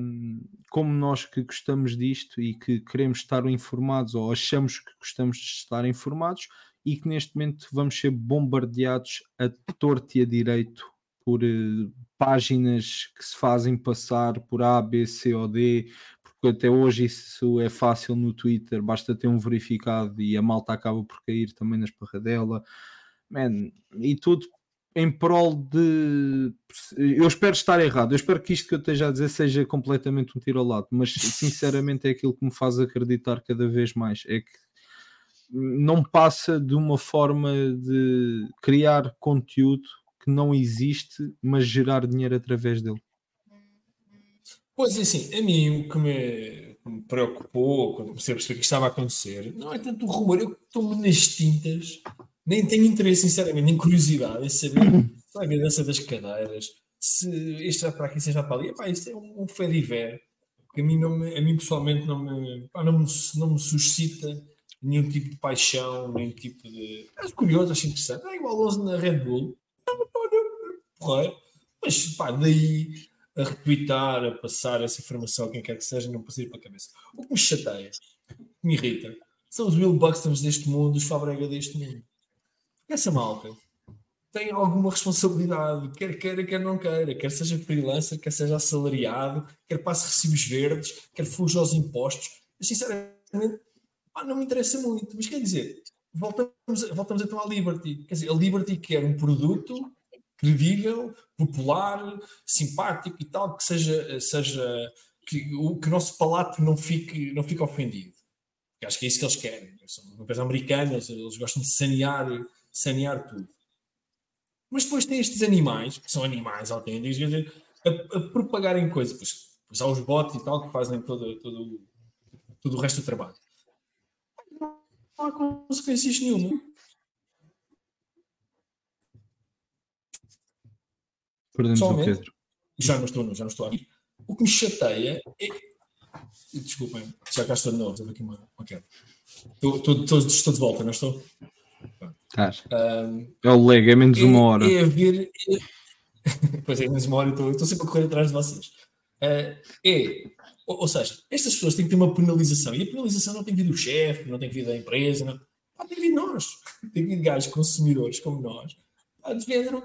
como nós que gostamos disto e que queremos estar informados ou achamos que gostamos de estar informados e que neste momento vamos ser bombardeados a torto e a direito por uh, páginas que se fazem passar por A, B, C ou D, porque até hoje isso é fácil no Twitter, basta ter um verificado e a malta acaba por cair também na esparradela. Man, e tudo em prol de. Eu espero estar errado, eu espero que isto que eu esteja a dizer seja completamente um tiro ao lado, mas sinceramente é aquilo que me faz acreditar cada vez mais. É que não passa de uma forma de criar conteúdo que não existe, mas gerar dinheiro através dele. Pois é, assim, a mim o que me, me preocupou quando comecei a perceber que estava a acontecer não é tanto o rumor, eu estou-me nas tintas nem tenho interesse, sinceramente, nem curiosidade em saber se vai haver dança das cadeiras, se isto vai para aqui, seja para ali. Epá, isto é um, um fediver que a mim, não me, a mim pessoalmente não me, pá, não, me, não me suscita nenhum tipo de paixão, nenhum tipo de. Acho curioso, acho interessante. É igual 11 na Red Bull. Porra, mas pá, daí a retweetar, a passar essa informação a quem quer que seja, não passei para a cabeça. O que me chateia, que me irrita, são os Will Buxtons deste mundo, os Fabrega deste mundo essa malta tem alguma responsabilidade, quer queira, quer não queira, quer seja freelancer, quer seja assalariado, quer passe recibos verdes, quer fuja aos impostos. Eu, sinceramente, ah, não me interessa muito. Mas quer dizer, voltamos, voltamos então à Liberty. Quer dizer, a Liberty quer um produto credível, popular, simpático e tal, que seja, seja que o que o nosso palato não fique, não fique ofendido. Porque acho que é isso que eles querem. São uma empresa americana, eles, eles gostam de sanear sanear tudo. Mas depois tem estes animais, que são animais autênticos, a, a propagarem coisas. Pois, pois há os bots e tal que fazem todo, todo, todo o resto do trabalho. Não há consequências nenhuma. Perdemos o Pedro. Já não estou, já não estou aqui. O que me chateia é. Desculpem, já cá estou de novo, estou aqui uma, quebra. Estou, estou, estou, estou de volta, não estou? Um, é o leg, é menos é, uma hora. É. É... pois é, menos uma hora, estou, estou sempre a correr atrás de vocês. Uh, é, ou, ou, seja, estas pessoas têm que ter uma penalização e a penalização não tem que vir do chefe, não tem que vir da empresa, não, pá, tem que vir nós, tem que vir gajos consumidores como nós. Pá, de género,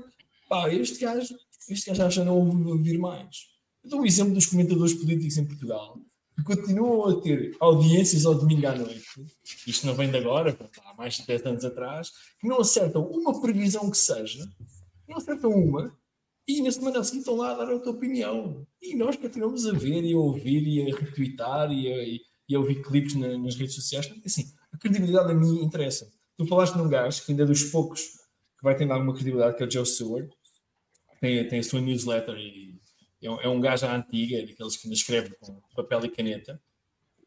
pá, este gajo, este gajo já não ouve ouvir mais. Eu dou um exemplo dos comentadores políticos em Portugal que continuam a ter audiências ao domingo à noite, isto não vem de agora, há mais de 10 anos atrás, que não acertam uma previsão que seja, não acertam uma, e na semana seguinte estão lá a dar a tua opinião. E nós continuamos a ver e a ouvir e a retweetar e a, e a ouvir clipes na, nas redes sociais. Porque, assim, a credibilidade a mim interessa. Tu falaste num gajo que ainda é dos poucos que vai ter alguma credibilidade, que é o Joe Stewart, tem, tem a sua newsletter e é, é um gajo à antiga, daqueles que ainda escreve com papel e caneta.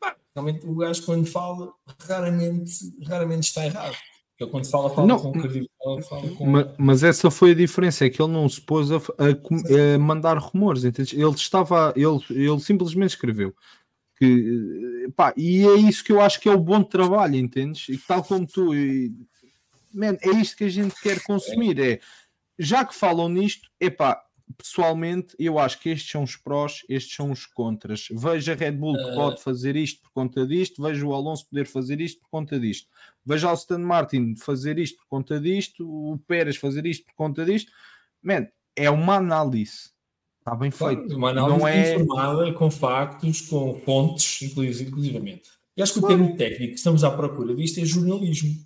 Pá, realmente o gajo quando fala raramente, raramente está errado. Ele quando fala, fala não, com credibilidade. Fala com... Mas, mas, essa foi a diferença, é que ele não se pôs a, a, a mandar rumores, entende? Ele estava, ele, ele simplesmente escreveu que pá, e é isso que eu acho que é o bom trabalho, entendes? E tal como tu, e, man, é isto que a gente quer consumir, é já que falam nisto, é pá, pessoalmente, eu acho que estes são os prós, estes são os contras. Veja a Red Bull que uh... pode fazer isto por conta disto, veja o Alonso poder fazer isto por conta disto, veja o Aston Martin fazer isto por conta disto, o Pérez fazer isto por conta disto. Man, é uma análise. Está bem feito. Uma análise Não é... informada, com factos, com fontes, inclusivamente. E acho que o termo técnico que estamos à procura disto é jornalismo.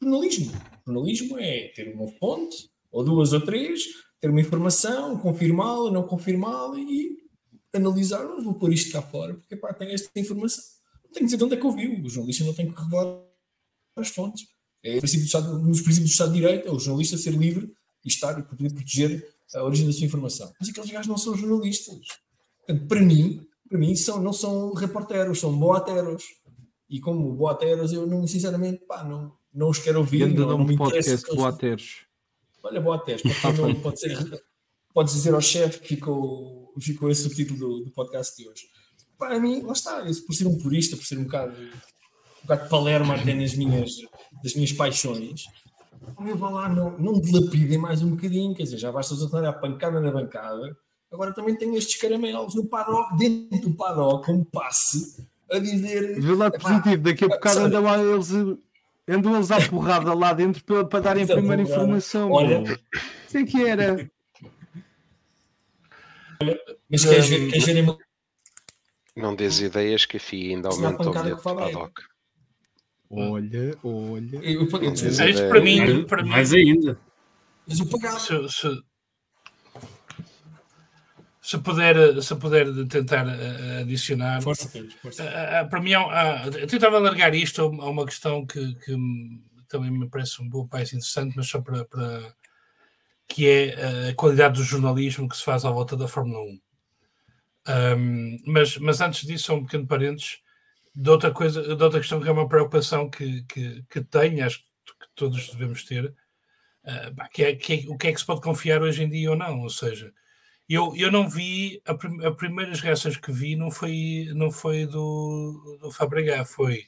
Jornalismo. Jornalismo é ter uma fonte, ou duas ou três, ter uma informação, confirmá-la, não confirmá-la e analisar, vou pôr isto cá fora, porque pá, tem esta informação. Não tenho que dizer de onde é que ouviu. O jornalista não tem que revelar as fontes. É princípio Estado, nos princípios do Estado de Direito, é o jornalista ser livre e estar e poder proteger a origem da sua informação. Mas aqueles gajos não são jornalistas. Portanto, para mim, para mim são, não são reporteros, são boateros. E como boateros, eu não, sinceramente, pá, não, não os quero ouvir. Ainda não, não me podcast boateros. Olha, pode, não, pode ser, podes dizer ao chefe que ficou, ficou esse o título do, do podcast de hoje. Para mim, lá está, por ser um purista, por ser um bocado, um bocado palermo até nas minhas, das minhas paixões, eu vou lá, não, não dilapidem mais um bocadinho, quer dizer, já basta usar a pancada na bancada, agora também tem estes caramelos no paddock, dentro do paddock, como passe, a dizer... Vê lá positivo, daqui a bocado andam lá eles... Andam eles à porrada lá dentro para, para darem a primeira informação. Olha, sei que era. Mas queres ver, queres ver Não dês ideias que a FIA ainda aumentou o bilhete de paddock. Olha, olha. Eu paguei é isto para mim, para mim. Mais ainda. Mas eu pagava. Se, se, se, puder, se puder tentar uh, adicionar. Força, força. Uh, para mim, uh, eu tentava alargar isto a uma questão que, que também me parece um bom país interessante, mas só para, para que é a qualidade do jornalismo que se faz à volta da Fórmula 1. Um, mas, mas antes disso, só um pequeno parênteses de outra coisa, de outra questão que é uma preocupação que, que, que tenho, acho que todos devemos ter, uh, que, é, que é, o que é que se pode confiar hoje em dia ou não. Ou seja, eu, eu não vi, a, prim, a primeiras reações que vi não foi, não foi do, do Fabregas, foi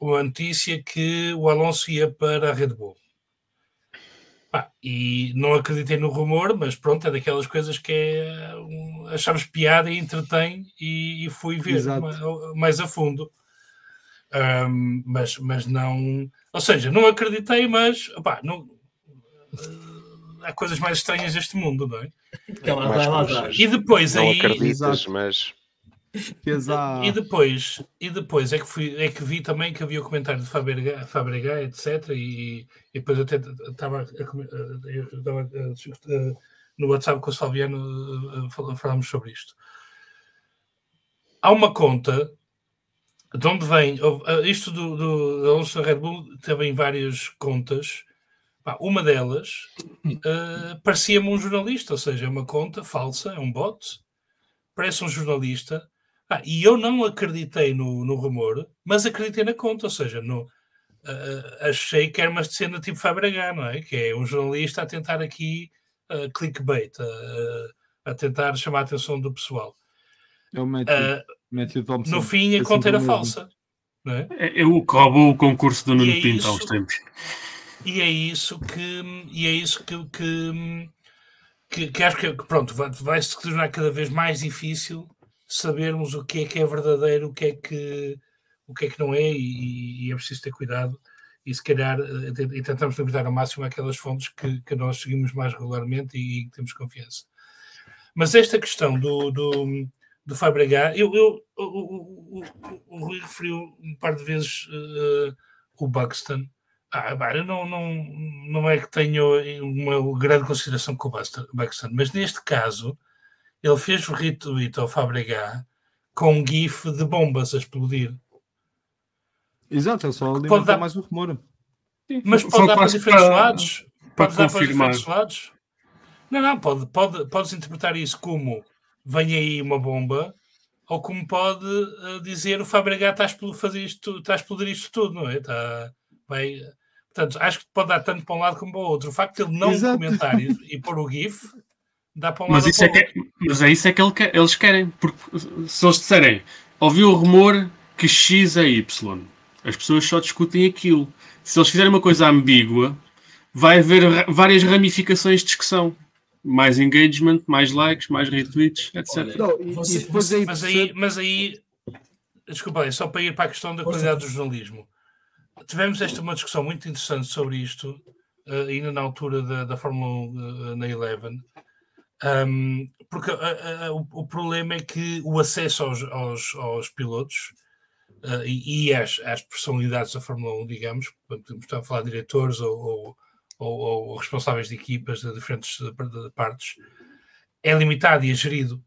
uma notícia que o Alonso ia para a Red Bull. Pá, e não acreditei no rumor, mas pronto, é daquelas coisas que é, um, achavas piada e entretém e, e fui ver mais, mais, a fundo. Um, mas, mas não. Ou seja, não acreditei, mas opá, não, há coisas mais estranhas neste mundo, não é? E depois não aí. acreditas, Exato. mas e depois, e depois é que, fui, é que vi também que havia o comentário de Fabregas, etc. E, e depois até estava no WhatsApp com o Salviano falámos sobre isto. Há uma conta de onde vem isto do, do Alonso Red Bull teve em várias contas. Uma delas uh, parecia-me um jornalista, ou seja, é uma conta falsa, é um bot, parece um jornalista ah, e eu não acreditei no, no rumor, mas acreditei na conta, ou seja, no, uh, achei que era uma cena tipo Fabregas, não é? Que é um jornalista a tentar aqui uh, clickbait, uh, a tentar chamar a atenção do pessoal. É o Matthew, Thompson. No fim, a conta era falsa. Não é? é, é o que roubou o concurso do Nuno é Pinto aos tempos. E é isso que, e é isso que, que, que, que acho que pronto, vai, vai se tornar cada vez mais difícil sabermos o que é que é verdadeiro, o que é que, o que, é que não é, e, e é preciso ter cuidado e se calhar eh, e tentamos limitar ao máximo aquelas fontes que, que nós seguimos mais regularmente e, e temos confiança. Mas esta questão do, do, do Fabregas, eu, eu, o, o, o, Rui referiu um par de vezes uh, o Buxton. Ah, bah, eu não, não, não é que tenho uma grande consideração com o Buxton, mas neste caso ele fez o retweet ao Fabregas com um gif de bombas a explodir. Exato, é só alimentar pode dar... mais o rumor. Mas pode dar para diferentes para, lados. Para pode dar para diferentes lados. Não, não, pode, pode, podes interpretar isso como vem aí uma bomba, ou como pode uh, dizer o Fabregas está a fazer isto, está a explodir isto tudo, não é? Está, vai, portanto, acho que pode dar tanto para um lado como para o outro. O facto de ele não Exato. comentar e, e pôr o GIF Dá para um mas, isso é que, é, mas é isso é que eles querem. Porque se eles disserem ouviu o rumor que X é Y, as pessoas só discutem aquilo. Se eles fizerem uma coisa ambígua, vai haver várias ramificações de discussão. Mais engagement, mais likes, mais retweets, etc. Não, e, e mas, aí, mas aí, desculpa aí, só para ir para a questão da qualidade do jornalismo. Tivemos esta uma discussão muito interessante sobre isto, uh, ainda na altura da, da Fórmula 1 uh, na Eleven, um, porque a, o, o, problema é que o acesso aos, aos, aos pilotos uh, e, e às, às, personalidades da Fórmula 1, digamos, estamos a falar de diretores ou, ou, ou, ou, responsáveis de equipas de diferentes partes, é limitado e é gerido.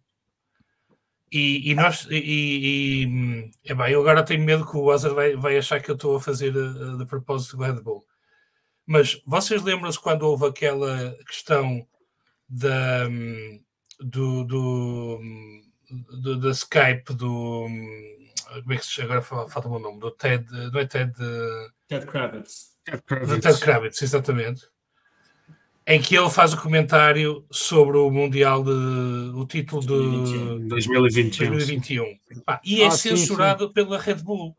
E, e nós, e, e é bem, eu agora tenho medo que o Wazer vai, vai achar que eu estou a fazer uh, de propósito do Red Bull. Mas vocês lembram-se quando houve aquela questão da, do, do, da Skype do. Como é que se agora falta o meu nome? Do Ted. Não é Ted. Ted Kravitz. Ted Kravitz. Do Ted Kravitz, exatamente. Em que ele faz o comentário sobre o Mundial de. o título de 2021. 2021. Pá, e é ah, censurado sim, sim. pela Red Bull.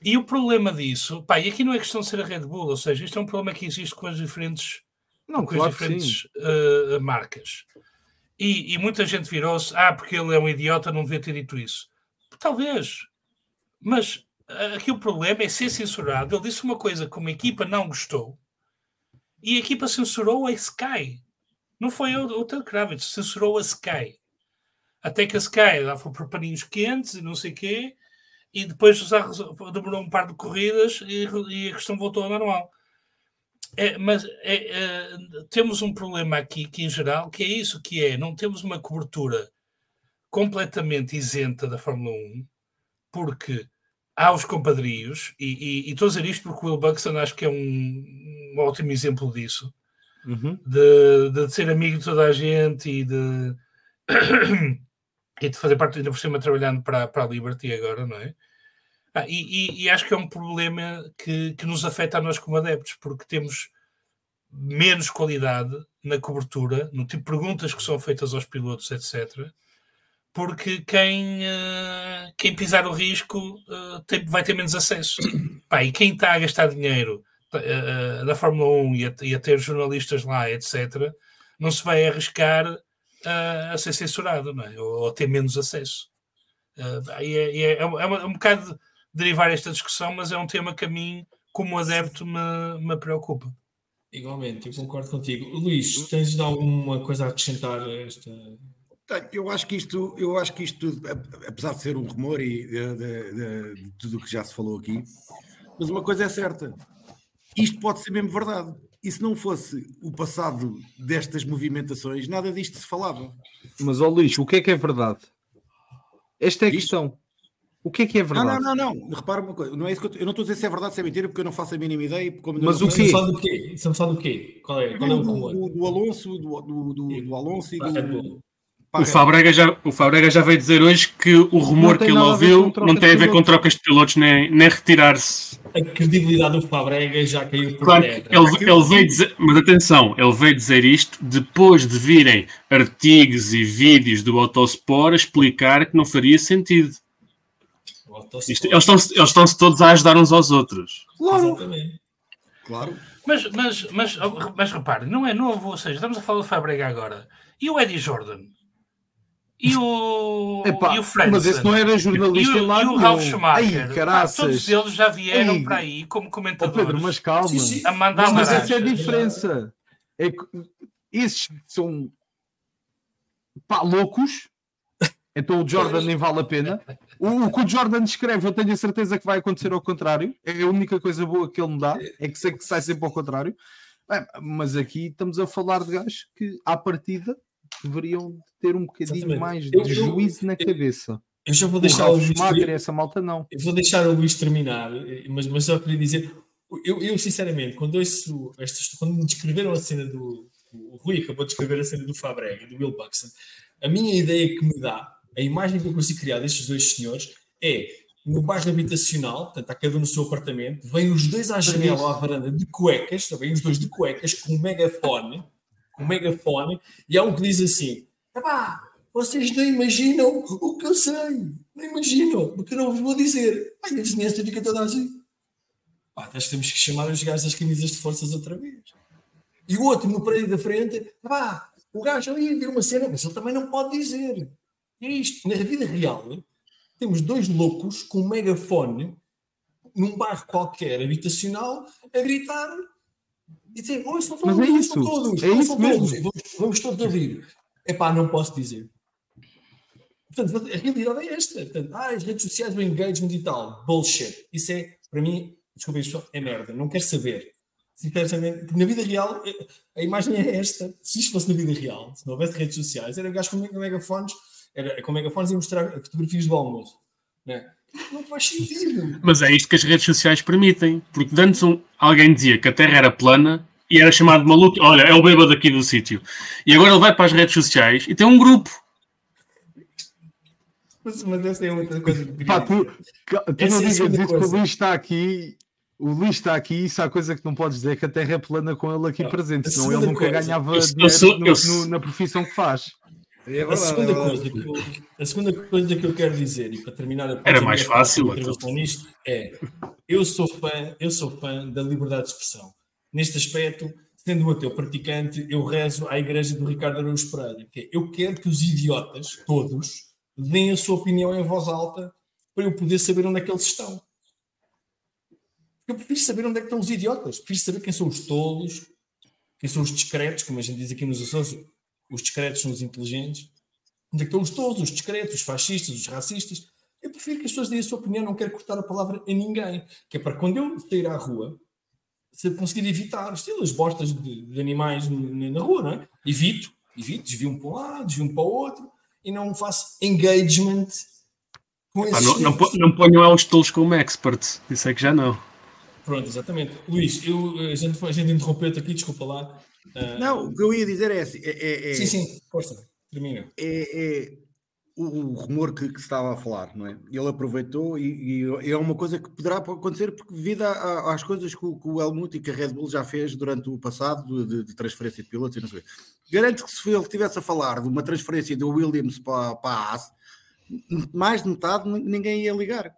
E o problema disso, pá, e aqui não é questão de ser a Red Bull, ou seja, isto é um problema que existe com as diferentes, não, com claro as diferentes uh, marcas. E, e, muita gente virou-se, ah, porque ele é um idiota, não devia ter dito isso. Talvez, mas uh, aqui o problema é ser censurado. Ele disse uma coisa que uma equipa não gostou e a equipa censurou a Sky. Não foi o, o Ted Kravitz, censurou a Sky. Até que a Sky dava por paninhos quentes e não sei o quê e depois demorou um par de corridas e, e a questão voltou ao normal. É, mas é, é, temos um problema aqui que, em geral, que é isso que é, não temos uma cobertura completamente isenta da Fórmula 1, porque há os compadrios, e, e, e estou a dizer isto porque o Will Buxton acho que é um, um ótimo exemplo disso, uhum. de, de, ser amigo de toda a gente e de, e de fazer parte, ainda por cima, trabalhando para, para a Liberty agora, não é? Ah, e, e, e, acho que é um problema que, que nos afeta a nós como adeptos, porque temos menos qualidade na cobertura, no tipo de perguntas que são feitas aos pilotos, etc. Porque quem, uh, quem pisar o risco uh, tem, vai ter menos acesso. Pá, e quem está a gastar dinheiro uh, na Fórmula 1 e a, e a, ter jornalistas lá, etc., não se vai arriscar a ser censurado, não é? ou, ou ter menos acesso. é, é, é, é, um, é um bocado derivar esta discussão, mas é um tema que a mim, como adepto, me, me preocupa. Igualmente, eu concordo contigo. Luís, tens alguma coisa a acrescentar a esta. Eu acho que isto, eu acho que isto, apesar de ser um rumor e de, de, de, de tudo o que já se falou aqui, mas uma coisa é certa: isto pode ser mesmo verdade. E se não fosse o passado destas movimentações, nada disto se falava. Mas, ó Luís, o que é que é verdade? Esta é a isto? questão. O que é que é verdade? Não, não, não, não. Repara uma coisa. Não é isso que eu, eu não estou a dizer se é verdade ou se é mentira, porque eu não faço a mínima ideia. Como Mas o quê? Estamos do quê? Estamos a do quê? Qual é, qual é o rumor? Do, do, Alonso, do, do, do, do Alonso e do... O Fabrega, já, o Fabrega já veio dizer hoje que o rumor que ele ouviu não tem a ver com trocas de pilotos nem, nem retirar-se. A credibilidade do Fabrega já caiu por claro, terra. Ele, ele veio dizer, mas atenção, ele veio dizer isto depois de virem artigos e vídeos do Autosport a explicar que não faria sentido. Isto, eles estão-se eles estão todos a ajudar uns aos outros. Claro. Exatamente. Claro. Mas, mas, mas, mas repare, não é novo, ou seja, estamos a falar do Fabrega agora. E o Eddie Jordan? E o, Epá, e o Francis? Mas esse não era jornalista e o, lá E o Ralf Schumacher? Ai, todos eles já vieram Ei. para aí como comentadores. Oh, Pedro, mas calma. Sim, sim. A mandar mas, mas essa é a diferença. É que esses são pá, loucos então o Jordan nem vale a pena. O, o, que o Jordan escreve, eu tenho a certeza que vai acontecer ao contrário. É a única coisa boa que ele me dá, é que sei que sai sempre ao contrário. mas aqui estamos a falar de gajos que, à partida, deveriam ter um bocadinho Exatamente. mais de eu, juízo na cabeça. Eu já vou deixar o, o Luís essa malta não. Eu vou deixar o Luís terminar, mas, mas só queria dizer, eu, eu sinceramente, quando ouço estas, quando me descreveram a cena do o Rui acabou de descrever a cena do Fabrega, do Will Buxton, a minha ideia que me dá a imagem que eu consigo criar destes dois senhores é no bairro habitacional, portanto, está cada um no seu apartamento, vêm os dois à janela ou à varanda de cuecas, vêm os dois de cuecas com um megafone, com um megafone, e há um que diz assim: pá, vocês não imaginam o que eu sei, não imaginam, porque eu não vos vou dizer. Ai, a vizinhança fica toda assim. Pá, que temos que chamar os gajos das camisas de forças outra vez. E o outro no prédio da frente, pá, o gajo ali vira uma cena, mas ele também não pode dizer. É isto. Na vida real, temos dois loucos com um megafone num bairro qualquer habitacional a gritar e dizer: Ouçam todos, Mas é isso. todos, é isso todos. Vamos, vamos todos. Epá, não posso dizer. Portanto, a realidade é esta. Portanto, ah, as redes sociais, o engagement e tal. Bullshit. Isso é, para mim, desculpa isso, é merda. Não quero saber. Na vida real, a imagem é esta. Se isto fosse na vida real, se não houvesse redes sociais, era um gajo com megafones era com megafones e mostrar fotografias do almoço. Né? Não faz sentido. Mas é isto que as redes sociais permitem. Porque antes um, alguém dizia que a Terra era plana e era chamado de maluco. Olha, é o bêbado aqui do sítio. E agora ele vai para as redes sociais e tem um grupo. Mas, mas essa é outra coisa que Pá, tu, tu não é digas isso que o Luís está aqui. O Luís está aqui, isso há coisa que não podes dizer que a Terra é plana com ele aqui não, presente, senão ele nunca coisa, ganhava eu, dinheiro eu, no, no, na profissão que faz. A, segunda coisa que eu, a segunda coisa que eu quero dizer, e para terminar a Era mais fácil nisto, é eu sou fã, eu sou fã da liberdade de expressão. Neste aspecto, sendo um ateu praticante, eu rezo à igreja do Ricardo Araújo Pereira, que é, eu quero que os idiotas, todos, deem a sua opinião em voz alta para eu poder saber onde é que eles estão. Eu prefiro saber onde é que estão os idiotas, prefiro saber quem são os tolos, quem são os discretos, como a gente diz aqui nos Açores, os discretos são os inteligentes. Onde é que estão os tolos, os discretos, os fascistas, os racistas? Eu prefiro que as pessoas deem a sua opinião, não quero cortar a palavra a ninguém. Que é para quando eu sair à rua, se conseguir evitar estilo, as bostas de, de animais na rua, não é? Evito, evito, desvio-me para um lado, desvio-me para o outro e não faço engagement com esses. Ah, não, não, não ponham aos tolos como experts, isso é que já não. Pronto, exatamente. Luís, eu, a, gente, a gente interrompeu-te aqui, desculpa lá. Uh... Não, o que eu ia dizer é assim. É, é, é, sim, sim, força, termina. É, é o, o, rumor que, que, se estava a falar, não é? Ele aproveitou e, e é uma coisa que poderá acontecer porque devido a, a, às coisas que o, que o, Helmut e que a Red Bull já fez durante o passado de, de transferência de pilotos e não sei. Garanto que se ele estivesse a falar de uma transferência do Williams para, para a AS, mais de metade ninguém ia ligar.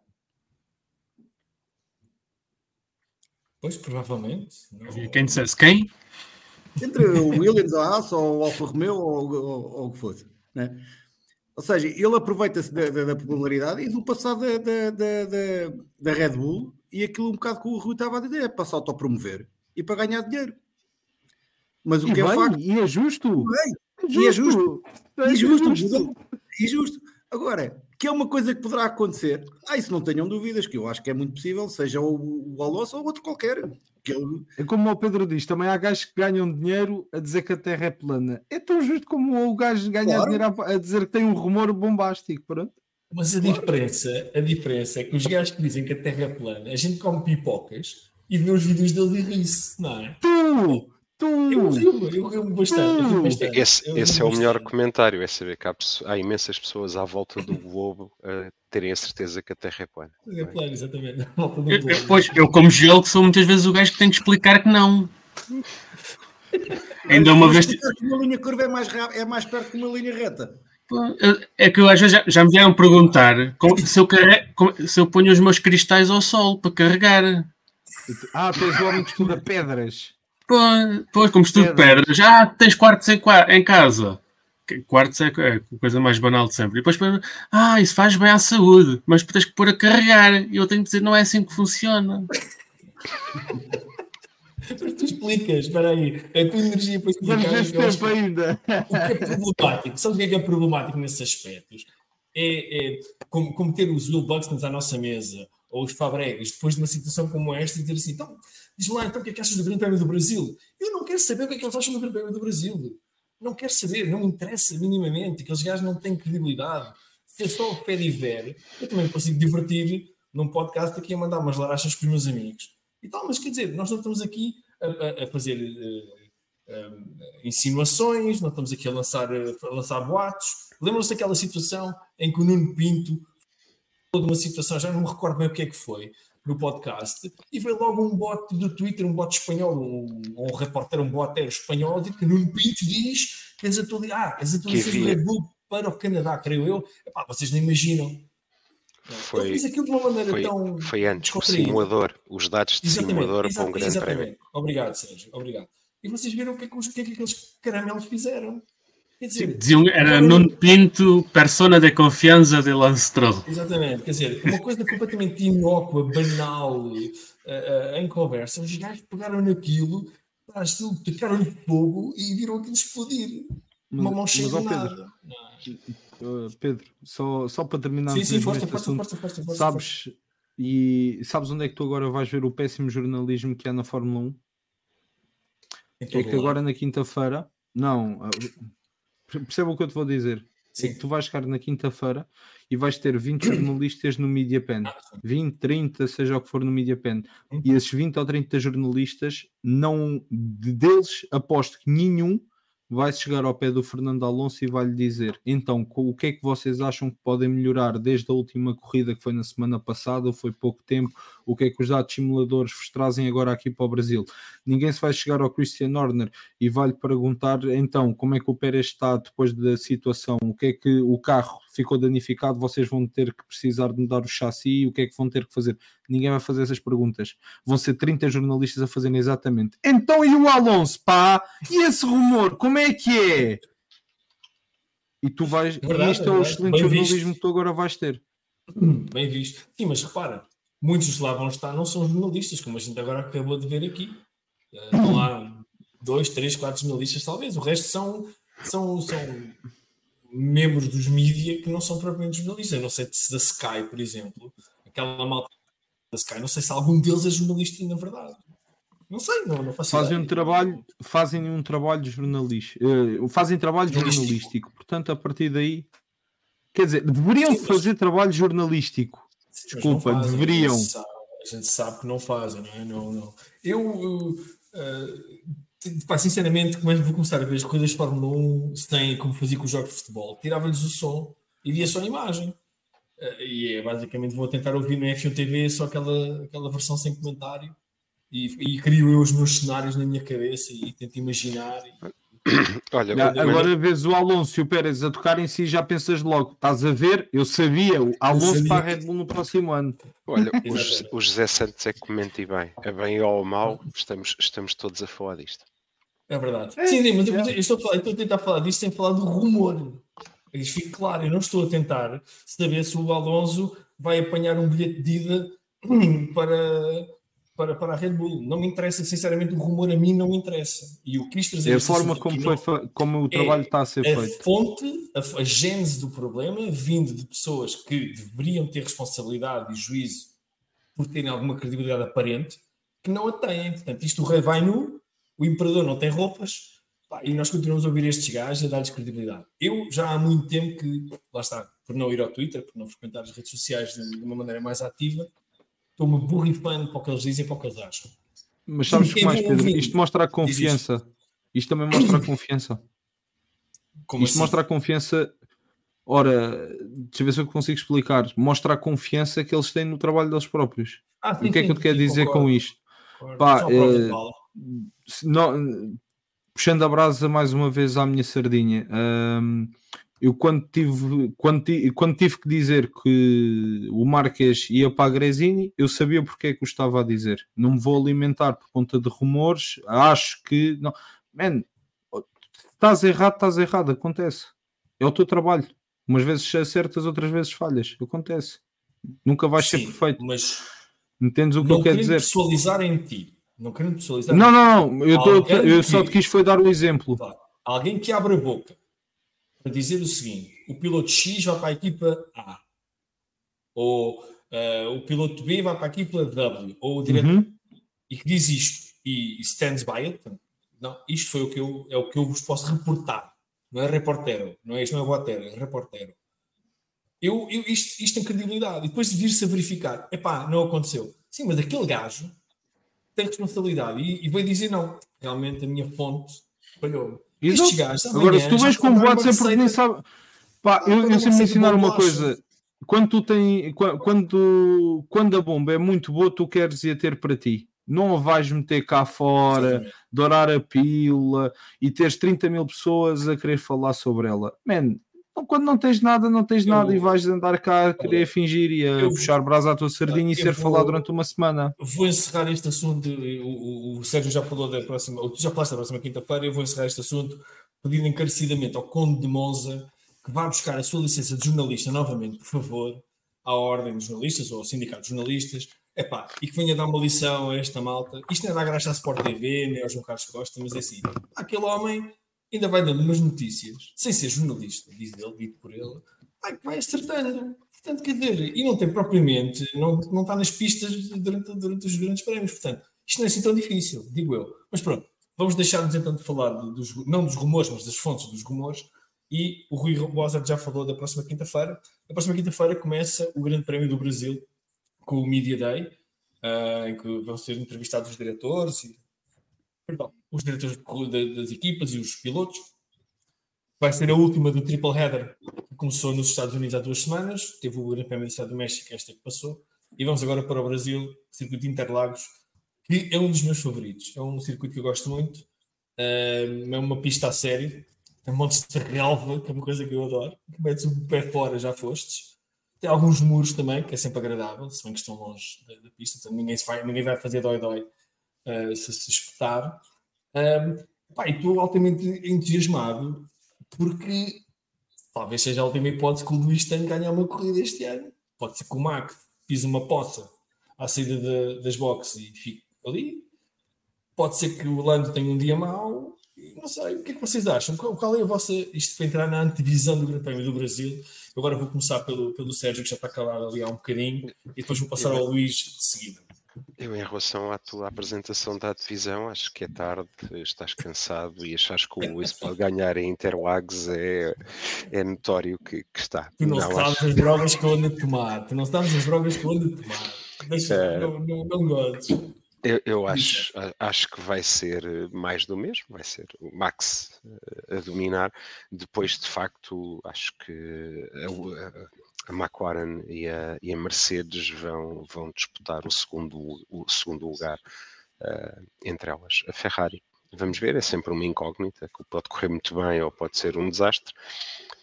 Pois, provavelmente. Não... Quem dissesse quem? Entre o Williams, a Haas ou o Alfa Romeo ou, ou, ou o que fosse. Né? Ou seja, ele aproveita-se da, da, da, popularidade e do passado da, da, da, da, Red Bull e aquilo um bocado que o Rui estava a dizer, é para se autopromover e para ganhar dinheiro. Mas o e que bem, é facto... E é justo. É, e é justo. É justo. E justo. E justo. Agora, que é uma coisa que poderá acontecer. Ah, isso não tenham dúvidas, que eu acho que é muito possível, seja o, o Alonso ou outro qualquer. Que eu... É como o Pedro diz, também há gajos que ganham dinheiro a dizer que a Terra é plana. É tão justo como o gajo ganhar claro. dinheiro a, a, dizer que tem um rumor bombástico, pronto. Mas a claro. diferença, a diferença é que os gajos que dizem que a Terra é plana, a gente come pipocas e vê os vídeos deles e ri-se, não é? Tu! Tu... Eu rio, eu rio bastante. Eu bastante. Esse, eu esse é o melhor comentário, é saber que há, há, imensas pessoas à volta do globo a terem a certeza que a Terra é plana. É plana, exatamente. Eu, pois, eu como que sou muitas vezes o gajo que tem que explicar que não. Ainda uma vez... Uma linha curva é mais, é mais perto que uma linha reta. É que eu às vezes já, já me vieram perguntar se eu, carre... se eu ponho os meus cristais ao sol para carregar. Ah, tu és o homem que estuda pedras. Pois, como estudo pedras, já tens quartos em, em casa. Quartos é, é a coisa mais banal de sempre. E depois, ah, isso faz bem à saúde, mas tens que pôr a carregar. E eu tenho que dizer, não é assim que funciona. Mas tu explicas, espera aí, a tua energia para explicar. Vamos tempo ainda. O que é problemático, sabe o que é, que é problemático nesses aspectos? É, é como, como ter os Will Buxtons à nossa mesa, ou os Fabregas, depois de uma situação como esta, e dizer assim, então, Diz lá, então, o que é que achas do Grande Prémio do Brasil? Eu não quero saber o que é que eles acham do Grande Prémio do Brasil. Não quero saber, não me interessa minimamente. Aqueles gajos não têm credibilidade. Se é só o pé de ver, eu também consigo divertir num podcast aqui a mandar umas larachas com os meus amigos. E tal, mas quer dizer, nós não estamos aqui a, a, a fazer uh, uh, insinuações, não estamos aqui a lançar, a lançar boatos. Lembram-se daquela situação em que o Nuno Pinto, toda uma situação, já não me recordo bem o que é que foi, no podcast e veio logo um bot do Twitter, um bot espanhol, um, um repórter, um bot espanhol, que Nuno Pinto diz que as, atuali ah, as atualizações do Red Bull para o Canadá, creio eu, Epá, vocês não imaginam. Foi, Ele aquilo de uma maneira foi, tão. Foi antes, o simulador, os dados de exatamente, simulador para um grande exatamente. prémio. Obrigado, Sérgio, obrigado. E vocês viram o que é que, os, que, é que aqueles caramelos fizeram? Quer dizer, diziam, era Nuno Pinto, persona de confiança de Lance Stroll. Exatamente, quer dizer, uma coisa completamente inócua, banal, uh, uh, em conversa, os gajos pegaram naquilo, tocaram-lhe fogo e viram aquilo explodir. Mas, uma mão cheia de nada. Uh, Pedro, só, só para terminar sim, sim, força, força, força, força, força, sabes, e sabes onde é que tu agora vais ver o péssimo jornalismo que há na Fórmula 1? É que lado. agora na quinta-feira, não, Perceba o que eu te vou dizer. Sim. Que tu vais chegar na quinta-feira e vais ter 20 jornalistas no Media Pen. 20, ah, 30, seja o que for no Media Pen. E esses 20 ou 30 jornalistas, não deles aposto que nenhum vai chegar ao pé do Fernando Alonso e vai lhe dizer: então, o que é que vocês acham que podem melhorar desde a última corrida que foi na semana passada, ou foi pouco tempo? O que é que os dados simuladores vos trazem agora aqui para o Brasil? Ninguém se vai chegar ao Christian Horner e vai lhe perguntar: então, como é que o Pérez está depois da situação? O que é que o carro ficou danificado? Vocês vão ter que precisar de mudar o chassi? O que é que vão ter que fazer? Ninguém vai fazer essas perguntas. Vão ser 30 jornalistas a fazerem exatamente. Então, e o Alonso, pá? E esse rumor? Como é que é? E tu vais. Verdade, e isto é é o excelente Bem jornalismo visto. que tu agora vais ter. Bem visto. Sim, mas repara, muitos lá vão estar não são jornalistas, como a gente agora acabou de ver aqui. Eh, Estão lá dois, três, quatro jornalistas, talvez. O resto são, são, são membros dos mídia que não são propriamente jornalistas. Eu não sei se da Sky, por exemplo, aquela malta da Sky, não sei se algum deles é jornalista na verdade. Não sei, não, não faço Fazem um ideia. trabalho, fazem um trabalho jornalístico, eh, fazem trabalho Jornalístico. jornalístico. Portanto, a partir daí, quer dizer, deveriam Sim, mas- fazer trabalho jornalístico. Desculpa, fazem, deveriam. A gente, sabe, a gente sabe que não fazem, não é? Não, não. Eu, eu, eh, pá, sinceramente, como é que vou começar a ver as corridas de Fórmula 1 se tem como fazia com os jogos de futebol? Tirava-lhes o som e via só a imagem. Eh, e é basicamente vou tentar ouvir no F1 TV só aquela, aquela versão sem comentário e, e crio eu os meus cenários na minha cabeça e tento imaginar. e- Olha, Já, o- agora vês o Alonso e o Pérez a tocar em si e já pensas logo, estás a ver? Eu sabia, o Alonso sabia. para a Red Bull no próximo ano. olha o, o José Santos é que comenta e bem. É bem ou mal, estamos, estamos todos a falar disto. É verdade. Sim, sim, mas eu, eu estou, a falar, eu estou a tentar falar disto sem falar do rumor. Isto fique claro, eu não estou a tentar saber se o Alonso vai apanhar um bilhete de ida para, para, para a Red Bull. Não me interessa, sinceramente, o rumor a mim não me interessa. E o quis trazer É a forma como, foi, fa- como o trabalho está a ser a feito. fonte, a, a gênese do problema, vindo de pessoas que deveriam ter responsabilidade e juízo por terem alguma credibilidade aparente, que não a têm. Portanto, isto o rei vai nu, o imperador não tem roupas, pá, e nós continuamos a ouvir estes gajos a dar-lhes credibilidade. Eu já há muito tempo que, lá está, por não ir ao Twitter, por não frequentar as redes sociais de, de uma maneira mais ativa, estou-me borrifando para o que eles dizem e para o que eles acham. Mas sabes o que mais, Pedro? Isto mostra a confiança. Isto também mostra a confiança. Como Isto assim? mostra a confiança. Ora, deixa eu ver se eu consigo explicar. Mostra a confiança que eles têm no trabalho deles próprios. Ah, E o que é que eu te quero sim, dizer concordo, com isto? concordo. Pá. Se não- puxando a brasa mais uma vez à minha sardinha, hum, eu quando tive, quando, ti- quando tive que dizer que o Marques ia para a Gresini, eu sabia porque é que o estava a dizer. Não me vou alimentar por conta de rumores, acho que não. Man, estás errado, estás errado, acontece. É o teu trabalho. Umas vezes acertas, outras vezes falhas. Acontece. Nunca vais ser Sim, perfeito. Mas Entendes o que não eu quero dizer? pessoalizar em ti. Não querendo pessoalizar Não, em ti. não, não. Eu, tô- eu só te quis foi dar o exemplo. Claro. Alguém que abre a boca para dizer o seguinte: o piloto X vai para a equipa A, ou eh, o piloto B vai para a equipa W, ou o diretor Uhum. e que diz isto e, e stands by it. Não, isto foi o que eu, é o que eu vos posso reportar. Não é reportero, não é isto, não é botero, é reportero. Eu, eu, isto, isto tem credibilidade. E depois de vir-se a verificar, epá, não aconteceu. Sim, mas aquele gajo tem responsabilidade e, e dizer não. Realmente a minha fonte falhou. Estes gajos, Agora, se tu já vais com boatos é porque nem sabe. Pá, eu, eu uma sei-me receita de ensinar uma coisa. Quando tu tem, qua- quando, quando a bomba é muito boa, tu queres ir ter para ti. Não a vais meter cá fora, Exatamente. dourar a pílula e teres 30 mil pessoas a querer falar sobre ela. Man, não- quando não tens nada, não tens Eu- nada e vais andar cá a querer Olha, fingir e a puxar brasa à tua sardinha e ser vou- falado durante uma semana. Vou encerrar este assunto. O, o- o Sérgio já falou da próxima, ou tu já falaste da próxima quinta-feira. Eu vou encerrar este assunto pedindo encarecidamente ao Conde de Monza que vá buscar a sua licença de jornalista novamente, por favor, à Ordem dos Jornalistas ou ao Sindicato de Jornalistas. Epá, e que venha dar uma lição a esta malta. Isto não é dar graça à Sport TV, nem ao João Carlos Costa, mas é assim: aquele homem ainda vai dando umas notícias, sem ser jornalista, diz ele, dito por ele, vai, vai acertando. Portanto, quer dizer, e não tem propriamente, não, não está nas pistas durante, durante os grandes prémios. Portanto, isto não é assim tão difícil, digo eu. Mas pronto, vamos deixar-nos então de falar dos, não dos rumores, mas das fontes dos rumores. E o Rui Mozart já falou da próxima quinta-feira. Na próxima quinta-feira começa o Grande Prémio do Brasil com o Media Day, ah, em que vão ser entrevistados os diretores, e, perdão, os diretores das equipas e os pilotos. vai ser a última do Triple Header, que começou nos Estados Unidos há duas semanas, teve o Grande Prémio do Estado do México, esta que passou, e vamos agora para o Brasil, circuito de Interlagos, que é um dos meus favoritos. É um circuito que eu gosto muito, é uma pista a sério, tem montes de relva, que é uma coisa que eu adoro, que metes o pé fora, já fostes. Tem alguns muros também, que é sempre agradável, se bem que estão longe da, da pista, então ninguém, vai, ninguém vai fazer dói-dói uh, se se espetar. Um, pá, e estou altamente entusiasmado porque talvez seja a última hipótese que o Luís tenha de ganhar uma corrida este ano. Pode ser que o Mac pise uma poça à saída de, das boxes e fique ali. Pode ser que o Lando tenha um dia mau. Não sei, o que é que vocês acham? Qual, qual é a vossa. Isto para entrar na antevisão do Grande Prémio do Brasil. Agora vou começar pelo, pelo Sérgio, que já está calado ali há um bocadinho, e depois vou passar ao Luís de seguida. Eu, em relação à tua apresentação da divisão, acho que é tarde, estás cansado e achas que o Luís pode ganhar em Interlagos é, é notório que, que está. Tu não, não sabes acho... as drogas que eu ando a tomar, tu não sabes as drogas que eu ando a tomar. Deixa, é... não, não, não gosto. Eu, eu acho, acho que vai ser mais do mesmo, vai ser o Max a dominar. Depois, de facto, acho que a, McLaren e a, e a, Mercedes vão, vão disputar o segundo, o segundo lugar uh, entre elas. A Ferrari, vamos ver, é sempre uma incógnita, que pode correr muito bem ou pode ser um desastre,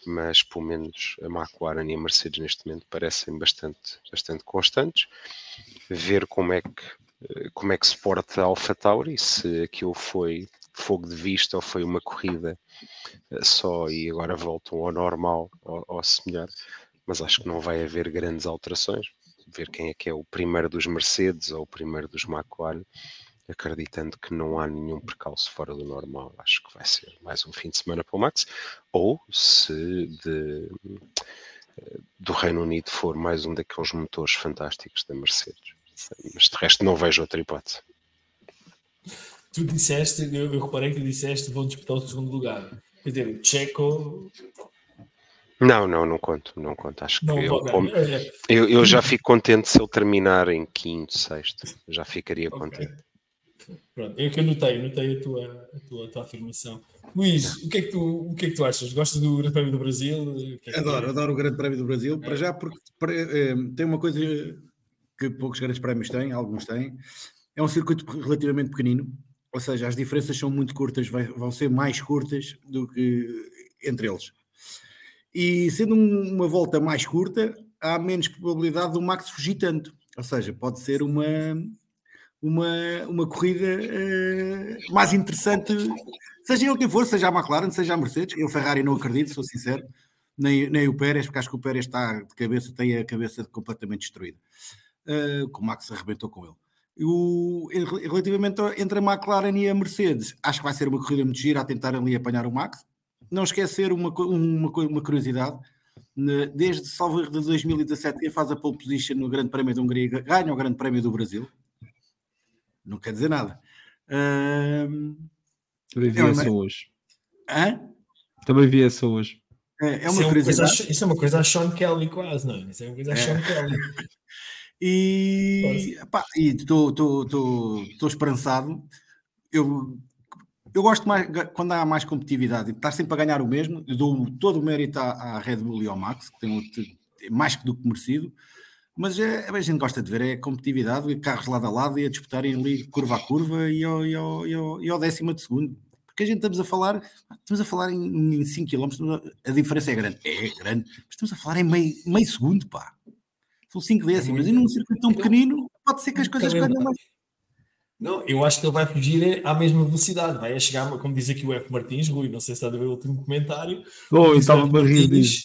mas pelo menos a McLaren e a Mercedes neste momento parecem bastante, bastante constantes. Ver como é que, como é que se porta a AlphaTauri, se aquilo foi fogo de vista ou foi uma corrida eh, só e agora voltam ao normal ou, ou semelhar mas acho que não vai haver grandes alterações. Ver quem é que é o primeiro dos Mercedes ou o primeiro dos McLaren, acreditando que não há nenhum percalço fora do normal. Acho que vai ser mais um fim de semana para o Max, ou se de, do Reino Unido for mais um daqueles motores fantásticos da Mercedes. Mas de resto não vejo outra hipótese. Tu disseste, eu, reparei que disseste vão disputar o segundo lugar. Quer dizer, Checo não, não, não conto, não conto. Acho que não, eu, como, eu, eu, já fico contente se ele terminar em quinto, sexto. Já ficaria okay. contente. Pronto, eu que anotei, anotei a tua, a tua, a tua afirmação. Luís, o que, é que tu, o que é que tu achas? Gostas do Grande Prémio do Brasil? É que adoro, adoro o Grande Prémio do Brasil. É. Para já, porque para, é, tem uma coisa que poucos grandes prémios têm, alguns têm. É um circuito relativamente pequenino, ou seja, as diferenças são muito curtas, vai, vão ser mais curtas do que entre eles. E sendo uma volta mais curta, há menos probabilidade do Max fugir tanto. Ou seja, pode ser uma, uma, uma corrida uh, mais interessante, seja ele quem for, seja a McLaren, seja a Mercedes. Eu, Ferrari, não acredito, sou sincero, nem, nem o Pérez, porque acho que o Pérez está de cabeça, tem a cabeça completamente destruída. Uh, o Max arrebentou com ele. O, relativamente entre a McLaren e a Mercedes, acho que vai ser uma corrida muito gira a tentar ali apanhar o Max não esquecer uma, uma, uma curiosidade, desde salvo de 2017, quem faz a pole position no Grande Prémio da Hungria ganha o Grande Prémio do Brasil. Não quer dizer nada. Também vi é essa hoje. Hã? Também vi essa hoje. É, é uma, isso, é uma coisa, isso é uma coisa a Sean Kelly quase, não é? Isso é uma coisa a é. Sean Kelly. E estou esperançado. Eu eu gosto mais quando há mais competitividade, estar sempre a ganhar o mesmo, eu dou todo o mérito à, à Red Bull e ao Max, que tem é mais que do que merecido, mas é, a gente gosta de ver é a competitividade, e carros lado a lado e a disputarem ali curva a curva e ao, e ao, e ao, e ao décima de segundo. Porque a gente estamos a falar, estamos a falar em, 5 km, a diferença é grande, é grande, mas estamos a falar em meio, meio segundo, pá. São 5 décimas, e num circuito tão pequenino, pode ser que as coisas ganhem mais. Não, eu acho que ele vai fugir à mesma velocidade, vai chegar, como diz aqui o F. Martins, Rui, não sei se está a ver o último comentário. Oh, estava a rir disso.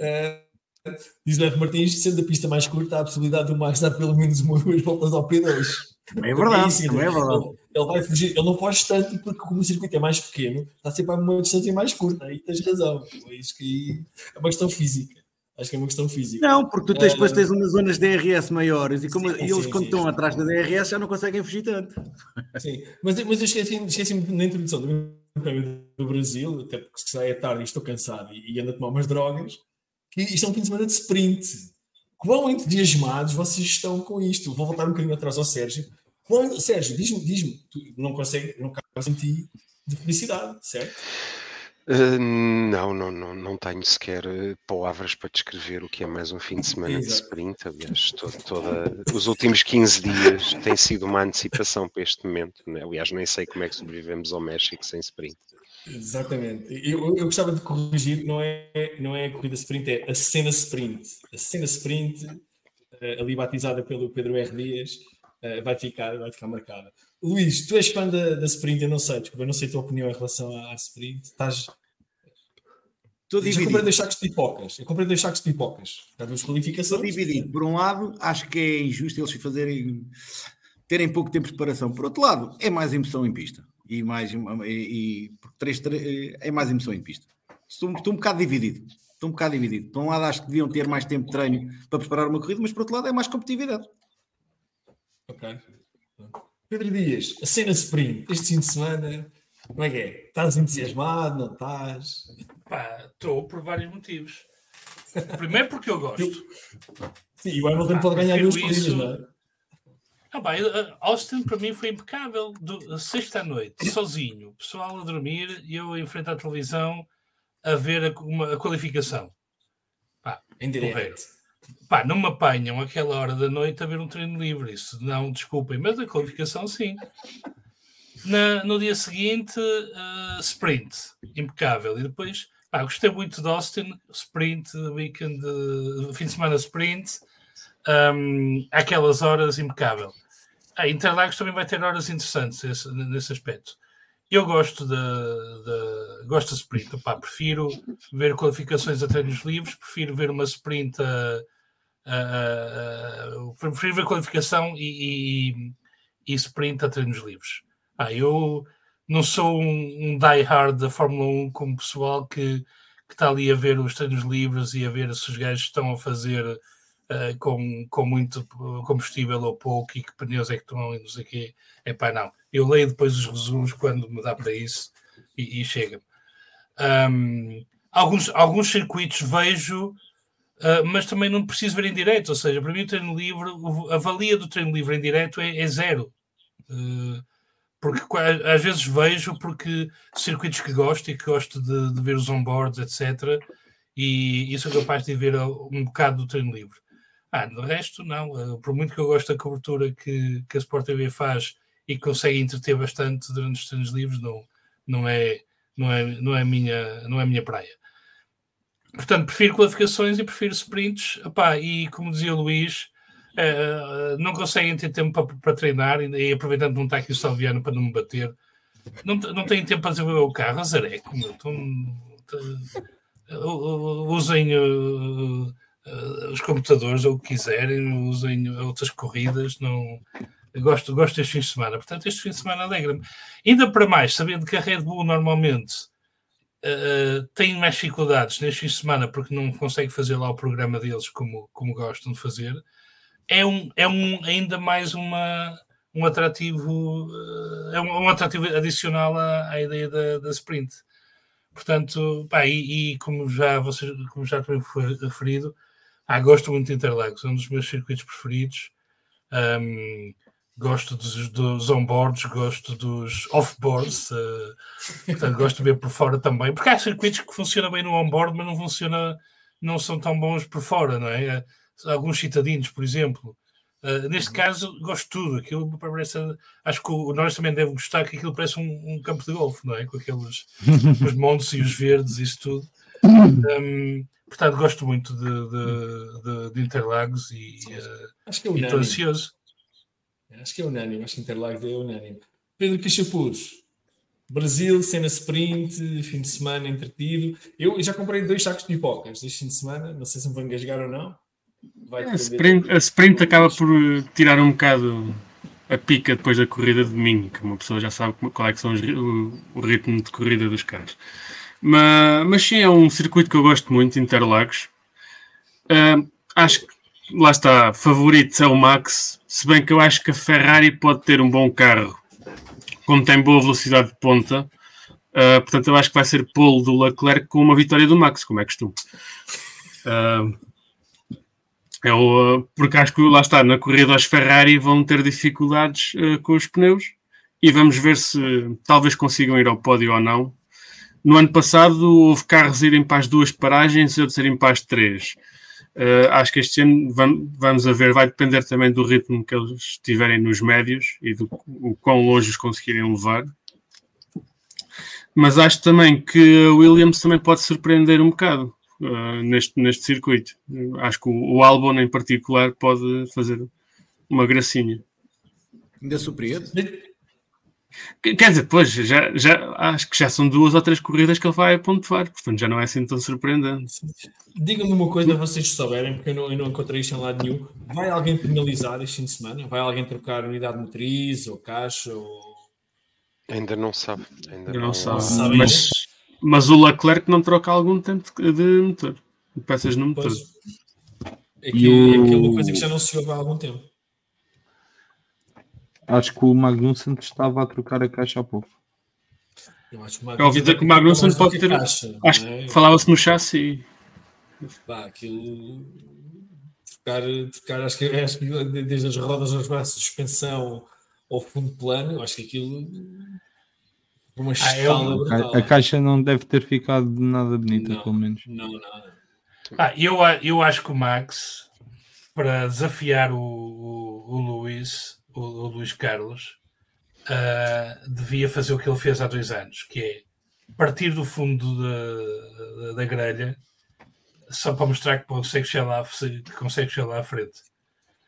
Uh, diz o F. Martins, sendo a pista mais curta, há a possibilidade do Max dar pelo menos umas voltas ao P2. É verdade, é, é verdade. Ele, ele, vai fugir, ele não foge tanto porque como o circuito é mais pequeno, está sempre a uma distância mais curta, aí tens razão. É isso que é uma questão física. Acho que é uma questão física. Não, porque tu tens, depois tens umas zonas DRS maiores e, como, sim, e eles, sim, quando sim, estão atrás da DRS, já não conseguem fugir tanto. Sim, mas, mas eu esqueci-me esqueci na introdução do do Brasil, até porque se é tarde e estou cansado e, e ando a tomar umas drogas, que isto é um fim de semana de sprint. Quão entusiasmados vocês estão com isto? Vou voltar um bocadinho atrás ao Sérgio. Quão, Sérgio, diz-me, diz-me, tu não consegues, não cabe em ti de felicidade, certo? Uh, não, não, não, não tenho sequer eh, palavras para descrever o que é mais um fim de semana de sprint. Aliás, todo, toda, os últimos 15 dias têm sido uma antecipação para este momento. Né? Aliás, nem sei como é que sobrevivemos ao México sem sprint. Exatamente. Eu, eu gostava de corrigir, não é, não é a corrida sprint, é a cena sprint. A cena sprint, uh, ali batizada pelo Pedro R. Dias, vai, ficar, vai ficar marcada. Luís, tu és fã da, da sprint, eu não sei, desculpa, eu não sei a tua opinião em relação à, à sprint. Estás. Estou dividido. Eu comprei dois sacos de pipocas. Eu comprei dois sacos de pipocas. Há duas qualificações. Estou dividido. Por um lado, acho que é injusto eles fazerem terem pouco tempo de preparação. Por outro lado, é mais emoção em pista. E mais e, e três, três, é mais emoção em pista. Estou, estou um bocado dividido. Estou um bocado dividido. Por um lado, acho que deviam ter mais tempo de treino para preparar uma corrida, mas por outro lado, é mais competitividade. Ok. Pedro Dias, a cena sprint, este fim de semana, como é que é? Estás entusiasmado? Não estás? Estou por vários motivos. Primeiro porque eu gosto. Sim, o Hamilton pode ganhar duas corridas, não é? Ah, bem, Austin para mim foi impecável. Do, sexta noite, sozinho, pessoal a dormir e eu em frente à televisão a ver a, uma, a qualificação. Pá, em direto. Pá, não me apanham aquela hora da noite a ver um treino livre. Isso não, desculpem, mas a qualificação sim. Na, no dia seguinte, uh, sprint, impecável. E depois, pá, gostei muito de Austin, sprint, weekend, fim de semana sprint, um, aquelas horas, impecável. A Interlagos também vai ter horas interessantes esse, nesse aspecto. Eu gosto de, de gosto de sprint. Opá, prefiro ver qualificações a treinos livres, prefiro ver uma sprint a, a, a, prefiro ver qualificação e, e, e, sprint a treinos livres. Ah, eu não sou um, um die-hard da Fórmula 1 como pessoal que, que está ali a ver os treinos livres e a ver se os gajos estão a fazer uh, com, com muito combustível ou pouco e que pneus é que estão e não sei o quê. É pá, não. Eu leio depois os resumos quando me dá para isso e, e chega. Um, alguns, alguns circuitos vejo, uh, mas também não preciso ver em direto. Ou seja, para mim o treino livre, a valia do treino livre em direto é, é zero. Uh, porque às vezes vejo porque circuitos que gosto e que gosto de, de ver os onboards, etc. E, e sou capaz de ver um bocado do treino livre. Ah, do resto, não. Por muito que eu gosto da cobertura que, que a Sport TV faz e que consegue entreter bastante durante os treinos livres, não, não, é, não, é, não, é minha, não é minha praia. Portanto, prefiro qualificações e prefiro sprints. Epá, e como dizia o Luís, uh, não conseguem ter tempo para, para treinar e, aproveitando que não está aqui o Salviano para não me bater, não, não têm tempo para desenvolver o carro, azareco. Então, usem uh, uh, os computadores ou o que quiserem, usem outras corridas, não gosto, gosto deste fim de semana. Portanto, este fim de semana alegra-me. Ainda para mais, sabendo que a Red Bull normalmente uh, tem mais dificuldades neste fim de semana porque não consegue fazer lá o programa deles como, como gostam de fazer, é, um, é um, ainda mais uma, um atrativo, uh, é um, um, atrativo adicional à, à ideia da, da sprint. Portanto, pá, e, e, como já vocês, como já também foi referido, ah, gosto muito de Interlagos, é um dos meus circuitos preferidos. Um, gosto dos, dos onboards, gosto dos offboards, uh, portanto, gosto de ver por fora também, porque há circuitos que funcionam bem no onboard, mas não funciona, não são tão bons por fora, não é? Alguns citadinos, por exemplo. Uh, neste caso, gosto de tudo. Aquilo parece, acho que o Norris também deve gostar que aquilo parece um, um campo de golfe, não é? Com aqueles os montes e os verdes e isso tudo. Um, portanto, gosto muito de, de, de, de Interlagos e uh, estou ansioso. Acho que é unânime, acho que Interlagos é unânime. Pedro Quixapuz, Brasil, cena sprint, fim de semana entretido. Eu já comprei dois sacos de pipocas este fim de semana, não sei se me vou engasgar ou não. É, a, sprint, a sprint acaba por eh, tirar um bocado a pica depois da corrida de domingo, que uma pessoa já sabe qual é que são os, o, o, ritmo de corrida dos carros. Mas, mas sim, é um circuito que eu gosto muito, Interlagos. Uh, acho que lá está, favorito é o Max, se bem que eu acho que a Ferrari pode ter um bom carro, como tem boa velocidade de ponta. Uh, portanto, eu acho que vai ser polo do Leclerc com uma vitória do Max, como é costume. Uh, eu, porque acho que lá está, na corrida aos Ferrari vão ter dificuldades uh, com os pneus e vamos ver se talvez consigam ir ao pódio ou não. no ano passado houve carros irem para as duas paragens e outros irem para as três. Uh, acho que este ano vamos, vamos a ver, vai depender também do ritmo que eles estiverem nos médios e do o quão longe os conseguirem levar. Mas acho também que a Williams também pode surpreender um bocado uh, neste, neste circuito. Acho que o, o Albon em particular pode fazer uma gracinha. Ainda surpreende? Quer dizer, pois, já, já, acho que já são duas ou três corridas que ele vai pontuar, portanto já não é assim tão surpreendente. Diga-me uma coisa, vocês souberem, porque eu não, eu não encontrei isto em lado nenhum. Vai alguém penalizar este fim de semana? Vai alguém trocar unidade motriz ou caixa? Ou... Ainda não sabe. Ainda não, não sabe. Mas, mas o Leclerc não troca algum tempo de motor, de peças no motor. Pois, é, que, o... é, que é uma coisa que já não se ouve há algum tempo. Acho que o Magnussen estava a trocar a caixa há pouco. Eu, acho que eu ouvi dizer que o Magnussen pode ter. Caixa, acho é? que falava-se no chassi. Pá, aquilo. Trocar, trocar acho, que, acho que desde as rodas aos braços de suspensão ao fundo plano, acho que aquilo. Uma ah, brutal, a, a caixa não deve ter ficado nada bonita, não, pelo menos. Não, nada. Ah, eu, eu acho que o Max, para desafiar o, o, o Luís, o, o Luís Carlos, uh, devia fazer o que ele fez há dois anos, que é partir do fundo da, da, da grelha só para mostrar que consegue chegar lá, que consegue chegar lá à frente.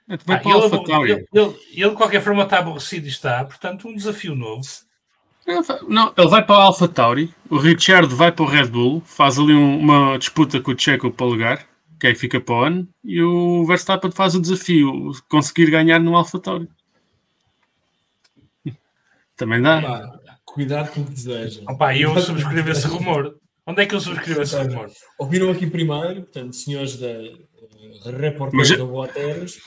É, ah, ele, ele, ele, ele, de qualquer forma, está aborrecido e está, portanto, um desafio novo. Não, ele vai para o Alpha Tauri, o Richard vai para o Red Bull, faz ali uma disputa com o Checo para o lugar, que aí fica para o ano, e o Verstappen faz o desafio, conseguir ganhar no Alpha Tauri. Também dá. Opa, cuidado com o que deseja. Opa, eu subscrevo esse rumor. Onde é que eu subscrevo esse rumor? Ouviram aqui primeiro, portanto, senhores da uh, reportagem da Boa Terras,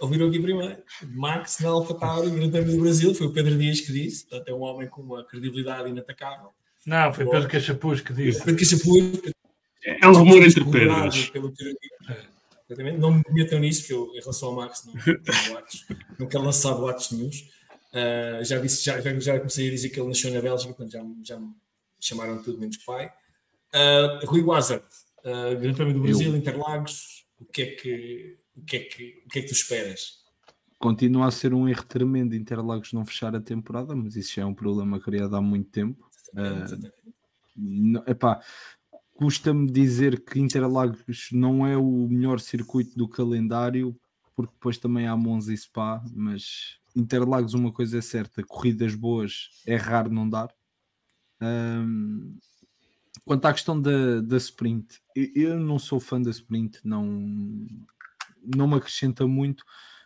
ouviram aqui primeiro. Max na AlphaTauri, Grande Prémio do Brasil, foi o Pedro Dias que disse, portanto, é um homem com uma credibilidade inatacável. Não, foi Pedro Cachapuz que disse. Pedro Cachapuz. É um rumor entre Pedros. Não me metam nisso, porque eu, em relação ao Max, não, não, não quero lançar boatos nenhums. Uh, já, disse, já, já comecei a dizer que ele nasceu na Bélgica, portanto já, já me chamaram tudo menos pai. Uh, Rui Wazard, uh, Grande Prémio do Brasil, Eu. Interlagos, o que, é que, o, que é que, o que é que tu esperas? Continua a ser um erro tremendo Interlagos não fechar a temporada, mas isso já é um problema criado há muito tempo. Uh, epá, custa-me dizer que Interlagos não é o melhor circuito do calendário, porque depois também há Monza e Spa, mas Interlagos, uma coisa é certa: corridas boas é raro não dar. Um, quanto à questão da, da sprint, eu não sou fã da sprint, não, não me acrescenta muito,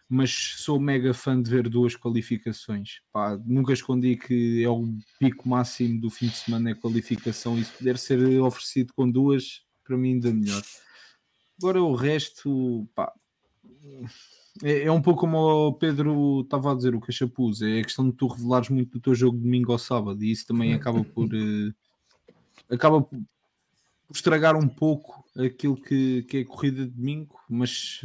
mas sou mega fã de ver duas qualificações. Pá, nunca escondi que é o pico máximo do fim de semana é qualificação e se puder ser oferecido com duas, para mim ainda melhor. Agora o resto, pá, é, é, um pouco como o Pedro estava a dizer, o Cachapuz, é a questão de tu revelares muito do teu jogo domingo ao sábado e isso também acaba por uh, acaba por estragar um pouco aquilo que, que é corrida de domingo, mas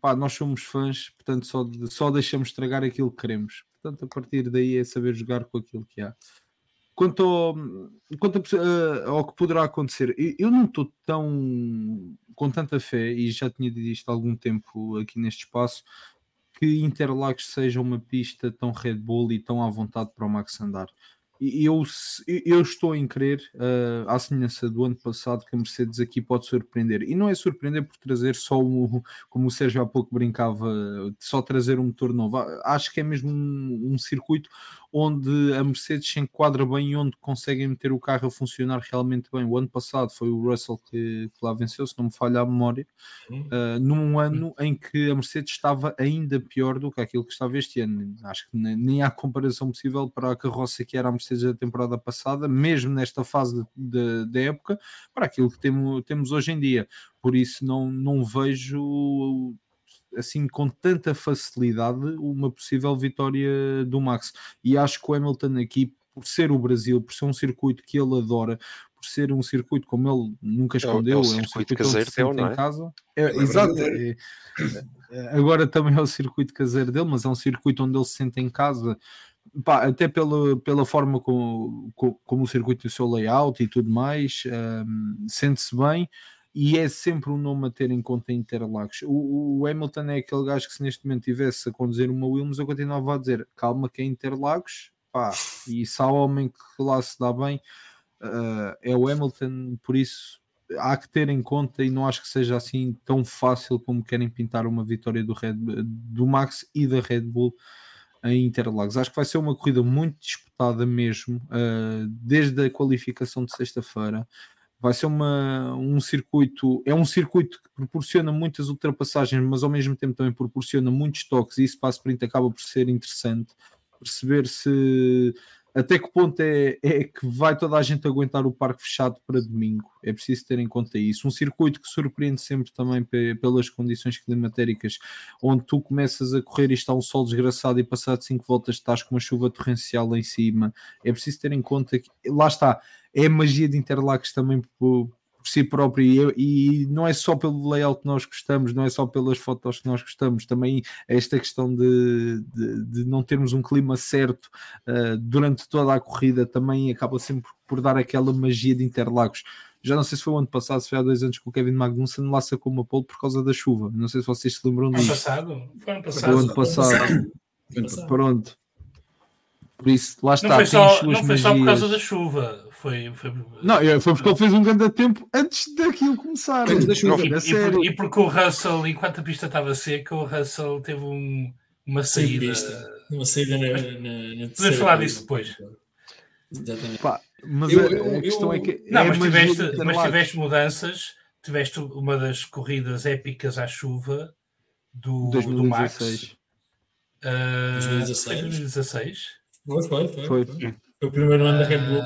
pá, nós somos fãs, portanto só, só deixamos estragar aquilo que queremos. Portanto, a partir daí é saber jogar com aquilo que há. Quanto ao, quanto a, ao que poderá acontecer, eu não estou tão com tanta fé, e já tinha dito isto há algum tempo aqui neste espaço, que Interlagos seja uma pista tão Red Bull e tão à vontade para o Max andar eu, eu estou em crer, uh, à semelhança do ano passado, que a Mercedes aqui pode surpreender. E não é surpreender por trazer só, o, como o Sérgio há pouco brincava, só trazer um motor novo. Acho que é mesmo um, um circuito onde a Mercedes se enquadra bem e onde conseguem meter o carro a funcionar realmente bem. O ano passado foi o Russell que, que lá venceu, se não me falha a memória, uh, num ano em que a Mercedes estava ainda pior do que aquilo que estava este ano. Acho que nem, nem há comparação possível para a carroça que era a Mercedes da temporada passada, mesmo nesta fase da época, para aquilo que temos, temos hoje em dia. Por isso não, não vejo assim com tanta facilidade uma possível vitória do Max. E acho que o Hamilton aqui, por ser o Brasil, por ser um circuito que ele adora, por ser um circuito como ele nunca escondeu, é, é, um circuito caseiro dele, não é? em casa. É, é exato. É, é, agora também é o circuito caseiro dele, mas é um circuito onde ele se sente em casa. Pá, até pela, pela forma como, como, o circuito tem o seu layout e tudo mais, um, sente-se bem e é sempre um nome a ter em conta em Interlagos. O, o, Hamilton é aquele gajo que se neste momento tivesse a conduzir uma Williams, eu continuava a dizer, calma que é Interlagos, pá, e se há homem que lá se dá bem, uh, é o Hamilton, por isso há que ter em conta e não acho que seja assim tão fácil como querem pintar uma vitória do, Red, do Max e da Red Bull em Interlagos. Acho que vai ser uma corrida muito disputada mesmo, uh, desde a qualificação de sexta-feira. Vai ser uma, um circuito, é um circuito que proporciona muitas ultrapassagens, mas ao mesmo tempo também proporciona muitos toques, e isso para a acaba por ser interessante. Perceber se até que ponto é, é, que vai toda a gente aguentar o parque fechado para domingo? É preciso ter em conta isso. Um circuito que surpreende sempre também pelas condições climatéricas, onde tu começas a correr e está um sol desgraçado e passado 5 voltas estás com uma chuva torrencial lá em cima. É preciso ter em conta que, lá está, é a magia de Interlagos também por si próprio e, e, não é só pelo layout que nós gostamos, não é só pelas fotos que nós gostamos, também é esta questão de, de, de não termos um clima certo uh, durante toda a corrida também acaba sempre por dar aquela magia de Interlagos. Já não sei se foi o ano passado, se foi há dois anos que o Kevin Magnussen lá sacou uma pole por causa da chuva. Não sei se vocês se lembram disso. Ano passado? Foi ano passado. Foi ano passado. Pronto. Por isso, lá está. Não foi, só, não foi só por causa da chuva. Foi, foi... Não, foi porque ele fez um grande tempo antes daquilo começar. Antes da chuva, e, sério. E, porque o Russell, enquanto a pista estava seca, o Russell teve um, uma saída. Uma saída na. na, na Podemos falar disso depois. Exatamente. Pá, mas eu, a, eu, a, questão eu, é que. Não, é mas, tiveste, mas tiveste mudanças. Tiveste uma das corridas épicas à chuva do, 2016. do Max. Uh, 2016. 2016. Foi, foi, foi. Foi, foi o primeiro ano da Red Bull.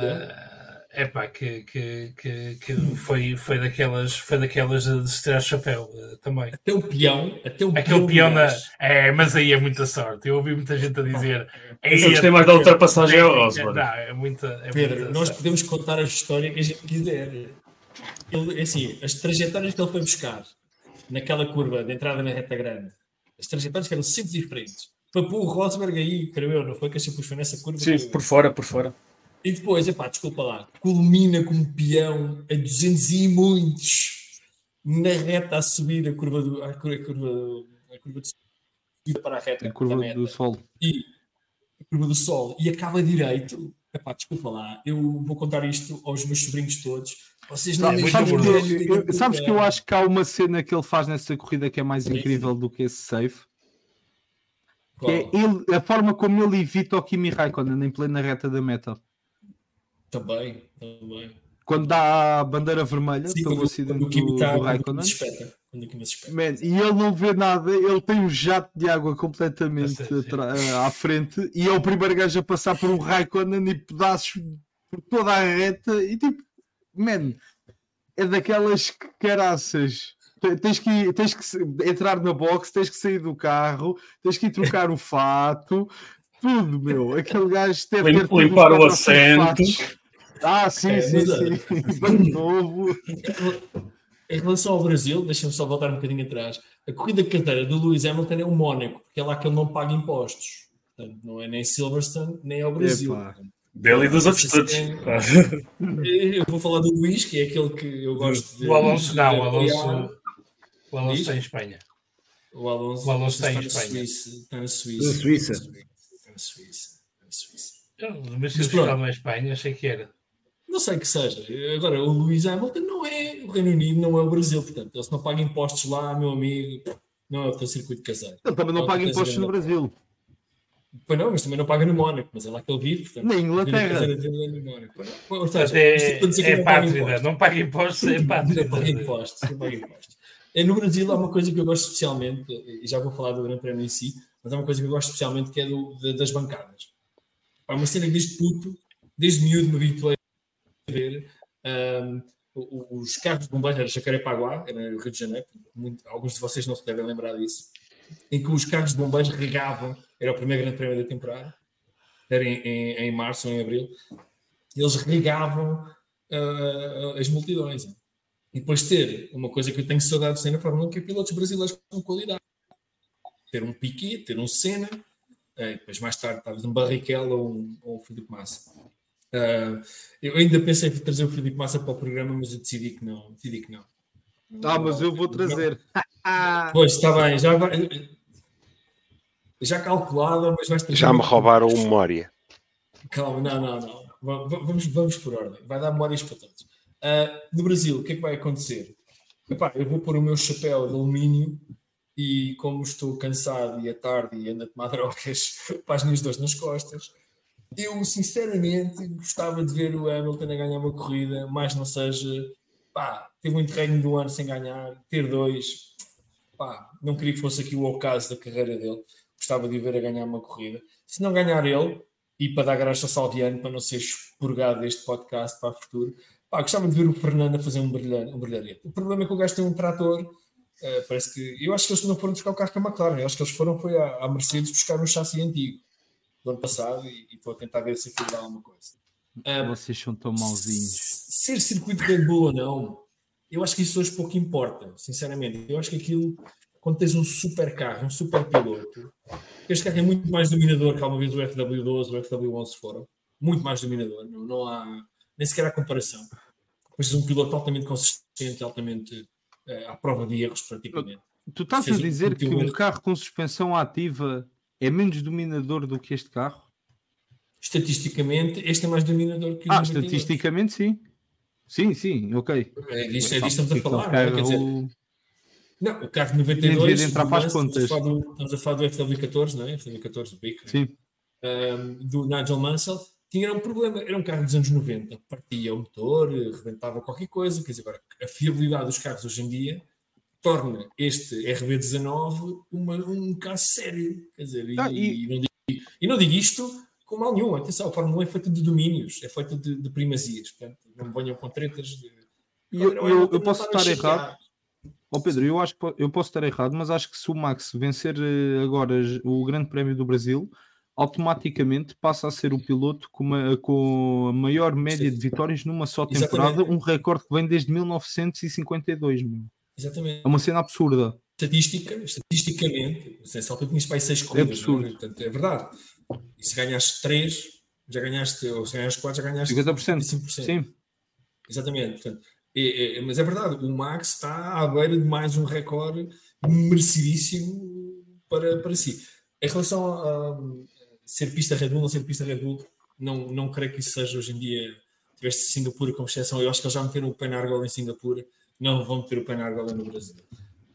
É pá, que, que, que, que, foi, foi, daquelas, foi daquelas de se tirar chapéu uh, também. Até o peão, até o Aquele peão, na, é, mas aí é muita sorte. Eu ouvi muita gente a dizer. É, eu gostei mais da ultrapassagem ao Osborne. É, muita, é Pedro, muita nós sorte. podemos contar a história que a gente quiser. Ele, é assim, as trajetórias que ele foi buscar naquela curva de entrada na reta grande, as trajetórias que eram sempre diferentes pôr o Rosberg aí, creio eu, não foi? Que a se puxou nessa curva. Sim, por fora, por fora. E depois, epá, desculpa lá, culmina como peão a 200 e muitos na reta a subir a curva do. A curva, a curva, a curva de subida para a reta. A curva do sol. E a curva do sol. E acaba direito. Epá, desculpa lá, eu vou contar isto aos meus sobrinhos todos. Vocês não, não sabes, que, eu, sabes que eu acho que há uma cena que ele faz nessa corrida que é mais incrível do que esse safe é ele, a forma como ele evita o Kimi Raikkonen em plena reta da meta. Também, também. Quando dá a bandeira vermelha Sim, pelo acidente do, do, do Raikkonen. Man, e ele não vê nada, ele tem um jato de água completamente eh, à frente e é o primeiro gajo a passar por um Raikkonen e pedaços por toda a reta e tipo, man, é daquelas caraças tens que, tens que entrar na box, tens que sair do carro, tens que ir trocar o fato, tudo, meu. Aquele gajo teve ter limpar o assento. Ah, sim, é, sim, sim. De novo. Em relação ao Brasil, deixa-me só voltar um bocadinho atrás. A corrida carteira do Lewis Hamilton é o Mónaco, porque é lá que ele não paga impostos. Portanto, não é nem Silverstone, nem ao Brasil. Dele e dos outros todos. Eu vou falar do Luís, que é aquele que eu gosto de. O Alonso, não, o Alonso. O Alonso está em Espanha. O Alonso, o Alonso está, em Espanha. está na Suíça. Na Suíça. Está na Suíça. Está na Suíça. Mas se estava na Espanha, achei que era. Não sei que seja. Agora, o Luís Hamilton não é o Reino Unido, não é o Brasil. Portanto, ele se não paga impostos lá, meu amigo, não é o teu circuito caseiro. Ele também não, paga impostos no Brasil. Pois não, mas também não paga no Mónaco, mas é lá que ele vive. Portanto, Na Inglaterra. Ou seja, é, é, é pátria, não paga impostos, é pátria. Não paga impostos, não paga impostos. É, no Brasil há uma coisa que eu gosto especialmente, e já vou falar do Grande Prémio em si, mas há uma coisa que eu gosto especialmente que é do, de, das bancadas. Há uma cena que desde puto, desde miúdo me habituei a ver um, os carros de bombeiros, era Jacarepaguá, era Rio de Janeiro, muito, alguns de vocês não se devem lembrar disso, em que os carros de bombeiros regavam, era o primeiro Grande Prémio da temporada, era em, em, em março ou em abril, eles regavam uh, as multidões. E depois ter uma coisa que eu tenho saudades de ter na Fórmula 1, que é pilotos brasileiros com qualidade. Ter um Piquet, ter um Senna, É, depois mais tarde estavas um Barrichello ou um, ou um Filipe Massa. Uh, eu ainda pensei em trazer o Filipe Massa para o programa, mas eu decidi que não. Decidi que não. Ah, mas eu vou trazer. pois, está bem, já vai. Já calculado, mas vais ter. Já me roubaram o memória. Calma, não, não, não. Vamos, vamos por ordem. Vai dar memórias para todos. Uh, no Brasil, o que é que vai acontecer? Epá, eu vou pôr o meu chapéu de alumínio e como estou cansado e é tarde e ando a tomar drogas para as minhas dores nas costas, eu sinceramente gostava de ver o Hamilton a ganhar uma corrida, mas não seja, pá, teve um interregno do ano sem ganhar, ter dois, pá, não queria que fosse aqui o ocaso da carreira dele, gostava de ver a ganhar uma corrida. Se não ganhar ele, e para dar graça ao Salviano, para não ser expurgado deste podcast para o futuro, pá, gostava de ver o Fernando a fazer um, brilhar, um. O problema é que o gajo tem um trator Uh, parece que. Eu acho que eles não foram buscar o carro com a McLaren, eu acho que eles foram foi à, à Mercedes buscar um chassi antigo do ano passado e, e estou a tentar ver se aquilo dá alguma coisa. Uh, Vocês são tão mauzinhos. Ser circuito Red Bull ou não, eu acho que isso hoje pouco importa, sinceramente. Eu acho que aquilo, quando tens um super carro, um super piloto, este carro é muito mais dominador que alguma vez o FW12 ou o FW11 foram. Muito mais dominador, não, não há nem sequer há comparação. Depois um piloto altamente consistente, altamente uh, à prova de erros, praticamente. Tu estás a dizer um que um carro com suspensão ativa é menos dominador do que este carro? Estatisticamente, este é mais dominador que o Ah, estatisticamente sim. Sim, sim, ok. É disso, é disso que estamos a falar. É? Quer dizer, não, o carro de 92, entrar para as contas. Estamos a falar do FW14, não é? FW14 do Bic. Sim. Um, do Nigel Mansell, tinha um problema. Era um carro dos anos 90, partia o motor, rebentava qualquer coisa. Quer dizer, agora, a fiabilidade dos carros hoje em dia torna este RB19 uma, um caso sério. Quer dizer, ah, e, e... não digo, e não digo isto com mal nenhum. Atenção, a Fórmula 1 é feita de domínios, é feita de, de primazias. Portanto, não me venham com tretas. De... Eu, eu, eu posso estar errado. Ó oh Pedro, eu acho que eu posso estar errado, mas acho que se o Max vencer eh, agora o Grande Prémio do Brasil, automaticamente passa a ser o piloto com, uma, com a maior média de vitórias numa só temporada, Exatamente. um recorde que vem desde 1952. Meu. Exatamente. É uma cena absurda. Estatística, estatisticamente, só tu tinhas para seis corridas, é, absurdo. É? Portanto, é verdade. E se ganhaste três, já ganhaste, ou se ganhaste quatro, já ganhaste 50%. 25%. Sim. Exatamente. Portanto, é, é, mas é verdade, o Max está à beira de mais um recorde merecidíssimo para, para si. Em relação a, ser pista Red Bull, não ser pista Red Bull, não, não creio que isso seja hoje em dia. Tiveste Singapura como exceção, eu acho que eles já meteram o pé na argola em Singapura, não vão meter o pé na argola no Brasil.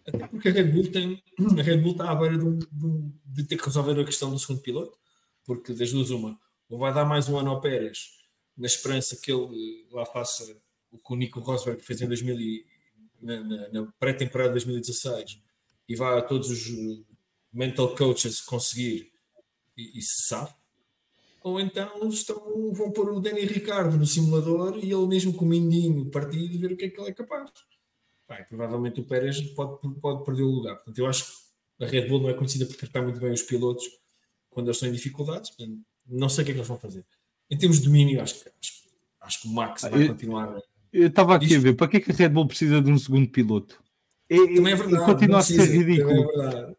Até porque a Red Bull tem, a Red Bull está à beira de, de, de ter que resolver a questão do segundo piloto, porque das duas uma, ou vai dar mais um ano ao Pérez, na esperança que ele lá faça o que o Nico Rosberg fez em 2000 e, na, na, na pré-temporada de 2016 e vá a todos os mental coaches conseguir e, e se sabe. Ou então estão, vão pôr o Danny Ricardo no simulador e ele mesmo com o mindinho partido e ver o que é que ele é capaz. Pai, provavelmente o Pérez pode, pode perder o lugar. Portanto, eu acho que a Red Bull não é conhecida por tratar muito bem os pilotos quando eles estão em dificuldades. Não sei o que é que eles vão fazer. Em termos de domínio, acho que, acho, acho que o Max vai eu, continuar. Eu estava aqui a ver para que é que a Red Bull precisa de um segundo piloto? É, também é verdade. Continua a ser ridículo.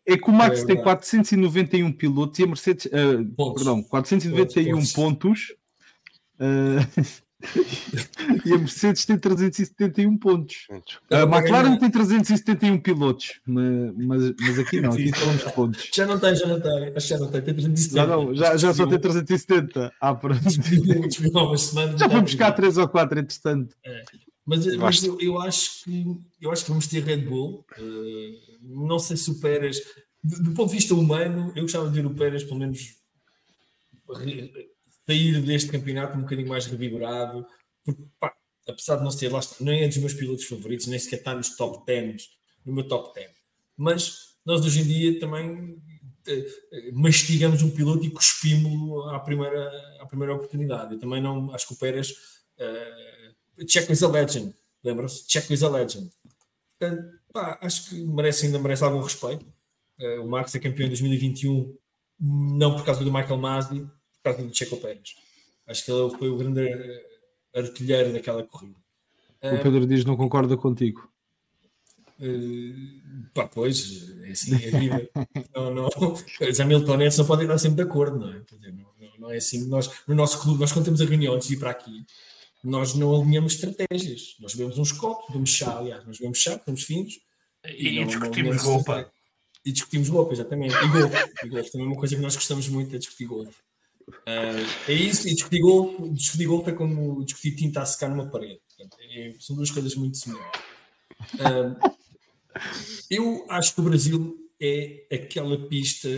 É, é que o Max é tem 491 pilotos e a Mercedes. Uh, perdão, 491 pontos. pontos uh, e a Mercedes tem 371 pontos. A McLaren tem 371 pilotos, mas, mas, mas aqui não, aqui são os pontos. Já não tem, já não tem. Acho que já não tem, tem 370. Já, não, já, já só tem 370. Ah, pronto. Já foi buscar 3 ou 4, entretanto. É. Mas, mas eu, eu, acho que eu acho que vamos ter Red Bull. Uh, não sei se o Pérez, do, do, ponto de vista humano, eu gostava de ver o Pérez pelo menos sair deste campeonato um bocadinho mais revigorado, porque pá, apesar de não ser lá, nem é dos meus pilotos favoritos, nem sequer está nos top 10, no meu top 10. Mas nós hoje em dia também uh, mastigamos um piloto e cuspimos-lo à primeira, à primeira oportunidade. Eu também não acho que o Pérez. Uh, Checo is a legend, lembram-se? Checo is a legend. Portanto, pá, acho que merece, ainda merece algum respeito. Uh, o Max é campeão em 2021, não por causa do Michael Masi, por causa do Checo Pérez. Acho que ele foi o grande artilheiro daquela corrida. O Pedro diz não concorda contigo. Uh, pá, pois, é assim, é a vida. não, não, os Hamiltonetes não podem estar sempre de acordo, não é? Dizer, não, não, não, é assim. Nós, no nosso clube, nós quando temos a reunião antes de ir para aqui, nós não alinhamos estratégias. Nós bebemos uns copos, bebemos chá, aliás, nós bebemos chá, estamos finos. E, e não, discutimos roupa. E discutimos golpe, exatamente. E golfe. E golfe também é uma coisa que nós gostamos muito, é discutir golfe. Uh, é isso, e discutir golfe, discutir golfe é como discutir tinta a secar numa parede. Portanto, é, são duas coisas muito semelhantes. Uh, eu acho que o Brasil é aquela pista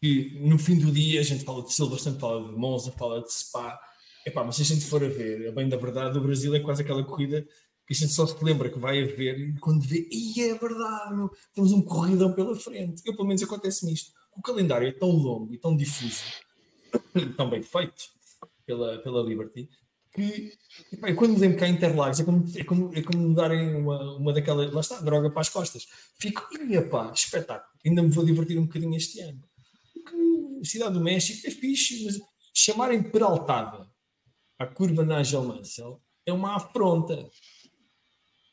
que no fim do dia a gente fala de Silverstone, fala de Monza, fala de Spa. Epá, mas se a gente for a ver, a bem da verdade, o Brasil é quase aquela corrida que a gente só se lembra que vai haver e quando vê, e é verdade, meu, temos um corridão pela frente. Eu, pelo menos, acontece nisto. O calendário é tão longo e tão difuso, tão bem feito pela, pela Liberty, que epá, quando me lembro que há Interlagos, é como, é como, é como me darem uma, uma daquelas, lá está, droga para as costas. Fico, e pá, espetáculo, ainda me vou divertir um bocadinho este ano. Porque Cidade do México é fixe, mas chamarem Peraltada a curva Nigel Mansell é uma afronta.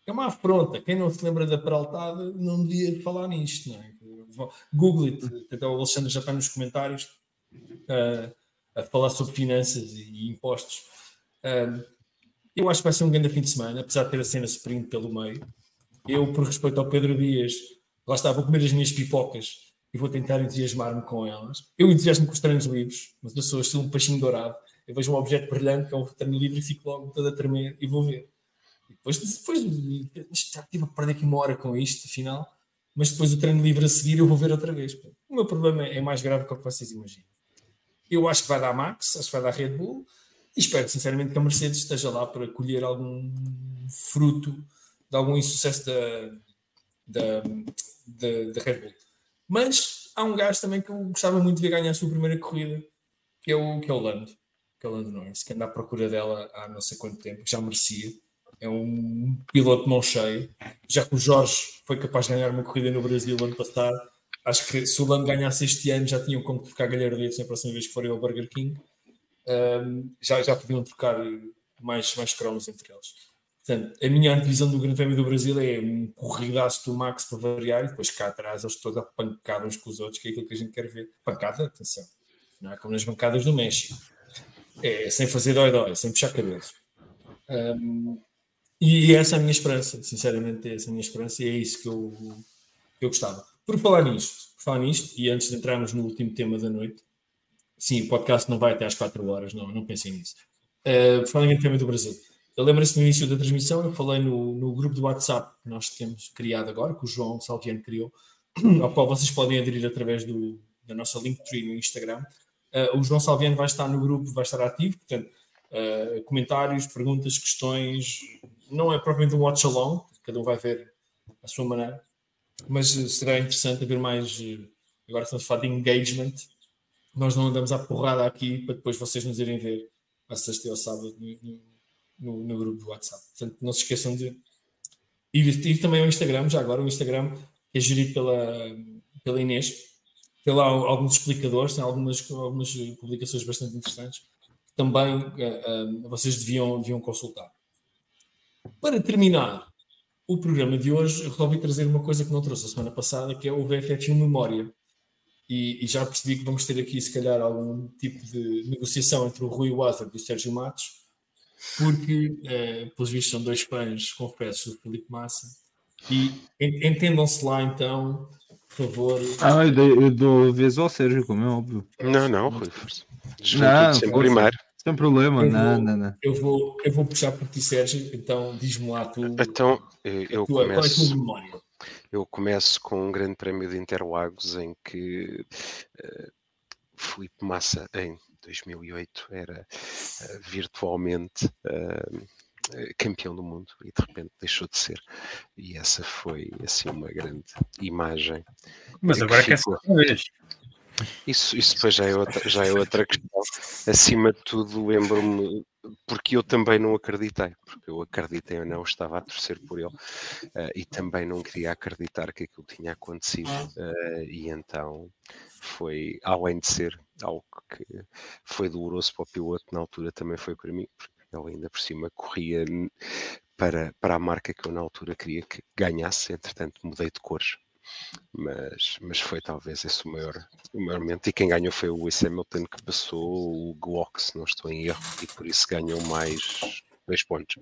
É uma afronta. Quem não se lembra da peraltada não devia falar nisto, não é? Google it. Até o Alexandre já está nos comentários uh, a falar sobre finanças e impostos. Uh, eu acho que vai ser um grande fim de semana, apesar de ter a cena sprint pelo meio. Eu, por respeito ao Pedro Dias, lá está, vou comer as minhas pipocas e vou tentar entusiasmar-me com elas. Eu entusiasmo com os treinos livres, mas eu sou estilo um peixinho dourado. Eu vejo um objeto brilhante, que é um treino livre, e fico logo todo a tremer e vou ver. Depois, depois já estive a perder aqui uma hora com isto, afinal, mas depois o treino livre a seguir eu vou ver outra vez. O meu problema é mais grave do que vocês imaginam. Eu acho que vai dar Max, acho que vai dar Red Bull, e espero sinceramente que a Mercedes esteja lá para colher algum fruto de algum insucesso da, da, da, da Red Bull. Mas há um gajo também que eu gostava muito de ver ganhar a sua primeira corrida, que é o, que é o Lando, que é Norris, que anda à procura dela há não sei quanto tempo, já merecia é um piloto mão cheio. Já que o Jorge foi capaz de ganhar uma corrida no Brasil ano passado, acho que se o Lando ganhasse este ano já tinham como trocar galhardetes na próxima vez que forem ao Burger King. Um, já, já podiam trocar mais, mais cromos entre eles. Portanto, a minha antevisão do Grande Prémio do Brasil é um corridaço do Max para variar e depois cá atrás eles todos a pancada uns com os outros, que é aquilo que a gente quer ver. Pancada, atenção, não é como nas bancadas do México. É sem fazer dói-dói, sem puxar cabelos. Um, e essa é a minha esperança, sinceramente, essa é a minha esperança e é isso que eu, que eu gostava. Por falar nisto, por falar nisto, e antes de entrarmos no último tema da noite, sim, o podcast não vai até às 4 horas, não, não pensem nisso. Uh, por falar em tema do Brasil, eu lembro-se no início da transmissão, eu falei no, no grupo do WhatsApp que nós temos criado agora, que o João Salviano criou, ao qual vocês podem aderir através do, da nossa Linktree no Instagram. Uh, o João Salviano vai estar no grupo, vai estar ativo, portanto, uh, comentários, perguntas, questões, não é propriamente um watch along, cada um vai ver a sua maneira, mas será interessante haver mais. Eh, agora estamos a falar de engagement. Nós não andamos à porrada aqui para depois vocês nos irem ver a sexta e ao sábado no, no, no, grupo do WhatsApp. Portanto, não se esqueçam de ir, ir também ao Instagram, já agora o Instagram é gerido pela, pela Inês. Tem lá alguns explicadores, tem algumas, algumas publicações bastante interessantes que também uh, uh, vocês deviam, deviam consultar. Para terminar o programa de hoje, resolvi trazer uma coisa que não trouxe a semana passada, que é o VFF Memória. E, e, já percebi que vamos ter aqui, se calhar, algum tipo de negociação entre o Rui Wazer e o Sérgio Matos, porque, eh, pelos vistos, são dois fãs, confesso, do Felipe Massa. E entendam-se lá, então, por favor. Ah, eu dou vez ao Sérgio, como é óbvio. Não, não, Rui. Não, sempre primeiro. Sem problema, eu não, vou, não, não. Eu vou, eu vou puxar por ti, Sérgio, então diz-me lá tu. Então, eu tua, começo. Qual é a tua memória? Eu começo com um grande prémio de Interlagos em que uh, Felipe Massa, em 2008, era uh, virtualmente uh, campeão do mundo e de repente deixou de ser. E essa foi assim uma grande imagem. Mas agora quer ser vez. Isso, isso depois já é, outra, já é outra questão. Acima de tudo, lembro-me, porque eu também não acreditei, porque eu acreditei ou não, estava a torcer por ele uh, e também não queria acreditar que aquilo tinha acontecido. Uh, e então foi, além de ser algo que foi doloroso para o piloto, na altura também foi para mim, porque ele ainda por cima corria para, para a marca que eu na altura queria que ganhasse, entretanto mudei de cores. Mas, mas foi talvez esse o maior, o maior momento. E quem ganhou foi o Lewis Hamilton, que passou o Glock, se não estou em erro, e por isso ganhou mais dois pontos.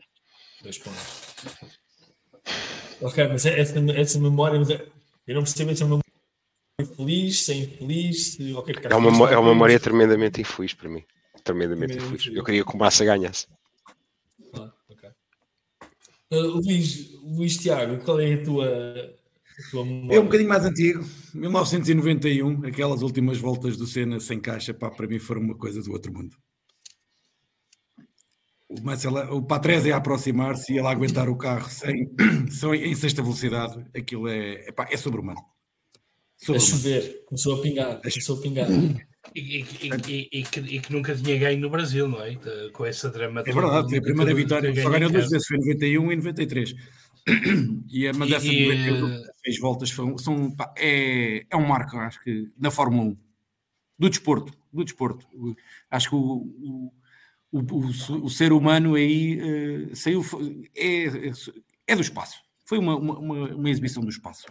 Dois pontos. Ok, mas é essa, essa memória, mas é, eu não percebo essa memória feliz, sem infeliz. Okay, é, uma, é uma memória tremendamente infeliz para mim. Tremendamente infeliz. Eu queria que o Massa ganhasse. Ah, ok. Uh, Luís, Luís Tiago, qual é a tua, a tua memória? É um bocadinho mais antigo, 1991, aquelas últimas voltas do Senna sem caixa, pá, para mim foram uma coisa do outro mundo. O, Marcelo, o Patrese a aproximar-se e ele a aguentar o carro sem, sem, em sexta velocidade, aquilo é, epá, é sobre-humano. Sobre a chover, começou a pingar, começou a pingar. E, e, e, que, e, que, nunca tinha ganho no Brasil, não é? Com essa drama. É verdade, a primeira vitória, só ganhou duas vezes, foi em 91 e 93. E a mandar e, seis voltas são, pá, é, é um marco, acho que, na Fórmula 1, do desporto, do desporto. Acho que o, o, o, o ser humano aí uh, saiu, é, é do espaço. Foi uma, uma, uma exibição do espaço.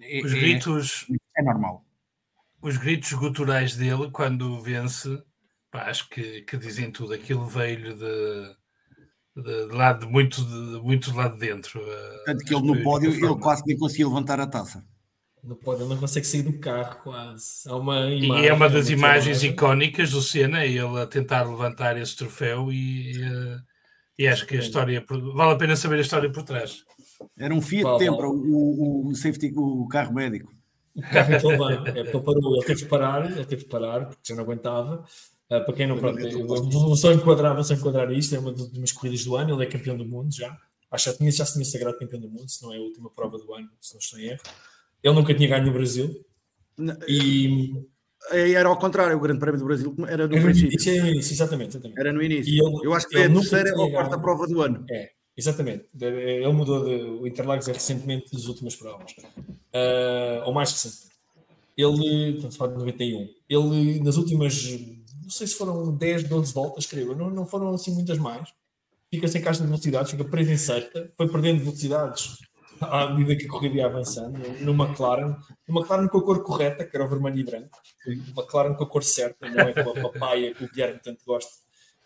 É, Os gritos. É, é normal os gritos guturais dele quando vence, pá, acho que, que dizem tudo. Aquilo veio de, de, de lado muito de, muito de lado de dentro. Eh, Tanto que ele no pódio ele quase nem conseguia levantar a taça. No pódio ele não consegue sair do carro quase. Há uma imagem, e é uma das imagens icónicas do Senna, ele a tentar levantar esse troféu e, e, e acho que a história vale a pena saber a história por trás. Era um Fiat Tempra, o, o, safety, o carro médico. O carro então bem, é, ele parou, ele teve que parar, ele teve que parar, porque já não aguentava. Uh, para quem não, pronto, eu só enquadrar, vou só enquadrar isto, é uma das últimas corridas do ano, ele é campeão do mundo já. Acho que já, tinha, já se tinha sagrado campeão do mundo, se não é a última prova do ano, se não estou em erro. Ele nunca tinha ganho no Brasil. e... Era ao contrário, o Grande Prémio do Brasil era no era princípio. No início, exatamente. exatamente. Era no início. Ele, eu acho que é a terceira ou quarta prova do ano. É, Exatamente. Ele mudou de, o Interlagos é recentemente das últimas provas. Uh, ou mais recentemente. Ele, estamos a falar de 91, ele nas últimas, não sei se foram 10, 12 voltas, creio, não, não foram assim muitas mais. Fica sem caixa de velocidades, fica preso em sexta, foi perdendo velocidades à medida que a corrida ia avançando, no McLaren, no McLaren com a cor correta, que era o vermelho e branco, o McLaren com a cor certa, não é com a papaya que o Guilherme tanto gosta.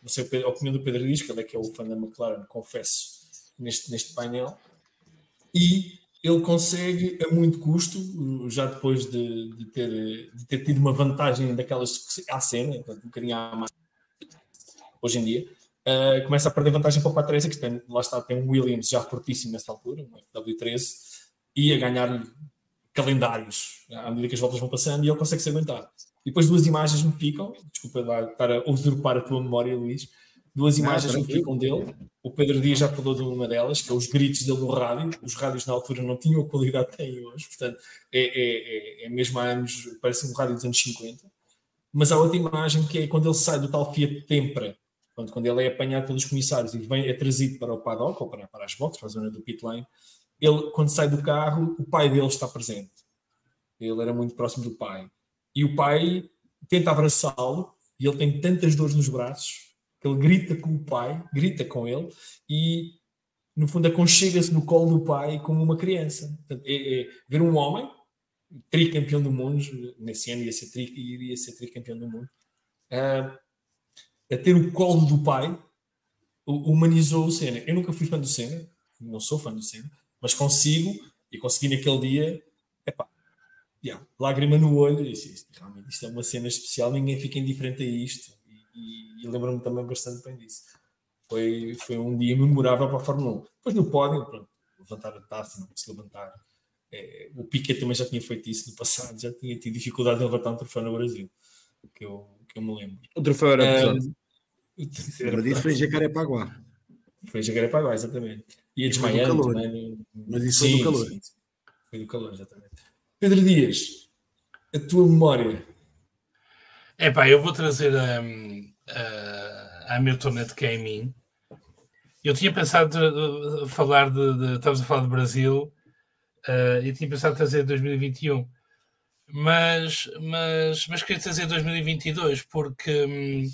Não sei a opinião do Pedro diz, que ele é que é o fã da McLaren, confesso, neste, neste painel. E ele consegue a muito custo, já depois de, de, ter, de ter tido uma vantagem daquelas que à cena, um bocadinho à mais hoje em dia, uh, começa a perder vantagem para o Patrese, que tem, lá está, tem um Williams já fortíssimo nessa altura, um W13, e a ganhar calendários à medida que as voltas vão passando e ele consegue se aguentar. E depois duas imagens me ficam, desculpa estar a usurpar a tua memória, Luís, duas imagens não, me ficam dele. O Pedro Dias já falou de uma delas, que é os gritos dele no rádio. Os rádios na altura não tinham a qualidade que têm hoje, portanto, é, é, é, é mesmo há anos, parece um rádio dos anos 50. Mas há outra imagem que é quando ele sai do tal Fiat Tempra, quando, quando ele é apanhado pelos comissários e vem, é trazido para o paddock ou para, para as boxes, para a zona do pit lane, ele, quando sai do carro, o pai dele está presente. Ele era muito próximo do pai. E o pai tenta abraçá-lo e ele tem tantas dores nos braços ele grita com o pai, grita com ele e, no fundo, aconchega-se no colo do pai como uma criança. Portanto, é, é, ver um homem, tricampeão do mundo, nesse ano ia ser, tri, iria ser tricampeão do mundo, a, a ter o colo do pai, humanizou o Senna. Eu nunca fui fã do Senna, não sou fã do Senna, mas consigo, e consegui naquele dia, epá, yeah, lágrima no olho, realmente isto é uma cena especial, ninguém fica indiferente a isto e, e lembro-me também bastante bem disso. Foi, foi um dia memorável para a Fórmula 1. Depois no pódio, pronto, levantar a taça, não consegui levantar. É, o Piquet também já tinha feito isso no passado, já tinha tido dificuldade em levantar um troféu no Brasil, que eu, que eu me lembro. O troféu era pesado. Lembra disso foi em Jacarepaguá. Foi em Jacarepaguá, exatamente. Ia desmaiando também. Mas isso sim, foi do calor. Sim, foi do calor, exatamente. Pedro Dias, a tua memória é pá, eu vou trazer a, a, a Hamilton em mim. Eu tinha pensado de, de falar de, de, Estamos a falar de Brasil uh, e tinha pensado trazer 2021, mas, mas, mas queria trazer 2022 porque. Um,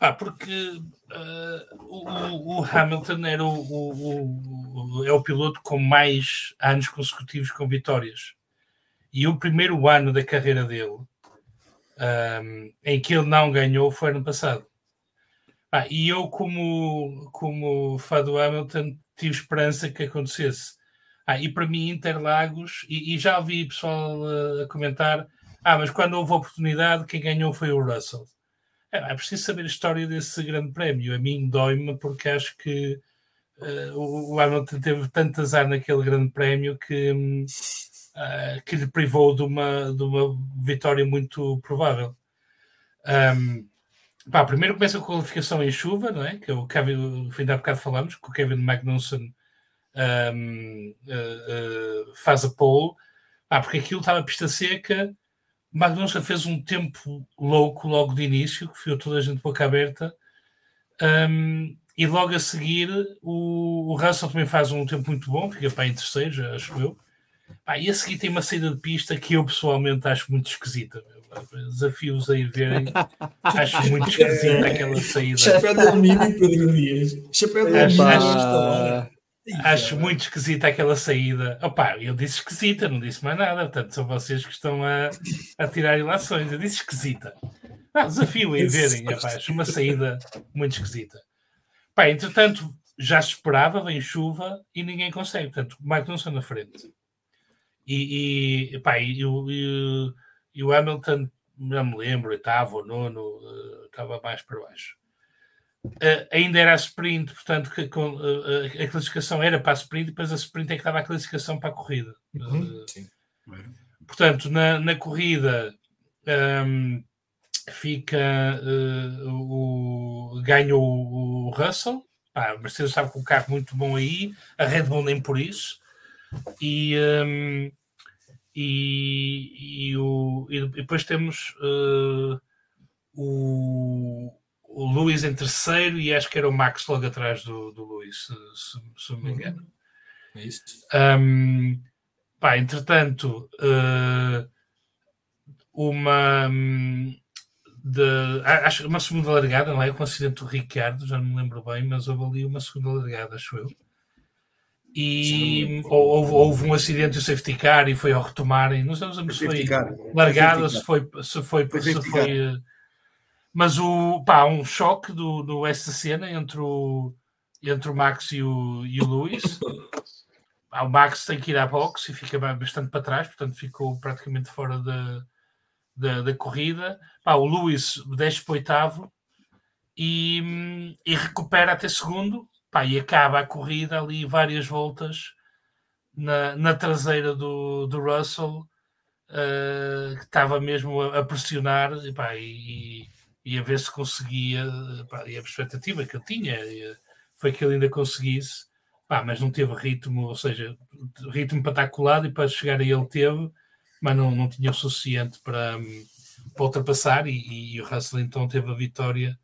Ah, porque uh, o, o, Hamilton era o, o, é o piloto com mais anos consecutivos com vitórias. E o primeiro ano da carreira dele, um, em que ele não ganhou, foi ano passado. Ah, e eu, como, como fã do Hamilton, tive esperança que acontecesse. Ah, e para mim, Interlagos, e, e já ouvi pessoal uh, a comentar: ah, mas quando houve oportunidade, quem ganhou foi o Russell. É, é preciso saber a história desse grande prémio. A mim dói-me porque acho que uh, o Hamilton teve tanto azar naquele grande prémio que, uh, que lhe privou de uma, de uma vitória muito provável. Um, pá, primeiro começa a qualificação em chuva, não é? Que é o Kevin, fim da bocado falamos, que o Kevin Magnussen um, uh, faz a pole. Ah, porque aquilo estava pista seca Magnussen fez um tempo louco logo de início, que ficou toda a gente boca aberta. Um, e logo a seguir o, o Russell também faz um tempo muito bom, fica para em terceiro, acho eu. Ah, e a seguir tem uma saída de pista que eu pessoalmente acho muito esquisita. Desafios a ir verem. acho muito esquisita aquela saída. Chapéu de alumínio, Pedro Dias. Chapéu de alumínio. Acho muito esquisita aquela saída. Opa, eu disse esquisita, não disse mais nada. Portanto, são vocês que estão a, a tirar ilações. Eu disse esquisita. Não, desafio em verem. Opa, acho uma saída muito esquisita. Pá, entretanto, já se esperava, vem chuva e ninguém consegue. Portanto, o Magnussen na frente. E, e, pá, e, e, e o Hamilton, não me lembro, oitavo ou nono, eh, estava mais para baixo. Uh, ainda era a sprint, portanto, que, com, uh, a classificação era para a sprint, e depois a sprint é que dava a classificação para a corrida. Uhum, uh, portanto, na, na corrida um, ehm, fica o, ganha o, o Russell. Pá, a Mercedes estava com um carro muito bom aí, a Red Bull nem por isso. E, um, e, e, o, e depois temos o o Luís em terceiro e acho que era o Max logo atrás do, do Luís, se, se, se não me engano. É isso. Um, pá, entretanto, uh, uma de, acho uma segunda largada, não é? Com o acidente do Ricardo, já não me lembro bem, mas houve ali uma segunda largada, acho eu. E houve, houve, um acidente o safety car e foi ao retomarem. Não sei se foi largada, se foi, se foi, se foi, mas o, pá, um choque do, do essa cena entre o, entre o Max e o, e o Luís. o Max tem que ir à box e fica bastante para trás, portanto ficou praticamente fora da, da, da corrida. Pá, o Luís desce para o oitavo e, e recupera até segundo pá, e acaba a corrida ali várias voltas na, na traseira do, do Russell uh, que estava mesmo a, a pressionar e, pá, e, e a ver se conseguia, pá, e a perspectiva que eu tinha foi que ele ainda conseguisse, pá, mas não teve ritmo, ou seja, ritmo para estar colado e para chegar a ele teve, mas não, não tinha o suficiente para, para ultrapassar e, e o Russell então teve a vitória.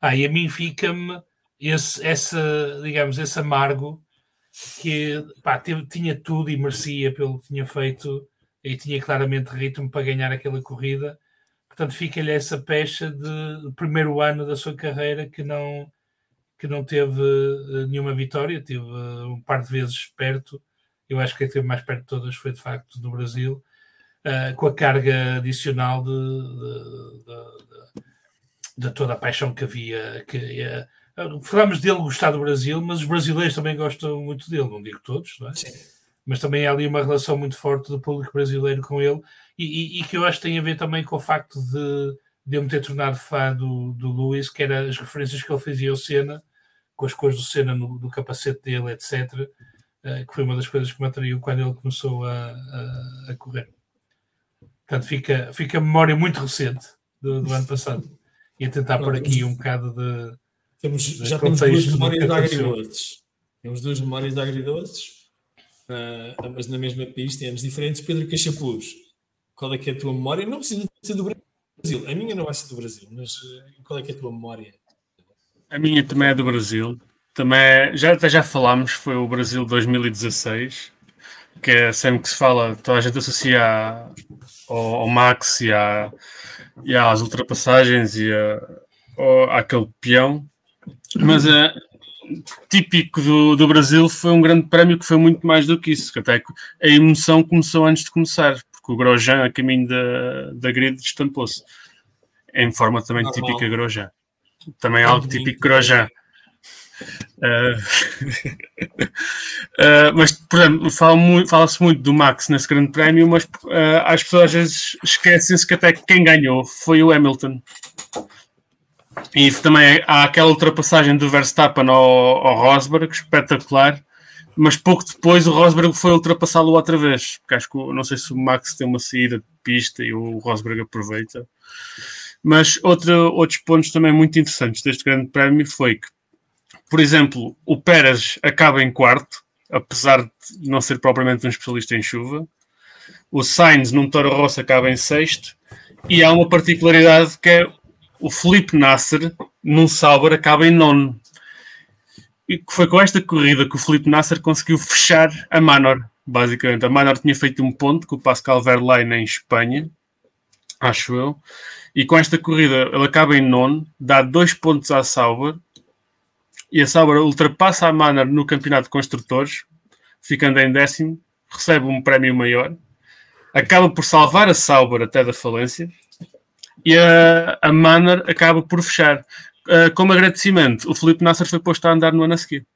Ah, e a mim fica-me esse, essa, digamos, esse amargo que pá, teve, tinha tudo e merecia pelo que tinha feito e tinha claramente ritmo para ganhar aquela corrida Portanto, fica-lhe essa pecha de primeiro ano da sua carreira que não, que não teve eh, nenhuma vitória, teve eh, um par de vezes perto. Eu acho que a teve mais perto de todas foi de facto no Brasil, uh, com a carga adicional de, de, de, de, toda a paixão que havia. Que, uh, falamos dele gostar do Brasil, mas os brasileiros também gostam muito dele, não digo todos, não é? Mas também há ali uma relação muito forte do público brasileiro com ele e, e, que eu acho que tem a ver também com o facto de, de eu me ter tornado fã do, do Lewis, que era as referências que ele fazia ao Senna, com as cores do Senna no, no capacete dele, etc., eh, que foi uma das coisas que me atraiu quando ele começou a, a, a correr. Portanto, fica, fica a memória muito recente do, do ano passado. E a tentar pôr aqui um bocado de. Temos, de já temos duas memórias de agridoces. Temos duas memórias de agridoces, uh, ambas na mesma pista, em anos diferentes. Pedro Cachapuz qual é que é a tua memória? Não precisa ser do Brasil. A minha não vai ser do Brasil, mas eh, qual é que é a tua memória? A minha também é do Brasil. Também, já, até já falámos, foi o Brasil 2016, que é sempre que se fala, toda a gente associa ao, ao Max e, à, e às ultrapassagens e, a, ao, àquele peão, mas uh, típico do, do Brasil foi um grande prémio que foi muito mais do que isso, que até a emoção começou antes de começar, porque o Grosjean a caminho da, da grid estampou-se, em forma também Normal. típica Grosjean. Também é algo típico Grosjean. Uh, uh, mas, por exemplo, fala-se muito, fala muito do Max nesse grande prémio, mas uh, as pessoas às vezes esquecem-se que até quem ganhou foi o Hamilton. E também há aquela ultrapassagem do Verstappen ao, ao Rosberg, espetacular, mas pouco depois o Rosberg foi ultrapassá-lo outra vez. Porque acho que não sei se o Max tem uma saída de pista e o Rosberg aproveita. Mas outro, outros pontos também muito interessantes deste grande prémio foi que, por exemplo, o Pérez acaba em quarto, apesar de não ser propriamente um especialista em chuva. O Sainz, num Toro Rosso, acaba em sexto. E há uma particularidade que é o Felipe Nasser, num Sauber, acaba em nono. E foi com esta corrida que o Felipe Nasser conseguiu fechar a Manor, basicamente. A Manor tinha feito um ponto com o Pascal Verlaine em Espanha, acho eu. E com esta corrida ele acaba em nono, dá dois pontos à Sauber. E a Sauber ultrapassa a Manor no campeonato de construtores, ficando em décimo, recebe um prémio maior. Acaba por salvar a Sauber até da falência e a, a Manor acaba por fechar. Uh, como agradecimento, o Felipe Nasser foi posto a andar no ano a seguir.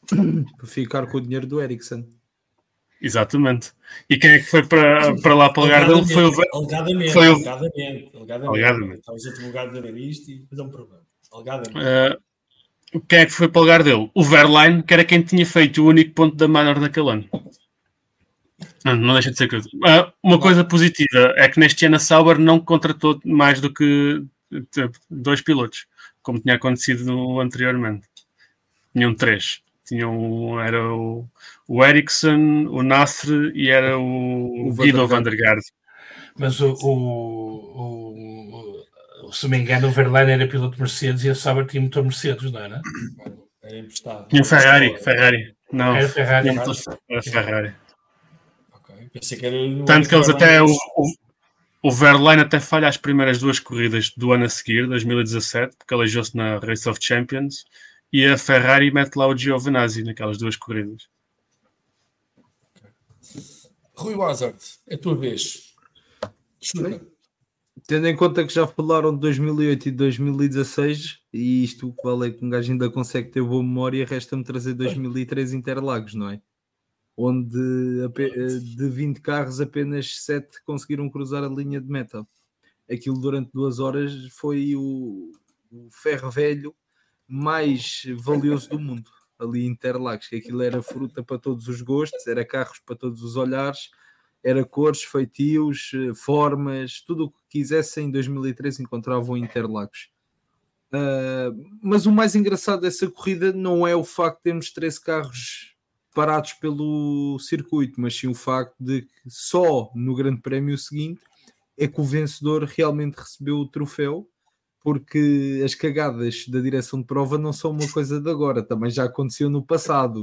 Para ficar com o dinheiro do Ericsson. Exatamente. E quem é que foi para, para lá para o lugar dele? Foi o. Alegadamente. Foi o... Alegadamente. Alegadamente. Estamos advogados a ver isto e depois é um problema. Alegadamente. Uh, quem é que foi para o lugar dele? O Verline, que era quem tinha feito o único ponto da Manor naquele ano. Não, não deixa de ser coisa. Uh, uma coisa positiva é que neste ano a Sauber não contratou mais do que dois pilotos, como tinha acontecido anteriormente. Tinham três. Tinham, era o, o Ericsson, o Nasser e era o, o Guido van der Gaard. Mas o, o, o, se me engano, o Verlaine era piloto Mercedes e a Sauber tinha motor Mercedes, não era? Era emprestado. Tinha Ferrari, Ferrari. Não, era Ferrari. Era Ferrari. Pensei que era Tanto que eles até. O, o, o Verlaine até falha as primeiras duas corridas do ano a seguir, 2017, porque aleijou-se na Race of Champions, e a Ferrari mete lá o Giovinazzi naquelas duas corridas. Rui Wazard, é a tua vez. Chuta. Tendo em conta que já falaram de 2008 e 2016, e isto que vale é que um gajo ainda consegue ter boa memória, resta-me trazer 2003 Interlagos, não é? Onde de 20 carros apenas 7 conseguiram cruzar a linha de meta. Aquilo durante duas horas foi o, o ferro velho mais valioso do mundo, ali em Interlagos, que aquilo era fruta para todos os gostos, era carros para todos os olhares, era cores, feitios, formas, tudo o que quisessem em 2003 encontravam em Interlagos. Uh, mas o mais engraçado dessa corrida não é o facto de termos 13 carros parados pelo circuito, mas sim o facto de que só no Grande Prémio seguinte é que o vencedor realmente recebeu o troféu, porque as cagadas da direção de prova não são uma coisa de agora, também já aconteceu no passado.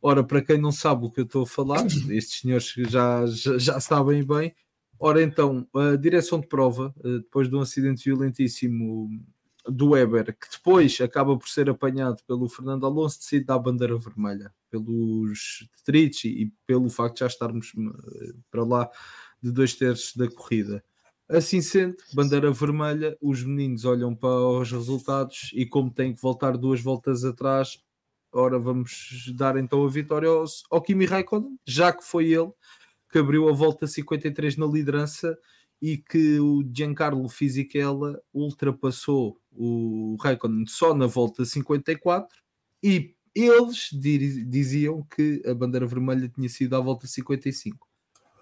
Ora, para quem não sabe o que eu estou a falar, estes senhores já, já, já sabem bem. Ora, então, a direção de prova, eh, depois de um acidente violentíssimo do Weber, que depois acaba por ser apanhado pelo Fernando Alonso, decide dar a bandeira vermelha pelos detritos e, pelo facto de já estarmos eh, para lá de dois terços da corrida. Assim sendo, bandeira vermelha, os meninos olham para os resultados e, como têm que voltar duas voltas atrás, ora vamos dar então a vitória ao, ao Kimi Raikkonen, já que foi ele que abriu a volta 53 na liderança e que o Giancarlo Fisichella ultrapassou o Raikkonen só na volta 54 e eles diziam que a bandeira vermelha tinha sido à volta 55.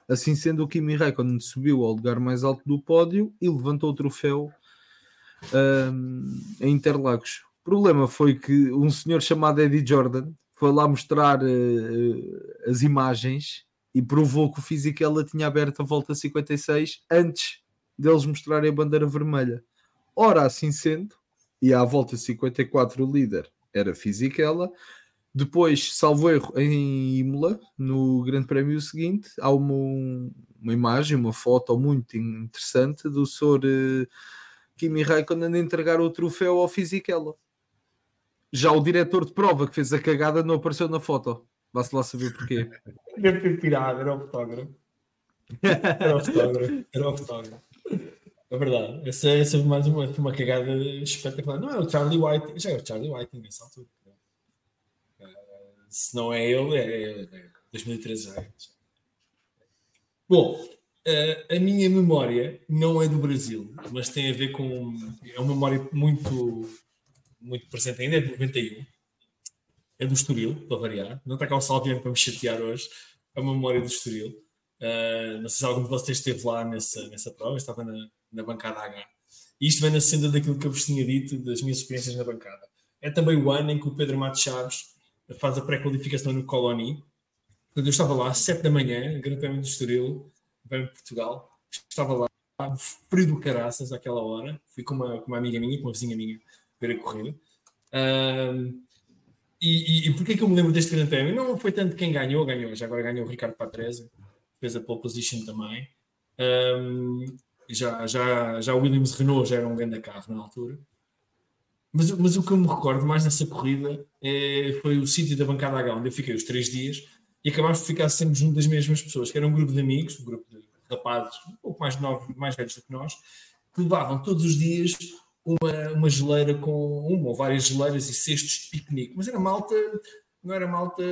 Assim sendo, o Kimi Raikkonen subiu ao lugar mais alto do pódio e levantou o troféu um, em Interlagos. O problema foi que um senhor chamado Eddie Jordan foi lá mostrar uh, as imagens e provou que o Fisichella tinha aberto a volta 56 antes deles mostrarem a bandeira vermelha. Ora, assim sendo, e à volta 54 o líder era Fisichella, depois, salvo erro, em Imola, no Grande Prémio seguinte, há uma, uma imagem, uma foto muito interessante do Sr. Kimi Raikkonen a entregar o troféu ao Fisichella. Já o diretor de prova que fez a cagada não apareceu na foto. Vá-se lá saber porquê. Deve ter era o fotógrafo. Era o fotógrafo. Era o fotógrafo. É verdade. Essa, essa é mais uma, uma cagada espetacular. Não é o Charlie White, já é o Charlie White nessa altura. Uh, se não é ele, é, é 2013 já. É. Bom, uh, a minha memória não é do Brasil, mas tem a ver com. É uma memória muito, muito presente ainda, é de 91. É do Estoril, para variar. Não está cá o Salviano para me chatear hoje. É uma memória do Estoril. Uh, não sei se algum de vocês esteve lá nessa, nessa prova, estava na, na bancada H. E isto vem na senda daquilo que eu vos tinha dito das minhas experiências na bancada. É também o ano em que o Pedro Matos Chaves faz a pré-qualificação no Coloni. Quando eu estava lá, às 7 da manhã, Prémio do Estoril, bem Portugal, estava lá, frio do caraças àquela hora. Fui com uma, com uma amiga minha, com uma vizinha minha, ver a corrida. Um, e, e, e porquê que eu me lembro deste Grande Prémio? Não foi tanto quem ganhou, ganhou, já agora ganhou o Ricardo Patrese, fez a pole position também. Um, já, já, já o Williams Renault já era um grande carro na altura. Mas, mas o que eu me recordo mais nessa corrida é, foi o sítio da bancada H, onde eu fiquei os três dias e acabámos de ficar sempre junto das mesmas pessoas, que era um grupo de amigos, um grupo de rapazes um pouco mais novos, mais velhos do que nós, que levavam todos os dias uma, uma geleira com uma ou várias geleiras e cestos de piquenique. Mas era malta, não era malta,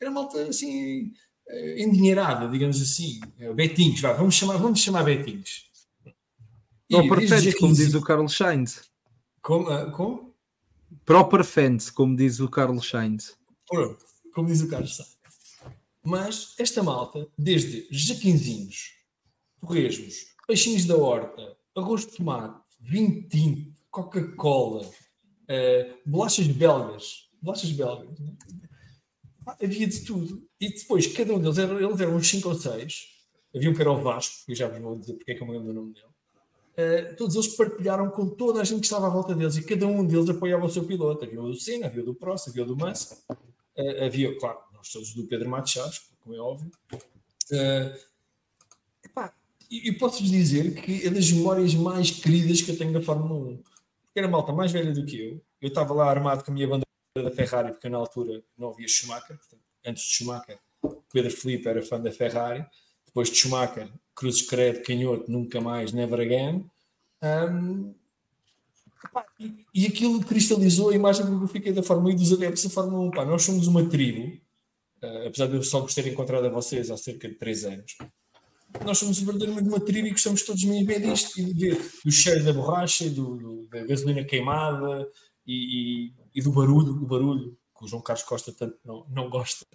era malta assim uh, endinheirada, digamos assim, uh, betinhos, vá, vamos chamar, vamos chamar betinhos. Proper fans, como diz o Carlos Sainz. Como? Como? Proper como diz o Carlos Sainz. Pronto, como diz o Carlos Sainz. Mas esta malta, desde jaquinzinhos, torresmos, peixinhos da horta, arroz de tomate, vinho tinto, Coca-Cola, uh, bolachas belgas, bolachas belgas, né? havia de tudo. E depois, cada um deles, era, eles eram uns 5 ou 6. Havia um que era o Vasco, que já vos vou dizer porque é que eu me lembro do nome dele. Uh, todos eles partilharam com toda a gente que estava à volta deles e cada um deles apoiava o seu piloto. Havia o do Senna, havia o do Prost, havia o do Massa, uh, havia, claro, nós todos do Pedro Matos Chaves, como é óbvio. Uh, e, posso-vos dizer que é das memórias mais queridas que eu tenho da Fórmula 1. Porque era malta mais velha do que eu. Eu estava lá armado com a minha bandeira da Ferrari, porque na altura não havia Schumacher. Portanto, antes de Schumacher, Pedro Felipe era fã da Ferrari. Depois de Schumacher, Cruzes Credo, Canhoto, nunca mais, never again. Um, e, e aquilo cristalizou a imagem que eu fiquei da Fórmula 1 e dos adeptos da Fórmula 1. Pá, nós somos uma tribo, uh, apesar de eu só vos ter encontrado a vocês há cerca de 3 anos. Nós somos verdadeiramente uma tribo e gostamos todos de ver disto e de ver o cheiro da borracha, do, do, da gasolina queimada e, e, e, do barulho, o barulho que o João Carlos Costa tanto não, não gosta.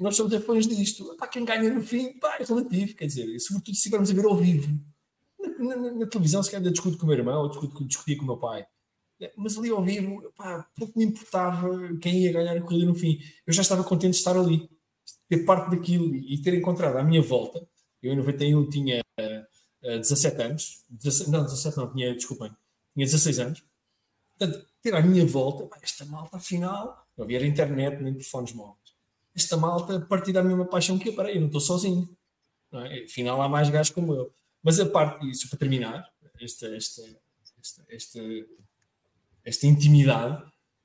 Nós somos depois disto. Pá, quem ganha no fim pá, é relativo, quer dizer, sobretudo se estivermos a ver ao vivo. Na, na, na televisão, se calhar discuto com o meu irmão, ou discuto, discutia com o meu pai. Mas ali ao vivo, pá, pouco me importava quem ia ganhar a corrida no fim. Eu já estava contente de estar ali, ter parte daquilo e ter encontrado à minha volta. Eu em 91 tinha uh, 17 anos, 17, não, 17 não, tinha, desculpem, tinha 16 anos. Portanto, ter à minha volta, esta malta afinal, não havia internet nem telefones móveis. Esta malta, a partir da mesma paixão que eu, peraí, eu não estou sozinho. Não é? Afinal, há mais gajos como eu. Mas a parte disso, para terminar, esta, esta, esta, esta, esta intimidade,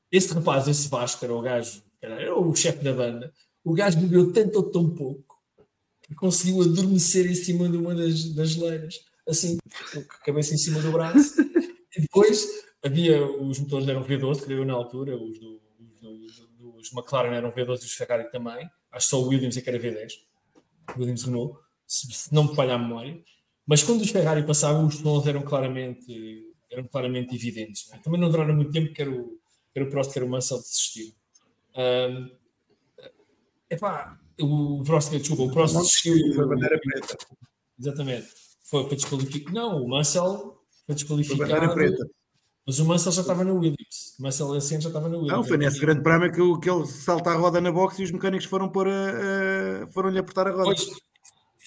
esse rapaz, esse Vasco, era o gajo, era o chefe da banda, o gajo bebeu tanto ou tão pouco conseguiu adormecer em cima de uma das, das geleiras, assim, com a cabeça em cima do braço. e depois havia, os motores eram V12, creio na altura, os do, do, McLaren eram V12 e os Ferrari também, acho só o Williams é que era V10, Williams Renault, se, se não me falha a memória. Mas quando os Ferrari passavam, os sons eram claramente, eram claramente evidentes. Também não duraram muito tempo, que era o, o Prost, que era o Mansell, desistiu. Um, epá, o Prost, desculpa, o Prost desistiu. Foi bandeira preta. Exatamente. Foi, foi desqualificado. Não, o Mansell foi desqualificado. Foi bandeira preta. Mas o Mansell já estava na Williams. O Mansell Ascent já estava na Williams. Não, foi nesse grande prémio que, que ele salta a roda na box e os mecânicos foram, pôr a, a, foram lhe apertar a roda. Pois,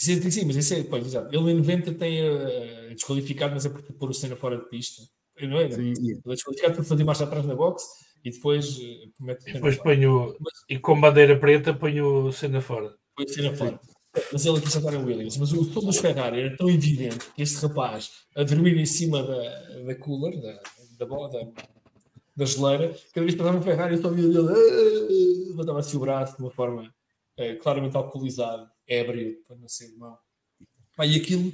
Sim, sim, mas esse é, pois, exato. Ele em 90 tem uh, desqualificado, mas é por pôr o Senna fora de pista. Não é? Sim, ele é desqualificado por fazer marcha atrás na box e depois mete e depois põe o, mas, e com bandeira preta põe o Senna fora. Põe o Senna fora. mas ele aqui já está em Williams. Mas o som dos Ferrari era tão evidente que este rapaz a dormir em cima da, da cooler, da, da, da, da geleira, cada vez que passava um Ferrari, eu só via ele levantava-se o braço de uma forma é, claramente alcoolizado, ébrio, para não ser mal. Pá, e aquilo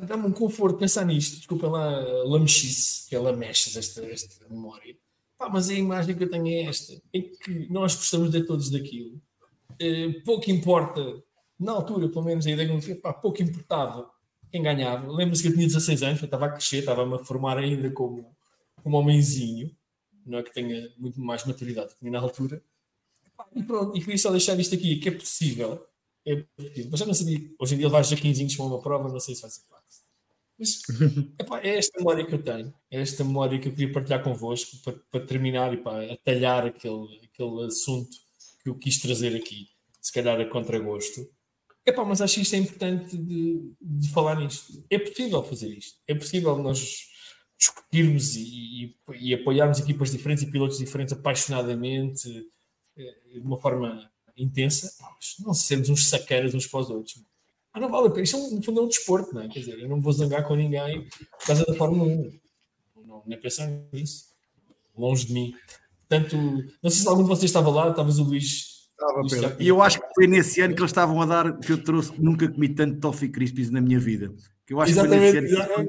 dá-me um conforto pensar nisto. Desculpa lá, lamechice, que é lamechas esta, esta memória. Pá, mas a imagem que eu tenho é esta: é que nós gostamos de todos daquilo. É, pouco importa, na altura, pelo menos, a ideia que eu pouco importava quem ganhava. Lembro-se que eu tinha 16 anos, eu estava a crescer, estava-me a formar ainda como, como homenzinho. Não é que tenha muito mais maturidade que tinha na altura. E pronto, e queria só deixar isto aqui, que é possível. É possível. Mas já não sabia. Hoje em dia vais a 15 para uma prova, não sei se vai ser fácil. Mas epá, é esta memória que eu tenho, é esta memória que eu queria partilhar convosco para, para terminar e para atalhar aquele, aquele assunto que eu quis trazer aqui, se calhar a contragosto. Epá, mas acho que isto é importante de, de falar nisto. É possível fazer isto. É possível nós discutirmos e, e, e apoiarmos equipas diferentes e pilotos diferentes apaixonadamente, eh, de uma forma intensa, não sermos uns sacanas uns para os outros. Ah, não vale a pena. Isto, é no fundo, é um desporto, não é? Quer dizer, eu não vou zangar com ninguém por causa da Fórmula 1. Não, nem pensar nisso. Longe de mim. Portanto, não sei se algum de vocês estava lá, talvez o Luís. E eu acho que foi nesse ano que eles estavam a dar que eu trouxe, nunca comi tanto Toffee Crispies na minha vida. Que eu acho exatamente, que foi nesse ano.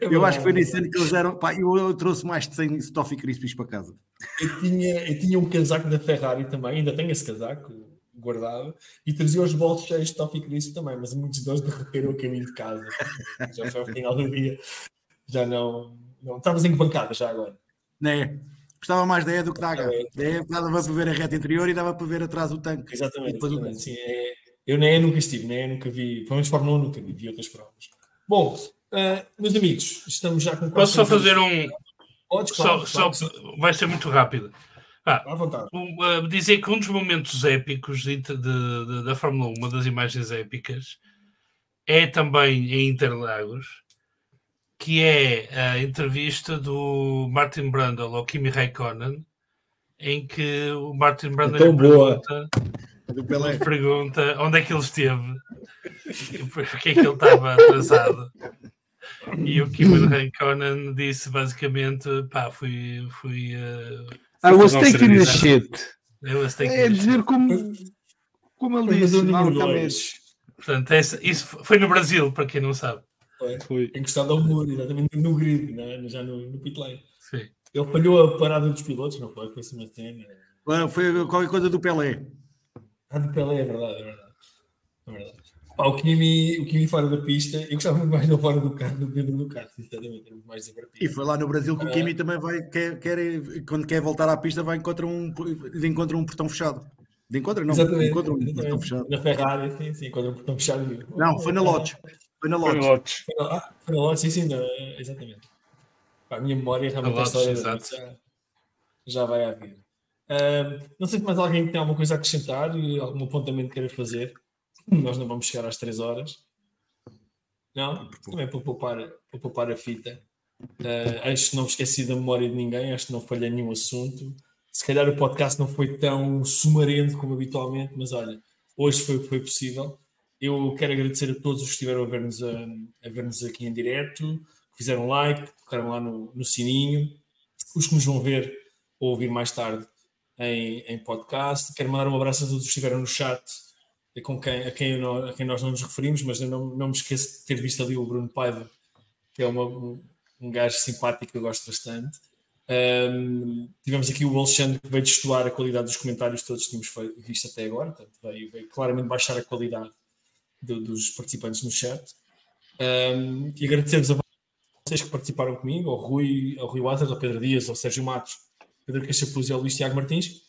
É eu acho que foi nesse ano que eles deram. Pá, eu, eu trouxe mais de 100 Toffee Crispies para casa. Eu tinha, eu tinha um casaco da Ferrari também, ainda tenho esse casaco guardado, e trazia os bolsos cheios de Toffee também, mas muitos deles derreteram o caminho de casa. Já foi ao final do dia. Já não. não estavas em bancada já agora. Né? Gostava mais da E do que da H. Da E dava para ver a reta interior e dava para ver atrás o tanque. Exatamente. exatamente. Sim, é, eu nem nunca estive, nem nunca vi, pelo menos Fórmula 1 nunca vi, vi outras provas. Bom, uh, meus amigos, estamos já com. Posso só fazer um. Podes, claro, só, claro. só, vai ser muito rápido. Ah, vontade. Uh, dizer que um dos momentos épicos de, de, de, da Fórmula 1, uma das imagens épicas, é também em Interlagos, que é a entrevista do Martin Brundle ao Kimi Raikkonen, em que o Martin Brundle é pergunta, pergunta onde é que ele esteve, porque é que ele estava atrasado. E o Kimi Raikkonen disse basicamente: pá, fui. fui uh, I was taking the shit. É dizer como, como ele disse. Portanto, essa, isso foi no Brasil, para quem não sabe. Foi, foi. encostado ao muro, exatamente no grid, né? já no, no pit lane. Sim. Ele falhou a parada dos pilotos, não foi? Foi assim uma cena. Foi qualquer coisa do Pelé. Ah, do Pelé, é verdade, é verdade. É verdade. Pá, o, Kimi, o Kimi fora da pista, eu gostava muito mais no fora do carro do que dentro do carro, sinceramente, é muito mais divertido. E foi lá no Brasil que o Kimi uh, também vai, quer, quer, quando quer voltar à pista, vai encontrar um, encontra um portão fechado. De encontra, não, exatamente, encontra um exatamente. portão fechado. Na Ferrari, sim, sim, encontra um portão fechado. Não, foi na Lotes. Foi na Lotes. Foi na, ah, foi na Lotes, sim, sim, não, exatamente. Pá, a minha memória realmente a história já, já vai à vida. Uh, não sei se mais alguém tem alguma coisa a acrescentar, algum apontamento que queira fazer. Nós não vamos chegar às 3 horas. Não? Também para poupar, para poupar a fita. Uh, acho que não esqueci da memória de ninguém, acho que não falhei nenhum assunto. Se calhar o podcast não foi tão sumarento como habitualmente, mas olha, hoje foi o que foi possível. Eu quero agradecer a todos os que estiveram a ver-nos, a, a ver-nos aqui em direto, que fizeram like, tocaram lá no, no sininho, os que nos vão ver ou ouvir mais tarde em, em podcast. Quero mandar um abraço a todos os que estiveram no chat com quem, a, quem não, a quem nós não nos referimos, mas eu não, não me esqueço de ter visto ali o Bruno Paiva, que é uma, um, um gajo simpático que eu gosto bastante. Um, tivemos aqui o Alexandre que veio destoar a qualidade dos comentários que todos tínhamos visto até agora, portanto, veio, veio claramente baixar a qualidade do, dos participantes no chat. Um, e agradecer-vos a vocês que participaram comigo, ao Rui, ao Rui Waters, ao Pedro Dias, ao Sérgio Matos, Pedro Cachapuz e ao Luís Tiago Martins.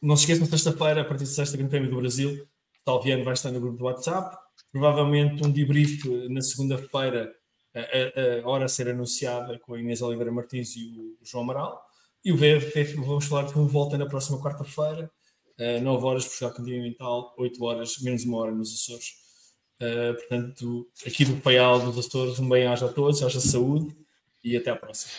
Não se esqueçam, sexta-feira, a partir de sexta, Grande Prémio do Brasil, Talviano vai estar no grupo do WhatsApp. Provavelmente um debrief na segunda-feira, a, a, hora a ser anunciada com a Inês Oliveira Martins e o João Amaral. E o VFF, vamos falar de como volta na próxima quarta-feira, 9 horas Portugal Continental, 8 horas, menos uma hora nos Açores. Portanto, aqui do Paial dos Açores, um bem-aja a todos, haja saúde e até à próxima.